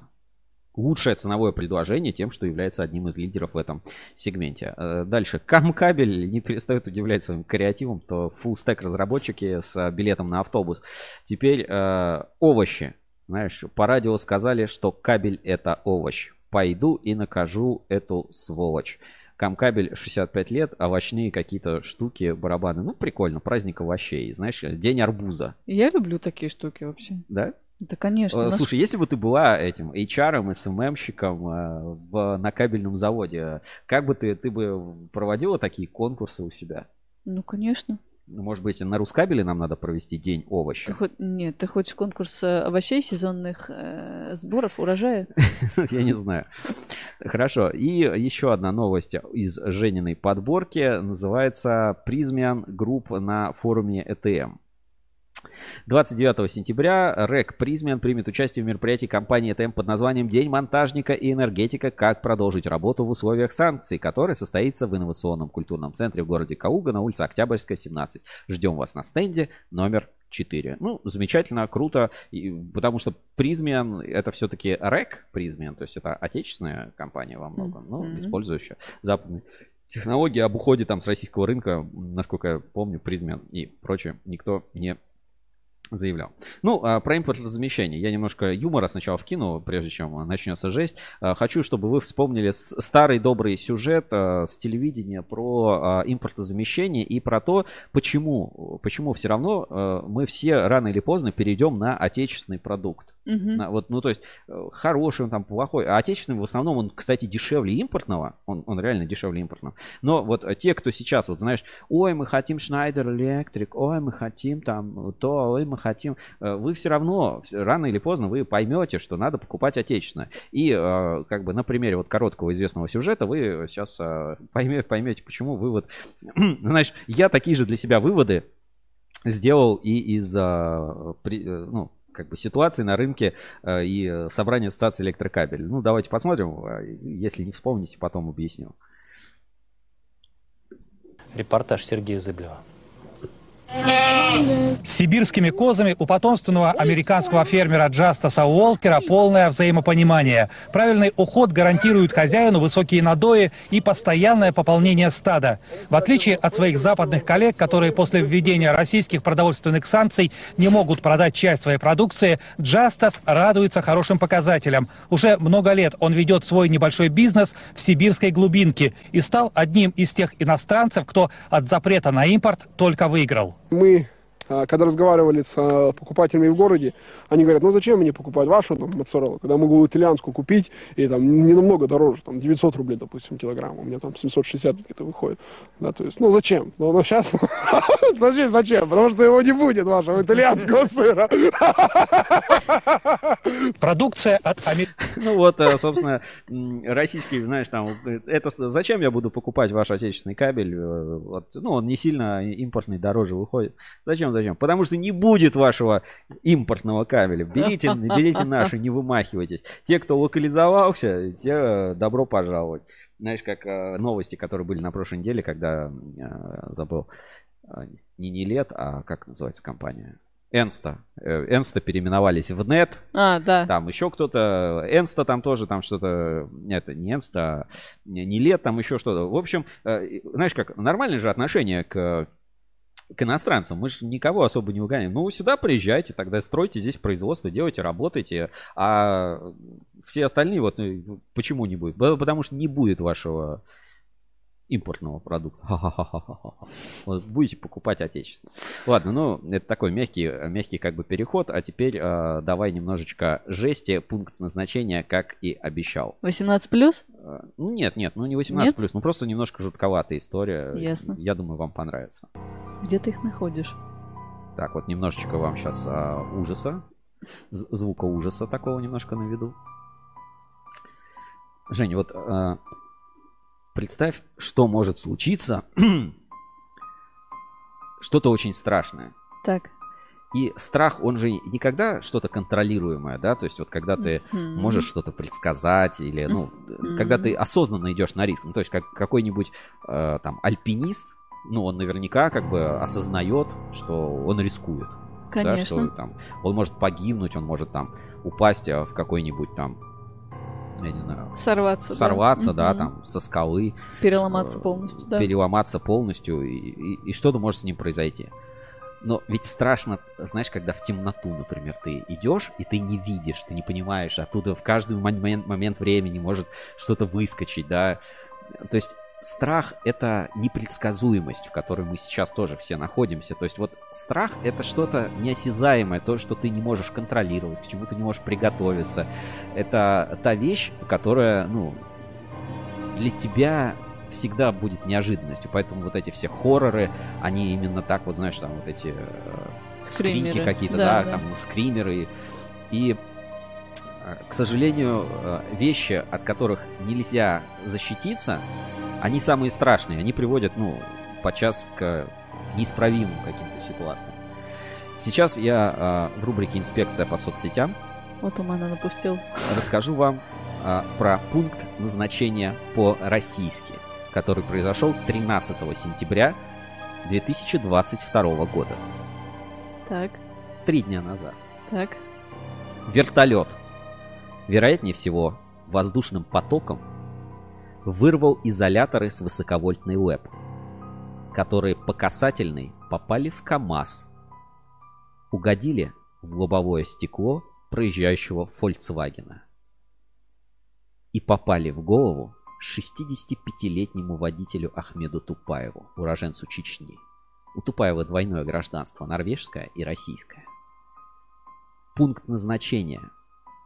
лучшее ценовое предложение тем, что является одним из лидеров в этом сегменте. Э, Дальше. Камкабель не перестает удивлять своим креативом, то stack разработчики с билетом на автобус. Теперь э, овощи. Знаешь, по радио сказали, что кабель это овощ. Пойду и накажу эту сволочь. Камкабель 65 лет, овощные какие-то штуки, барабаны. Ну, прикольно, праздник овощей. Знаешь, день арбуза.
Я люблю такие штуки вообще.
Да?
Да, конечно.
Э,
у нас-
Слушай, если бы ты была этим HR, SMM-щиком э, в, на кабельном заводе, как бы ты, ты бы проводила такие конкурсы у себя?
Ну, конечно.
Ну, Может быть, на Рускабеле нам надо провести день
Ты
овоща?
хо- Нет, ты хочешь конкурс э, овощей, сезонных э, сборов, урожая? <laughs>
Ну, Я не знаю. Хорошо. И еще одна новость из Жениной подборки. Называется Prysmian Group на форуме ЭТМ. 29 сентября РЭК Prysmian примет участие в мероприятии компании ЭТМ под названием День монтажника и энергетика. Как продолжить работу в условиях санкций, который состоится в инновационном культурном центре в городе Калуга на улице Октябрьская, 17. Ждем вас на стенде номер 4. Ну, замечательно, круто, и- потому что Призмен это все-таки РЭК Призмен, то есть это отечественная компания во многом, но
Мгм.
использующая западные технологии об уходе там с российского рынка, насколько я помню, Призмен и прочее никто не заявлял. Ну, а, про импортозамещение. Я немножко юмора сначала вкину, прежде чем начнется жесть. А, Хочу, чтобы вы вспомнили старый добрый сюжет а, с телевидения про импортозамещение и про то, почему, почему все равно мы все рано или поздно перейдем на отечественный продукт. На- вот, ну, то есть, э, хороший он там, плохой. А отечественный в основном, он, кстати, дешевле импортного. Он, он реально дешевле импортного. Но вот э, те, кто сейчас, вот знаешь, ой, мы хотим Schneider Electric, ой, мы хотим там то, ой, мы хотим... э, Вы все равно, рано или поздно, вы поймете, что надо покупать отечественное. И, как бы, на примере вот короткого известного сюжета вы сейчас поймете, поймете, почему вывод... <clears throat> Знаешь, я такие же для себя выводы сделал и из ну, как бы ситуации на рынке э, и э, собрания ассоциации электрокабель. Ну, давайте посмотрим. а, Если не вспомните, потом объясню.
Репортаж Сергея Зыблева.
Сибирскими козами у потомственного американского фермера Джастаса Уолкера полное взаимопонимание. Правильный уход гарантирует хозяину высокие надои и постоянное пополнение стада. В отличие от своих западных коллег, которые после введения российских продовольственных санкций не могут продать часть своей продукции, Джастас радуется хорошим показателям. Уже много лет он ведет свой небольшой бизнес в сибирской глубинке и стал одним из тех иностранцев, кто от запрета на импорт только выиграл.
Мы, когда разговаривали с а, покупателями в городе, они говорят, ну зачем мне покупать вашу там, моцареллу, когда могу итальянскую купить, и там не намного дороже, там 900 рублей, допустим, килограмм, у меня там 760 где-то выходит. Да, то есть, ну зачем? Ну, ну сейчас, <laughs> зачем, зачем? Потому что его не будет, вашего итальянского сыра. <laughs>
Продукция от Америки.
Ну вот, э, собственно, российский, знаешь, там, это зачем я буду покупать ваш отечественный кабель? Э, вот, ну, он не сильно импортный дороже выходит. Зачем, зачем? Потому что не будет вашего импортного кабеля. Берите, <laughs> берите наши, не вымахивайтесь. Те, кто локализовался, те э, добро пожаловать. Знаешь, как э, новости, которые были на прошлой неделе, когда э, забыл не не лет, а как называется компания? Энста. Энста переименовались в Нет.
А, да.
Там еще кто-то, Энста там тоже, там что-то, это не Энста, а не Лет, там еще что-то. В общем, знаешь как, нормальное же отношение к к иностранцам. Мы же никого особо не выгоняем. Ну, сюда приезжайте, тогда стройте здесь производство, делайте, работайте. А все остальные, вот, ну, почему не будет? Потому что не будет вашего импортного продукта. <laughs> Вот будете покупать отечественно. Ладно, ну, это такой мягкий, мягкий как бы переход. А теперь э, давай немножечко жести. Пункт назначения, как и обещал.
18 плюс?
Э, ну, нет, нет, ну не 18
Нет?
плюс, ну просто немножко жутковатая история.
Ясно.
Я думаю, вам понравится.
Где ты их находишь?
Так, вот немножечко вам сейчас ужаса, з- звука ужаса такого немножко наведу. Женя, вот а, представь, что может случиться. <clears throat> Что-то очень страшное.
Так.
И страх, он же никогда что-то контролируемое, да, то есть вот когда ты
Мгм.
можешь что-то предсказать или, ну,
Мгм.
когда ты осознанно идешь на риск, ну, то есть как какой-нибудь э, там альпинист, ну, он наверняка как бы осознает, что он рискует. Да,
Конечно.
что там он может погибнуть, он может там упасть э, в какой-нибудь там, я не знаю,
Сорваться, да.
сорваться, да,
Мгм.
там со скалы,
Переломаться полностью, да.
переломаться полностью, и, и- и что-то может с ним произойти. Но ведь страшно, знаешь, когда в темноту, например, ты идешь, и ты не видишь, ты не понимаешь, оттуда в каждый момент, момент времени может что-то выскочить, да. То есть страх — это непредсказуемость, в которой мы сейчас тоже все находимся. То есть вот страх — это что-то неосязаемое, то, что ты не можешь контролировать, к чему ты не можешь приготовиться. Это та вещь, которая, ну, для тебя всегда будет неожиданностью. Поэтому вот эти все хорроры, они именно так вот, знаешь, там вот эти э,
Скримеры.
скрики какие-то,
Да,
да, там скримеры. И, э, к сожалению, э, вещи, от которых нельзя защититься, они самые страшные. Они приводят, ну, подчас к неисправимым каким-то ситуациям. Сейчас я э, в рубрике «Инспекция по соцсетям»
Вот тумана напустил.
расскажу вам а, про пункт назначения по-российски, который произошел 13 сентября 2022 года.
Так,
Три дня назад.
так.
Вертолет, вероятнее всего, воздушным потоком вырвал изоляторы с высоковольтной ЛЭП, которые по касательной попали в КАМАЗ, угодили в лобовое стекло проезжающего Фольксвагена и попали в голову 65-летнему водителю Ахмеду Тупаеву, уроженцу Чечни. У Тупаева двойное гражданство, норвежское и российское. Пункт назначения.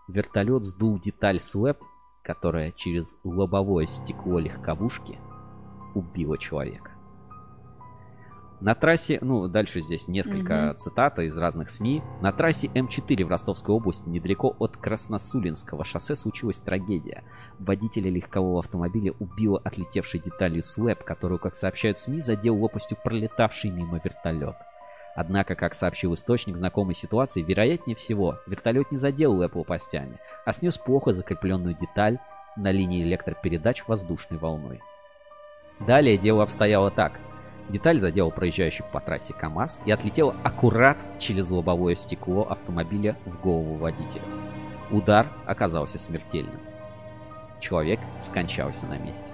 Вертолет сдул деталь СЛЭП, которая через лобовое стекло легковушки убила человека. На трассе, ну, дальше здесь несколько
Мгм.
цитат из разных СМИ. На трассе М4 в Ростовской области, недалеко от Красносулинского шоссе, случилась трагедия. Водителя легкового автомобиля убила отлетевшей деталью СЛЭП, которую, как сообщают СМИ, задел лопастью пролетавший мимо вертолет. Однако, как сообщил источник знакомой ситуации, вероятнее всего, вертолет не задел ЛЭП лопастями, а снес плохо закрепленную деталь на линии электропередач воздушной волной. Далее дело обстояло так. Деталь задела проезжающий по трассе КАМАЗ и отлетела аккурат через лобовое стекло автомобиля в голову водителя. Удар оказался смертельным. Человек скончался на месте.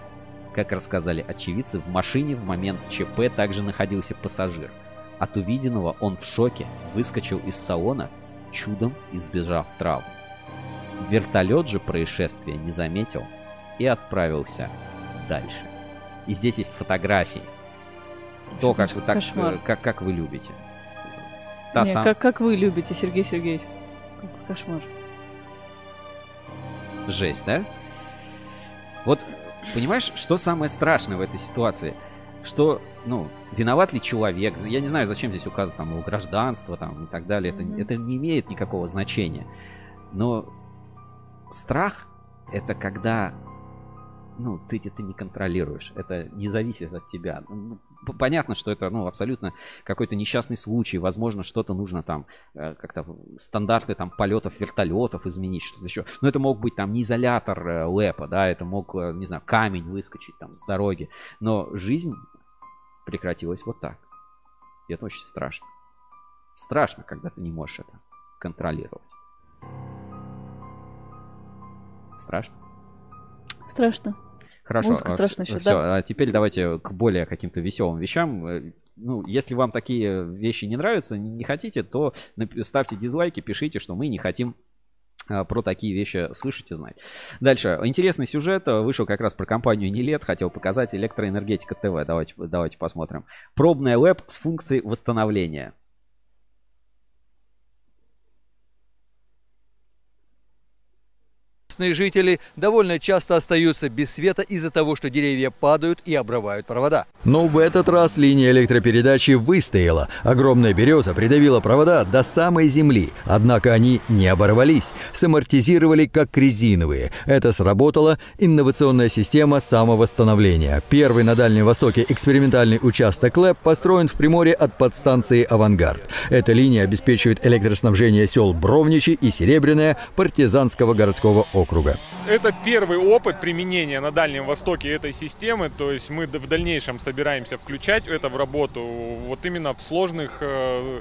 Как рассказали очевидцы, в машине в момент ЧП также находился пассажир. От увиденного он в шоке выскочил из салона, чудом избежав травм. Вертолет же происшествия не заметил и отправился дальше. И здесь есть фотографии. То, как вы, так, как, как вы любите. Та
Не,
сам-
как, как вы любите, Сергей Сергеевич. Какой кошмар.
Жесть, да? Вот, понимаешь, что самое страшное в этой ситуации? Что, ну, виноват ли человек? Я не знаю, зачем здесь указывать там его гражданство там, и так далее. Это,
Мгм.
это не имеет никакого значения. Но страх это когда ну, ты это не контролируешь. Это не зависит от тебя. Ну, п- понятно, что это, ну, абсолютно какой-то несчастный случай. Возможно, что-то нужно там, э, как-то стандарты там полетов вертолетов изменить, что-то еще. Но это мог быть там не изолятор э, ЛЭПа, да, это мог, э, не знаю, камень выскочить там с дороги. Но жизнь прекратилась вот так. И это очень страшно. Страшно, когда ты не можешь это контролировать. Страшно?
Страшно.
Хорошо.
Музыка страшная еще,
все,
да.
а теперь давайте к более каким-то веселым вещам. Э, Ну, если вам такие вещи не нравятся, не хотите, то ставьте дизлайки, пишите, что мы не хотим а, про такие вещи слышать и знать. Дальше. Интересный сюжет. Вышел как раз про компанию Нилет. Хотел показать электроэнергетика ТВ. Давайте, давайте посмотрим. Пробная веб с функцией восстановления.
Местные жители довольно часто остаются без света из-за того, что деревья падают и обрывают провода. Но в этот раз линия электропередачи выстояла. Огромная береза придавила провода до самой земли. Однако они не оборвались, самортизировали как резиновые. Это сработала инновационная система самовосстановления. Первый на Дальнем Востоке экспериментальный участок ЛЭП построен в Приморье от подстанции «Авангард». Эта линия обеспечивает электроснабжение сел Бровничи и Серебряное партизанского городского округа округа.
Это первый опыт применения на Дальнем Востоке этой системы, то есть мы в дальнейшем собираемся включать это в работу вот именно в сложных э,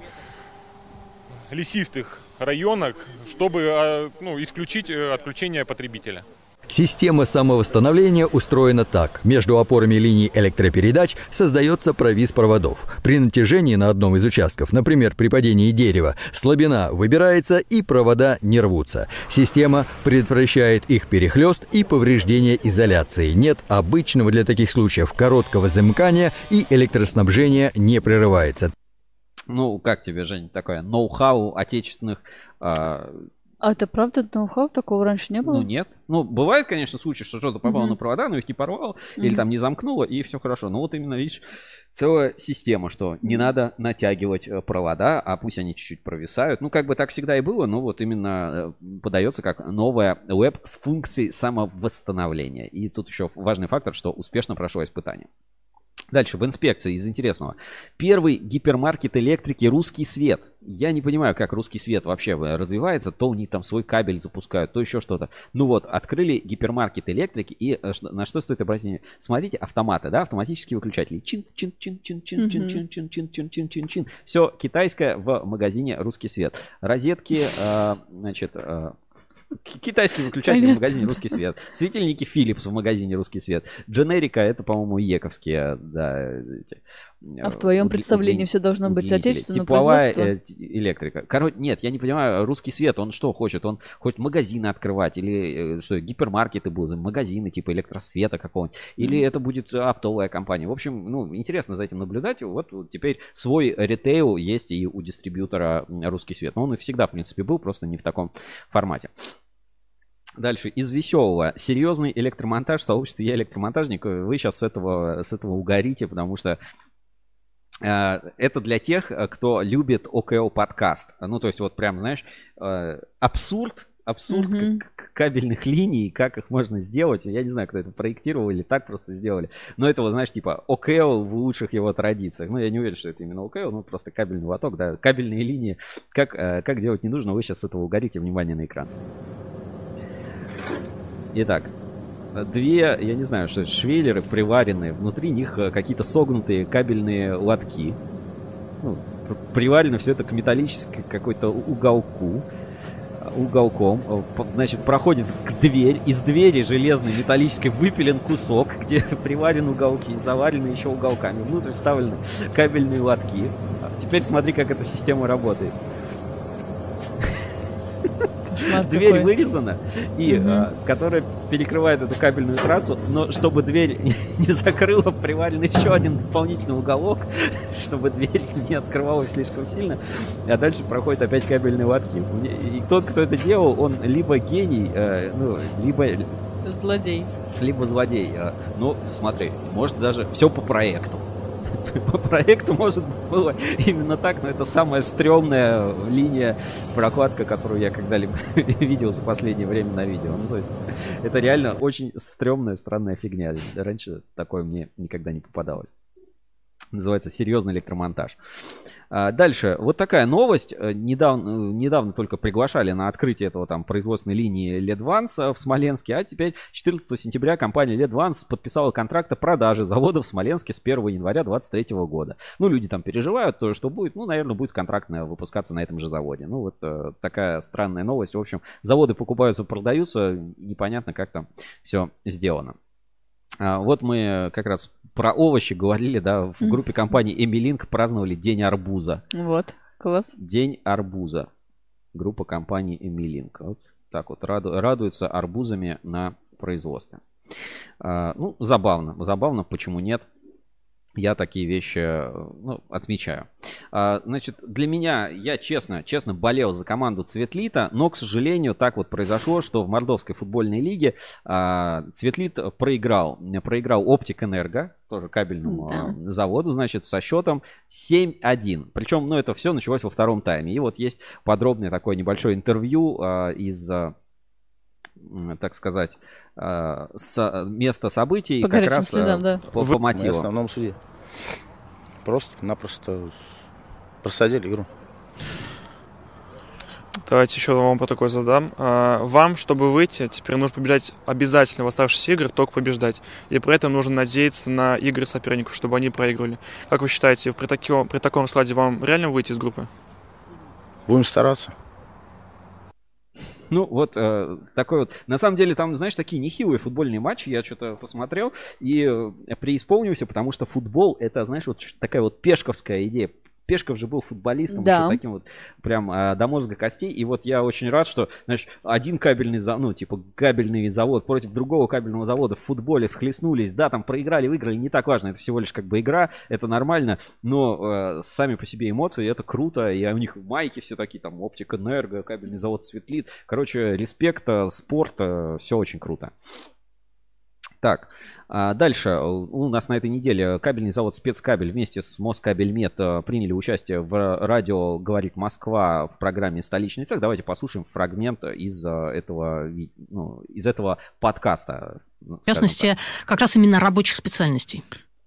лесистых районах, чтобы э, ну, исключить э, отключение потребителя.
Система самовосстановления устроена так. Между опорами линий электропередач создается провис проводов. При натяжении на одном из участков, например, при падении дерева, слабина выбирается и провода не рвутся. Система предотвращает их перехлест и повреждение изоляции. Нет обычного для таких случаев короткого замыкания и электроснабжение не прерывается.
Ну, как тебе, Жень, такое ноу-хау отечественных э,
а это правда ноу-хау? Такого раньше не было?
Ну нет. Ну, бывает, конечно, случай, что что-то попало mm-hmm. на провода, но их не порвало, mm-hmm. или там не замкнуло, и все хорошо. Но вот именно, видишь, целая система, что не надо натягивать э, провода, а пусть они чуть-чуть провисают. Ну, как бы так всегда и было, но вот именно э, подается как новая веб с функцией самовосстановления. И тут еще важный фактор, что успешно прошло испытание. Дальше, в инспекции из интересного. Первый гипермаркет электрики «Русский свет». Я не понимаю, как «Русский свет» вообще развивается. То у них там свой кабель запускают, то еще что-то. Ну вот, открыли гипермаркет электрики. И на что стоит обратить внимание? Смотрите, автоматы, да, автоматические выключатели. Чин, чин, чин, чин, чин, чин, чин, чин, чин, чин, чин, чин, чин. Все китайское в магазине «Русский свет». Розетки, значит, Китайский выключатель в магазине «Русский свет». Светильники Philips в магазине «Русский свет». Дженерика это, по-моему, ековские, да. Эти,
а в твоем представлении все должно быть отечественное
Тепловая э, электрика. Короче, нет, я не понимаю, «Русский свет», он что хочет? Он хочет магазины открывать или э, что, гипермаркеты будут, магазины типа электросвета какого-нибудь. Или mm-hmm. это будет оптовая компания. В общем, ну, интересно за этим наблюдать. Вот теперь свой ритейл есть и у дистрибьютора «Русский свет». Но он и всегда, в принципе, был, просто не в таком формате. Дальше, из веселого. Серьезный электромонтаж в сообществе «Я электромонтажник». Вы сейчас с этого, с этого угорите, потому что э, это для тех, кто любит ОКО подкаст. Ну, то есть, вот прям, знаешь, э, абсурд, абсурд mm-hmm. кабельных линий, как их можно сделать. Я не знаю, кто это проектировал или так просто сделали. Но это, вот, знаешь, типа ОКО в лучших его традициях. Ну, я не уверен, что это именно ОКО, ну, просто кабельный лоток, да. Кабельные линии, как, э, как делать не нужно, вы сейчас с этого угорите. Внимание на экран. Итак, две, я не знаю, что швеллеры приваренные, внутри них э, какие-то согнутые кабельные лотки. Ну, приварено все это к металлической какой-то уголку уголком, э, значит, проходит к дверь, из двери железной металлической выпилен кусок, <laughs> где приварен уголки, заварены еще уголками, внутрь вставлены кабельные лотки. Теперь смотри, как эта система работает. <laughs> дверь вырезана, и угу. а, которая перекрывает эту кабельную трассу, но чтобы дверь <laughs> не закрыла, приварен еще один дополнительный уголок, <laughs> чтобы дверь не открывалась слишком сильно, а дальше проходит опять кабельные лотки. И тот, кто это делал, он либо гений, э, ну, либо...
Злодей.
Либо злодей. Э, ну, смотри, может даже все по проекту <laughs> по проекту, может, было именно так, но это самая стрёмная линия прокладка, которую я когда-либо <laughs> видел за последнее время на видео. Ну, то есть, это реально очень стрёмная, странная фигня. Раньше такое мне никогда не попадалось. Называется серьезный электромонтаж. А, дальше, вот такая новость. Э, недавно, э, недавно только приглашали на открытие этого там производственной линии Ледванс в Смоленске, а теперь 14 сентября компания Ледванс подписала контракт о продаже завода в Смоленске с 1 января 2023 года. Ну, люди там переживают, то, что будет. Ну, наверное, будет контракт выпускаться на этом же заводе. Ну, вот э, такая странная новость. В общем, заводы покупаются, продаются, непонятно, как там все сделано. А, вот мы как раз про овощи говорили, да, в группе компании Эмилинк праздновали День арбуза.
Вот, класс.
День арбуза. Группа компании Эмилинк. Вот так вот раду- радуются арбузами на производстве. А, ну, забавно. Забавно, почему нет? Я такие вещи ну, отмечаю. А, значит, для меня, я честно, честно болел за команду Цветлита, но, к сожалению, так вот произошло, что в Мордовской футбольной лиге а, Цветлит проиграл, проиграл Оптик Энерго, тоже кабельному
Да.
а, заводу, значит, со счетом 7-1. Причем, ну, это все началось во втором тайме. И вот есть подробное такое небольшое интервью а, из а, так сказать, а, с места событий,
По
как раз
следам,
а,
да.
по, по
Мы
мотивам.
основном суде. Просто-напросто просадили игру.
Давайте еще вам по такой задам. А, Вам, чтобы выйти, теперь нужно побеждать обязательно в оставшихся играх, только побеждать. И при этом нужно надеяться на игры соперников, чтобы они проигрывали. Как вы считаете, при, таком, при таком раскладе вам реально выйти из группы?
Будем стараться.
Ну, вот э, такой вот. На самом деле, там, знаешь, такие нехилые футбольные матчи. Я что-то посмотрел и э, преисполнился, потому что футбол это, знаешь, вот такая вот пешковская идея. Пешков же был футболистом,
Да.
еще таким вот прям э, до мозга костей. И вот я очень рад, что, знаешь, один кабельный завод, ну, типа кабельный завод против другого кабельного завода в футболе схлестнулись. Да, там проиграли, выиграли, не так важно. Это всего лишь как бы игра, это нормально. Но э, сами по себе эмоции, это круто. И у них майки все такие, там, оптик энерго, кабельный завод светлит. Короче, респект, э, спорт, все очень круто. Так, а дальше у нас на этой неделе кабельный завод спецкабель вместе с Москабельмет э, приняли участие в радио «Говорит Москва» в программе «Столичный цех». Давайте послушаем фрагмент из э, этого, ну, из этого подкаста.
В частности, как раз именно рабочих специальностей.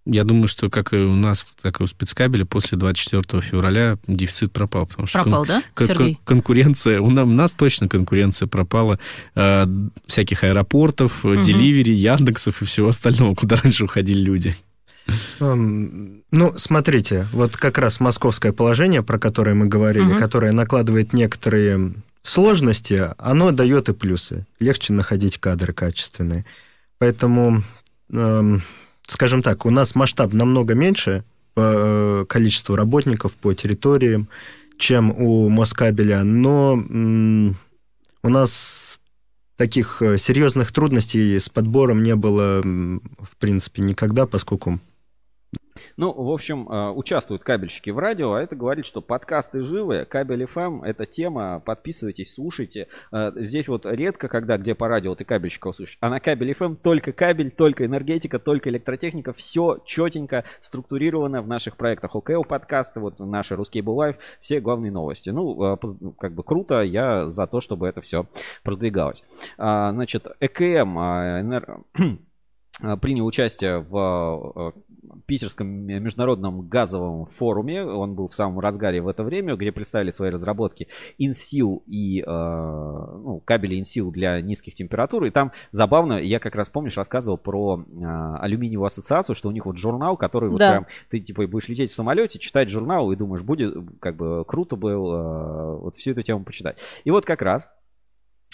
Я думаю, что как и у нас, так и у спецкабеля после 24 февраля дефицит пропал. Потому что
Пропал, да,
кон-
Сергей?
конкуренция, у нас, у нас точно конкуренция пропала э, всяких аэропортов,
Мгм.
деливери, Яндексов и всего остального, куда раньше уходили люди.
Эм, Ну, смотрите, вот как раз московское положение, про которое мы говорили,
Мгм.
которое накладывает некоторые сложности, оно дает и плюсы. Легче находить кадры качественные. Поэтому, эм, скажем так, у нас масштаб намного меньше по э, количеству работников по территориям, чем у Москабеля, но у нас таких э, серьезных трудностей с подбором не было, в принципе, никогда, поскольку
Ну, в общем, э, участвуют кабельщики в радио, а это говорит, что подкасты живы, кабель FM это тема, подписывайтесь, слушайте. Э, Здесь вот редко, когда где по радио ты кабельщика услышишь, а на кабель FM только кабель, только энергетика, только электротехника, все четенько структурировано в наших проектах ОКЛ подкасты, вот наши русские был лайф, все главные новости. Ну, э, как бы круто, я за то, чтобы это все продвигалось. А, Значит, ЭКМ, а, энер- принял участие в э, Питерском международном газовом форуме. Он был в самом разгаре в это время, где представили свои разработки InSeal и э, ну, кабели InSeal для низких температур. И там забавно, я как раз, помнишь, рассказывал про э, алюминиевую ассоциацию, что у них вот журнал, который вот
Да.
прям ты типа будешь лететь в самолете, читать журнал и думаешь, будет как бы круто было э, вот всю эту тему почитать. И вот как раз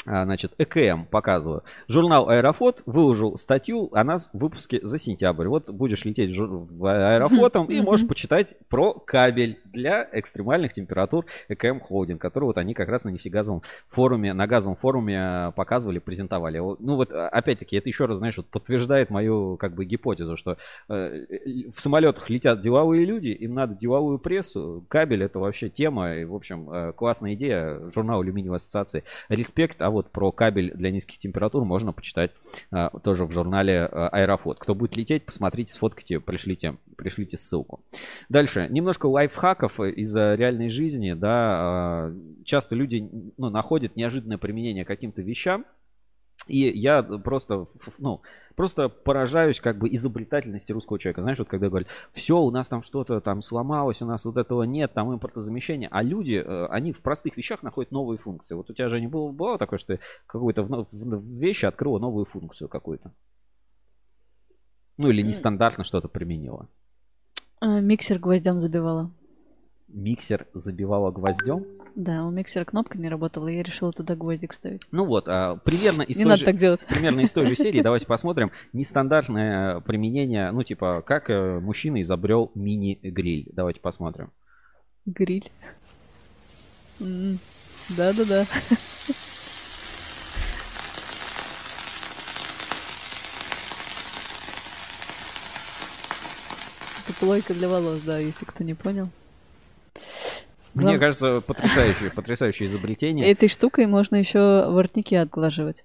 Значит, ЭКМ показываю. Журнал Аэрофот выложил статью о нас в выпуске за сентябрь. Вот будешь лететь в Аэрофотом и можешь почитать про кабель для экстремальных температур ЭКМ Холдинг, который вот они как раз на нефтегазовом форуме, на газовом форуме э, показывали, презентовали. Ну вот, а, опять-таки, это еще раз, знаешь, вот подтверждает мою как бы гипотезу, что э, в самолетах летят деловые люди, им надо деловую прессу. Кабель это вообще тема. И, в общем, э, классная идея. Журнал Алюминиевой ассоциации. Респект. А вот про кабель для низких температур можно почитать э, тоже в журнале э, Аэрофот. Кто будет лететь, посмотрите, сфоткайте, пришлите, пришлите ссылку. Дальше. Немножко лайфхаков из э, реальной жизни. Да, часто люди ну, находят неожиданное применение каким-то вещам. И я просто, ну, просто поражаюсь как бы изобретательности русского человека. Знаешь, вот когда говорят, все, у нас там что-то там сломалось, у нас вот этого нет, там импортозамещение. А люди, э, они в простых вещах находят новые функции. Вот у тебя же не было, было такое, что какую-то в, в- в вещи открыла новую функцию какую-то? Ну или нестандартно что-то применила.
А, Миксер гвоздем забивала.
Миксер забивала гвоздем.
Да, у миксера кнопка не работала, и я решила туда гвоздик ставить.
Ну вот, а, примерно из
не
той
надо
же,
так делать.
Примерно из той же серии, <laughs> давайте посмотрим. Нестандартное э, применение, ну типа, как э, мужчина изобрел мини-гриль. Давайте посмотрим.
Гриль. М-м, да-да-да. <laughs> Это плойка для волос, да, если кто не понял.
Мне
Глав-
кажется, потрясающее, потрясающее изобретение.
Этой штукой можно еще воротники отглаживать.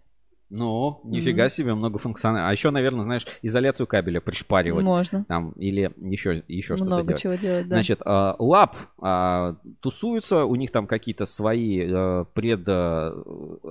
Ну, нифига себе, многофункционально. А еще, наверное, знаешь, изоляцию кабеля пришпаривать.
Можно.
Там, или еще, еще что-то
Много
делать.
чего делать, да.
Значит, а, лап а, тусуются, у них там какие-то свои э, пред...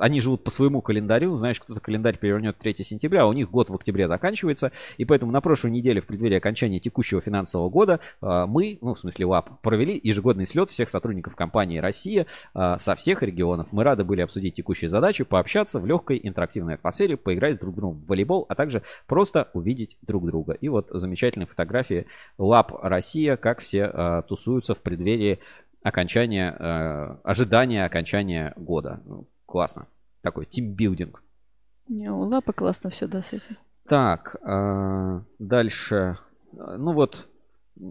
Они живут по своему календарю. Знаешь, кто-то календарь перевернет 3 сентября, а у них год в октябре заканчивается. И поэтому на прошлой неделе, в преддверии окончания текущего финансового года, мы, ну, в смысле лап, провели ежегодный слет всех сотрудников компании «Россия» со всех регионов. Мы рады были обсудить текущие задачи, пообщаться в легкой интерактивной атмосфере, поиграть с друг другом в волейбол, а также просто увидеть друг друга. И вот замечательные фотографии Лап Россия, как все э, тусуются в преддверии окончания, э, ожидания окончания года. Ну, классно. Такой тимбилдинг.
Не, у Лапа классно все, да, с этим.
Так, э, дальше. Э, Ну вот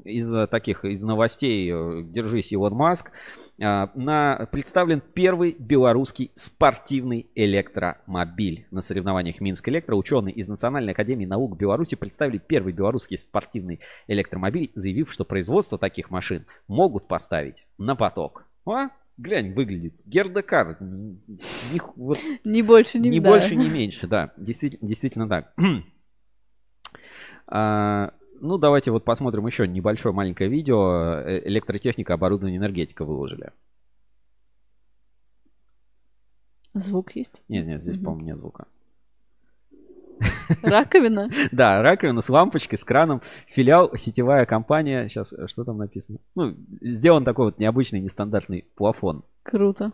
из э, таких из новостей э, держись Илон Маск э, на представлен первый белорусский спортивный электромобиль на соревнованиях Минск Электро ученые из Национальной академии наук Беларуси представили первый белорусский спортивный электромобиль заявив что производство таких машин могут поставить на поток а? Глянь, выглядит. Гердекар. Ни, вот, <laughs>
Ни больше, ни
ни
да.
больше, ни меньше, да. Действительно, действительно так. <clears throat> А, ну, давайте вот посмотрим еще небольшое маленькое видео. Э, Электротехника, оборудование, энергетика выложили.
Звук есть?
Нет, нет, здесь,
Мгм.
по-моему, нет звука.
Раковина? <laughs>
Да, раковина с лампочкой, с краном. Филиал, сетевая компания. Сейчас, что там написано? Ну, сделан такой вот необычный, нестандартный плафон.
Круто.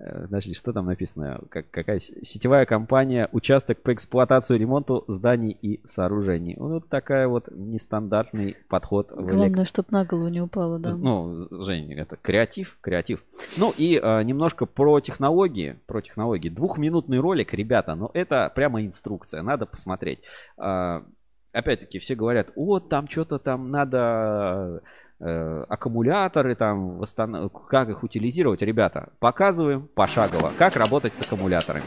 Э, Подожди, что там написано? Как, какая сетевая компания, участок по эксплуатации и ремонту зданий и сооружений. Вот такая вот нестандартный подход
Главное, чтоб на голову не упало, да.
Ну, Жень, это креатив, креатив. Ну и э, немножко про технологии, про технологии. Двухминутный ролик, ребята, но это прямо инструкция, надо посмотреть. А, опять-таки, все говорят, вот там что-то там надо э, аккумуляторы, там, как их утилизировать. Ребята, показываем пошагово, как работать с аккумуляторами.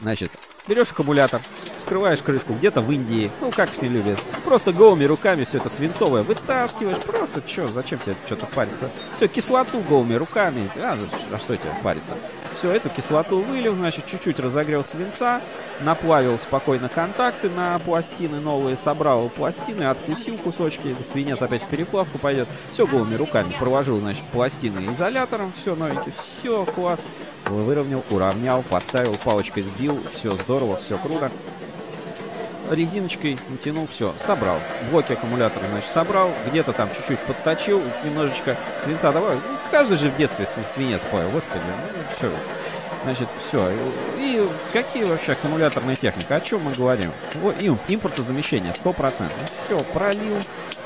Значит, берешь аккумулятор, вскрываешь крышку где-то в Индии, ну как все любят. Просто голыми руками все это свинцовое вытаскиваешь. Просто что, зачем тебе что-то париться? Все, кислоту голыми руками. А, за а что тебе париться? Все, эту кислоту вылил, значит, чуть-чуть разогрел свинца, наплавил спокойно контакты на пластины новые, собрал пластины, откусил кусочки, свинец опять в переплавку пойдет. Все голыми руками проложил, значит, пластины изолятором, все новенький, все, класс. Выровнял, уравнял, поставил, палочкой сбил, все здорово, все круто. Резиночкой натянул, все, собрал. Блоки аккумулятора, значит, собрал. Где-то там чуть-чуть подточил, немножечко свинца добавил. Ну, Каждый же в детстве свинец поел, господи. Ну, что. Значит, все. И какие вообще аккумуляторная техника? О чем мы говорим? Вот им, импортозамещение 100%. Ну, все, пролил,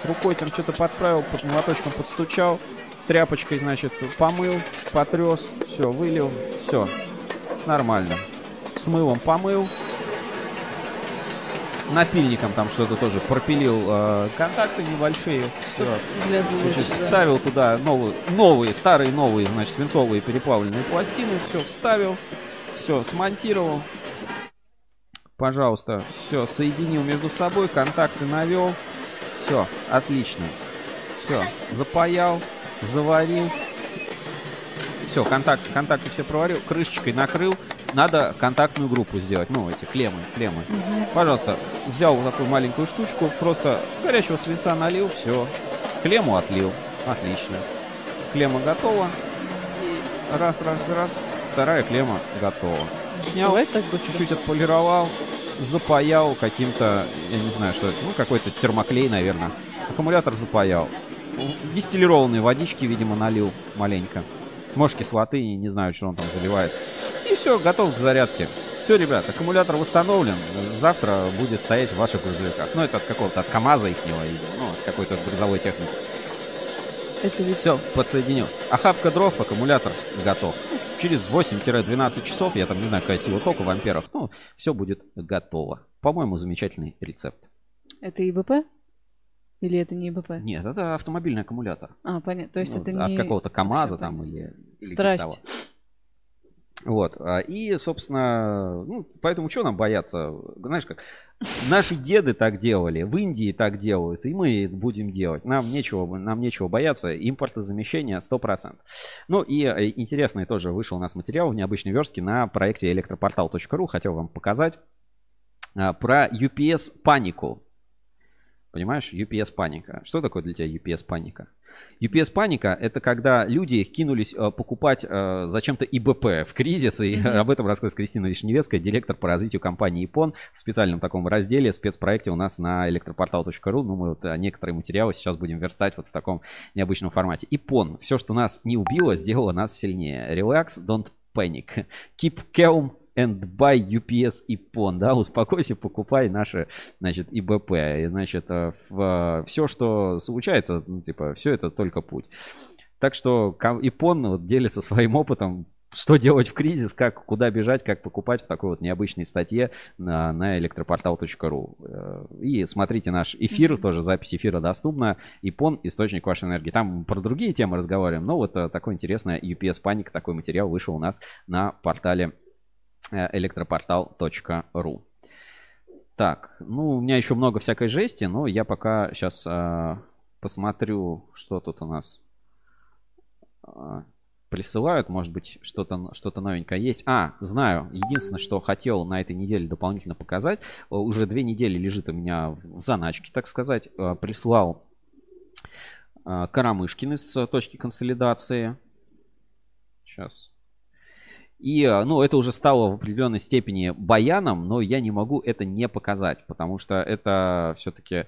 рукой там что-то подправил, под молоточком подстучал, тряпочкой, значит, помыл, потрес, все, вылил, все, нормально. С мылом помыл, напильником там что-то тоже пропилил э, контакты небольшие, все,
да.
вставил туда новые, новые, старые новые, значит, свинцовые переплавленные пластины, все вставил, все смонтировал, пожалуйста, все соединил между собой, контакты навел, все, отлично, все, запаял, заварил, все, контакты, контакты все проварил, крышечкой накрыл. Надо контактную группу сделать. Ну, эти клеммы, клеммы.
Мгм.
Пожалуйста, взял вот такую маленькую штучку, просто горячего свинца налил, все. Клемму отлил. Отлично. Клемма готова. И раз, раз, раз. Вторая клемма готова. Снял, чуть-чуть отполировал, запаял каким-то, я не знаю, что это, ну, какой-то термоклей, наверное. Аккумулятор запаял. Дистиллированной водички, видимо, налил маленько. Может, кислоты, не знаю, что он там заливает. И все, готов к зарядке. Все, ребят, аккумулятор восстановлен. Завтра будет стоять в ваших грузовиках. Ну, это от какого-то, от КАМАЗа ихнего, или, ну, от какой-то грузовой техники.
Это ведь...
Все, подсоединил. Охапка дров, аккумулятор готов. Через 8-12 часов, я там не знаю, какая сила тока в амперах, ну, все будет готово. По-моему, замечательный рецепт.
Это ИБП? Или это не ИБП?
Нет, это автомобильный аккумулятор.
А, понятно. То есть
Ну,
это
от
не...
какого-то КАМАЗа там или, или
Страсть.
того. Вот. а, И, собственно, ну, поэтому что нам бояться? Знаешь, как наши деды так делали, в Индии так делают, и мы будем делать. Нам нечего, нам нечего бояться. Импортозамещение 100%. Ну и э, интересный тоже вышел у нас материал в необычной верстке на проекте электропортал.ру. Хотел вам показать а, про UPS панику. Понимаешь, UPS паника. Что такое для тебя UPS паника? UPS паника это когда люди кинулись э, покупать э, зачем-то ИБП в кризис, и
Мгм.
об этом рассказывает Кристина Вишневецкая, директор по развитию компании Ипон в специальном таком разделе, спецпроекте у нас на электропортал.ру. Ну, мы вот э, некоторые материалы сейчас будем верстать вот в таком необычном формате. Ипон. Все, что нас не убило, сделало нас сильнее. Relax, don't panic. Keep calm and buy UPS Ипон, да, успокойся, покупай наши, значит, ИБП. И, значит, все, что случается, ну, типа, все это только путь. Так что Ипон вот делится своим опытом, что делать в кризис, как, куда бежать, как покупать в такой вот необычной статье на, на электропортал.ру. Э, И смотрите наш эфир, тоже запись эфира доступна. Ипон, источник вашей энергии. Там про другие темы разговариваем, но вот э, такой интересный UPS паник, такой материал вышел у нас на портале э, электропортал.ру. Так, ну, у меня еще много всякой жести, но я пока сейчас посмотрю, что тут у нас а, присылают. Может быть, что-то что новенькое есть. А, знаю. Единственное, что хотел на этой неделе дополнительно показать. э, Уже две недели лежит у меня в заначке, так сказать. Э, Прислал э, Карамышкин из э, точки консолидации. Сейчас. И, э, ну, это уже стало в определенной степени баяном, но я не могу это не показать, потому что это все-таки,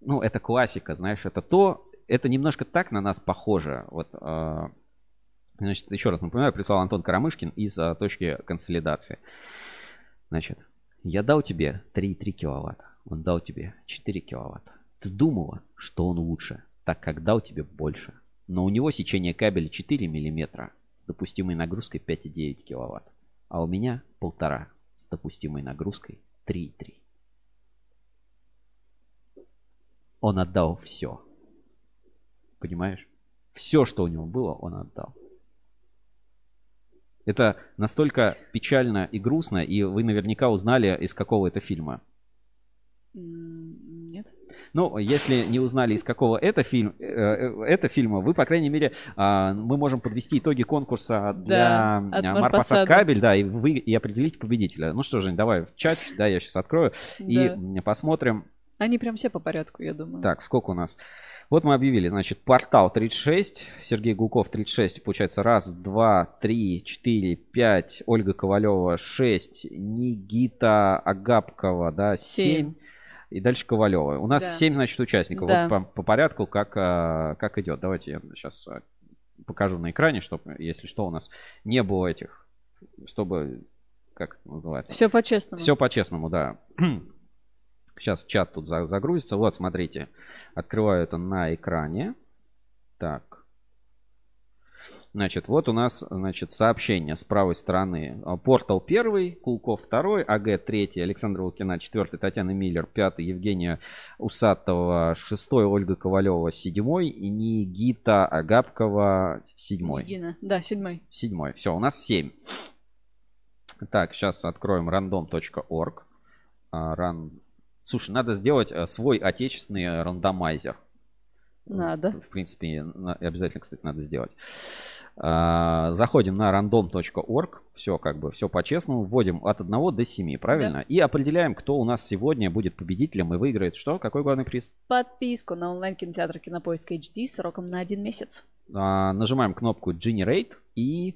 ну, это классика, знаешь, это то, это немножко так на нас похоже. Вот, э, значит, еще раз напоминаю, прислал Антон Карамышкин из э, точки консолидации. Значит, я дал тебе 3,3 киловатта, он дал тебе 4 киловатта. Ты думала, что он лучше, так как дал тебе больше. Но у него сечение кабеля 4 миллиметра допустимой нагрузкой 5,9 киловатт, а у меня полтора с допустимой нагрузкой 3,3. Он отдал все. Понимаешь? Все, что у него было, он отдал. Это настолько печально и грустно, и вы наверняка узнали из какого это фильма. Ну, если не узнали, из какого это, фильм, э, э, это фильма, вы, по крайней мере, а, мы можем подвести итоги конкурса для
от
а. Марпасад кабель, да, и вы и определить победителя. Ну что, Жень, давай в чат, да, я сейчас открою и
Да.
посмотрим.
Они прям все по порядку, я думаю.
Так, сколько у нас? Вот мы объявили, значит, портал 36, Сергей Гулков 36, получается раз, два, три, четыре, пять, Ольга Ковалева 6, Нигита Агапкова, да, 7.
Семь.
И дальше Ковалева. У нас
Да.
7, значит, участников.
Да.
Вот по, по порядку, как, а, как идет. Давайте я сейчас а, покажу на экране, чтобы, если что, у нас не было этих, чтобы, как это называется?
Все по-честному.
Все по-честному, да. <clears throat> Сейчас чат тут за- загрузится. Вот, смотрите. Открываю это на экране. Так. Значит, вот у нас, значит, сообщение с правой стороны. А, Портал первый, Кулков второй, АГ третий, Александр Лукина четвертый, Татьяна Миллер пятый, Евгения Усатова шестой, Ольга Ковалева седьмой и Нигита Агапкова седьмой.
Егина. Да, седьмой.
Седьмой. Все, у нас 7. Так, сейчас откроем random.org. А, Ран... Слушай, надо сделать э, свой отечественный э, рандомайзер.
Надо.
В принципе, обязательно, кстати, надо сделать. А, Заходим на random.org. Все как бы, все по-честному. Вводим от 1 до 7, правильно?
Да.
И определяем, кто у нас сегодня будет победителем и выиграет что? Какой главный приз?
Подписку на онлайн-кинотеатр Кинопоиск HD сроком на один месяц.
А, нажимаем кнопку Generate и э,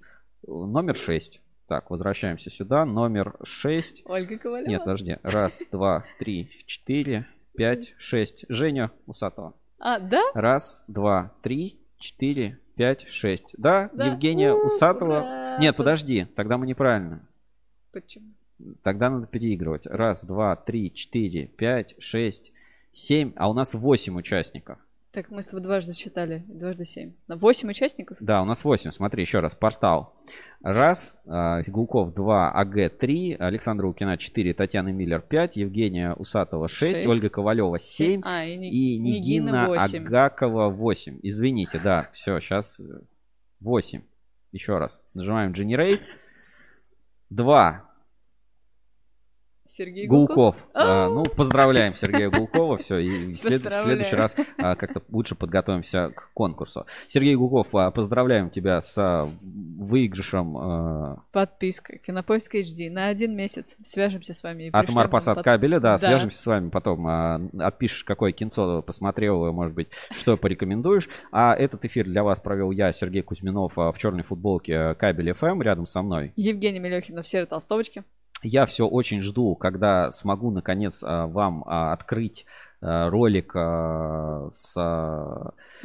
номер 6. Так, возвращаемся сюда. Номер 6.
Ольга Ковалева.
Нет, подожди. Раз, два, три, четыре, пять, шесть. Женя Усатова.
А, да?
Раз, два, три, четыре, пять, шесть. Да,
Да.
Евгения
У,
Усатова.
ура!
Нет, подожди, тогда мы неправильно.
Почему?
Тогда надо переигрывать. Раз, два, три, четыре, пять, шесть, семь. А у нас восемь участников.
Так, мы с тобой дважды считали. Дважды семь. На восемь участников?
Да, у нас 8. Смотри, еще раз. Портал. Раз. а, Гулков 2, АГ 3, Александра Лукина 4, Татьяна Миллер 5, Евгения Усатова 6,
Шесть.
Ольга Ковалева 7
А, и,
и
Нигина
Нигина
восемь.
Агакова 8. Извините, да, все, сейчас 8. Еще раз. Нажимаем Generate. два.
Сергей
Гулков.
Гулков.
А, ну, поздравляем Сергея Гулкова. Все, и в, след- в
Поздравляем.
следующий раз а, как-то лучше подготовимся к конкурсу. Сергей Гулков, а, поздравляем тебя с а, выигрышем а,
Подписка. Кинопоиск HD на один месяц. Свяжемся с вами.
от Марпасад
под-
кабеля. Да, свяжемся с вами потом. а, Отпишешь, какое кинцо посмотрел, может быть, что порекомендуешь. А этот эфир для вас провел я, Сергей Кузьминов, в черной футболке Кабель FM рядом со мной.
Евгений Мелехин в серой толстовочке.
Я все очень жду, когда смогу наконец а, вам а, открыть а, ролик с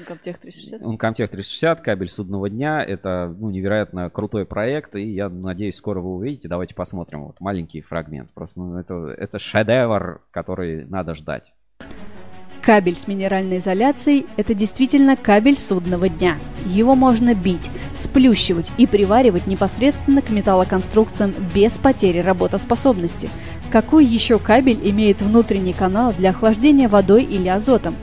Комтех 360.
Uncomtech 360, кабель судного дня. Это ну, невероятно крутой проект, и я надеюсь, скоро вы увидите. Давайте посмотрим. Вот маленький фрагмент. Просто ну, это, это шедевр, который надо ждать.
Кабель с минеральной изоляцией – это действительно кабель судного дня. Его можно бить, сплющивать и приваривать непосредственно к металлоконструкциям без потери работоспособности. Какой еще кабель имеет внутренний канал для охлаждения водой или азотом?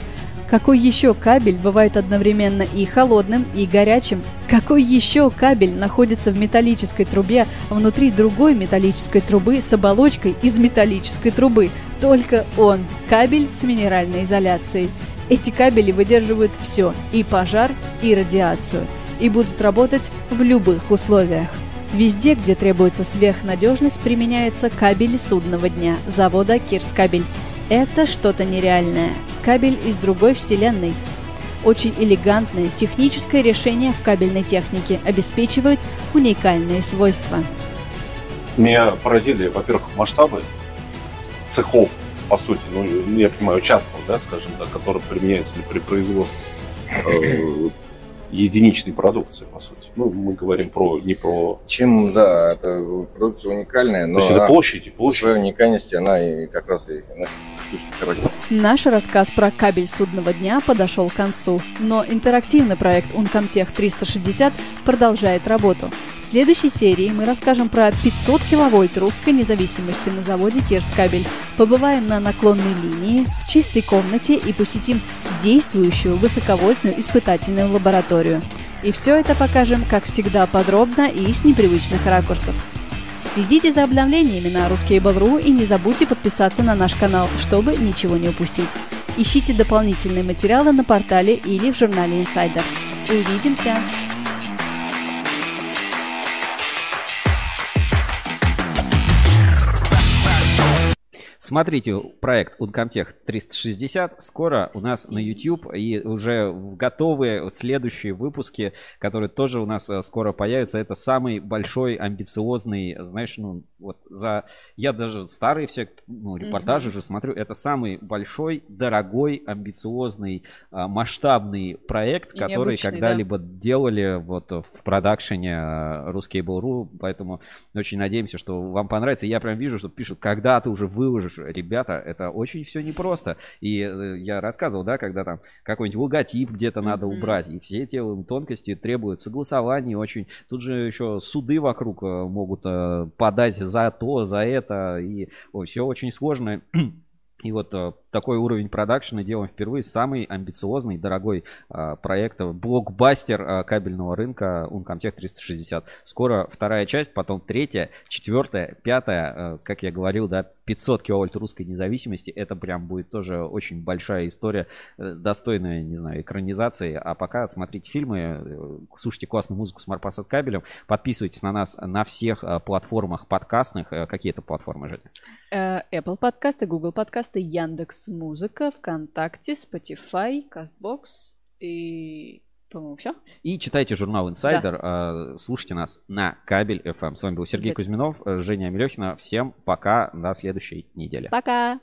Какой еще кабель бывает одновременно и холодным, и горячим? Какой еще кабель находится в металлической трубе внутри другой металлической трубы с оболочкой из металлической трубы? Только он – кабель с минеральной изоляцией. Эти кабели выдерживают все – и пожар, и радиацию. И будут работать в любых условиях. Везде, где требуется сверхнадежность, применяется кабель судного дня завода Кирскабель. Это что-то нереальное. Кабель из другой вселенной. Очень элегантное техническое решение в кабельной технике обеспечивает уникальные свойства.
Меня поразили, во-первых, масштабы цехов, по сути, ну, я понимаю, участков, да, скажем так, которые применяются при производстве э, единичной продукции, по сути. Ну, мы говорим про не про...
Чем, да, это продукция уникальная, но
То есть это
в
площади.
своей уникальности она и как раз и.
Наш рассказ про кабель судного дня подошел к концу, но интерактивный проект Uncomtech 360 продолжает работу. В следующей серии мы расскажем про 500 киловольт русской независимости на заводе Кирскабель. Побываем на наклонной линии, в чистой комнате и посетим действующую высоковольтную испытательную лабораторию. И все это покажем, как всегда, подробно и с непривычных ракурсов. Следите за обновлениями на Ruskable.ru и не забудьте подписаться на наш канал, чтобы ничего не упустить. Ищите дополнительные материалы на портале или в журнале Insider. Увидимся!
Смотрите проект Uncomtech 360. Скоро у нас на YouTube и уже готовые следующие выпуски, которые тоже у нас э, скоро появятся. Это самый большой, амбициозный, знаешь, ну вот за... Я даже старые все ну, репортажи
Мгм.
же смотрю. Это самый большой, дорогой, амбициозный, а, масштабный проект,
И
который когда-либо делали вот в продакшене э, Ruskable.ru. Поэтому очень надеемся, что вам понравится. Я прям вижу, что пишут, когда ты уже выложишь. Ребята, это очень все непросто. И э, я рассказывал, да, когда там какой-нибудь логотип где-то надо убрать. И все эти тонкости требуют согласования очень. Тут же еще суды вокруг э, могут э, подать за то, за это. И все очень сложно. И вот такой уровень продакшена делаем впервые. Самый амбициозный, дорогой э, проект, блокбастер э, кабельного рынка Uncomtech 360. Скоро вторая часть, потом третья, четвертая, пятая. э, как я говорил, да, 500 киловольт русской независимости. Это прям будет тоже очень большая история, э, достойная, не знаю, экранизации. А пока смотрите фильмы, э, слушайте классную музыку с Марпасад кабелем, подписывайтесь на нас на всех э, платформах подкастных. Какие это платформы, Женя?
Apple подкасты, Google подкасты, Яндекс Музыка, ВКонтакте, Spotify, Castbox и, по-моему, все.
И читайте журнал Insider, э, слушайте нас на Кабель FM. С вами был Сергей. Кузьминов, Женя Мелехина. Всем пока, до следующей недели.
Пока!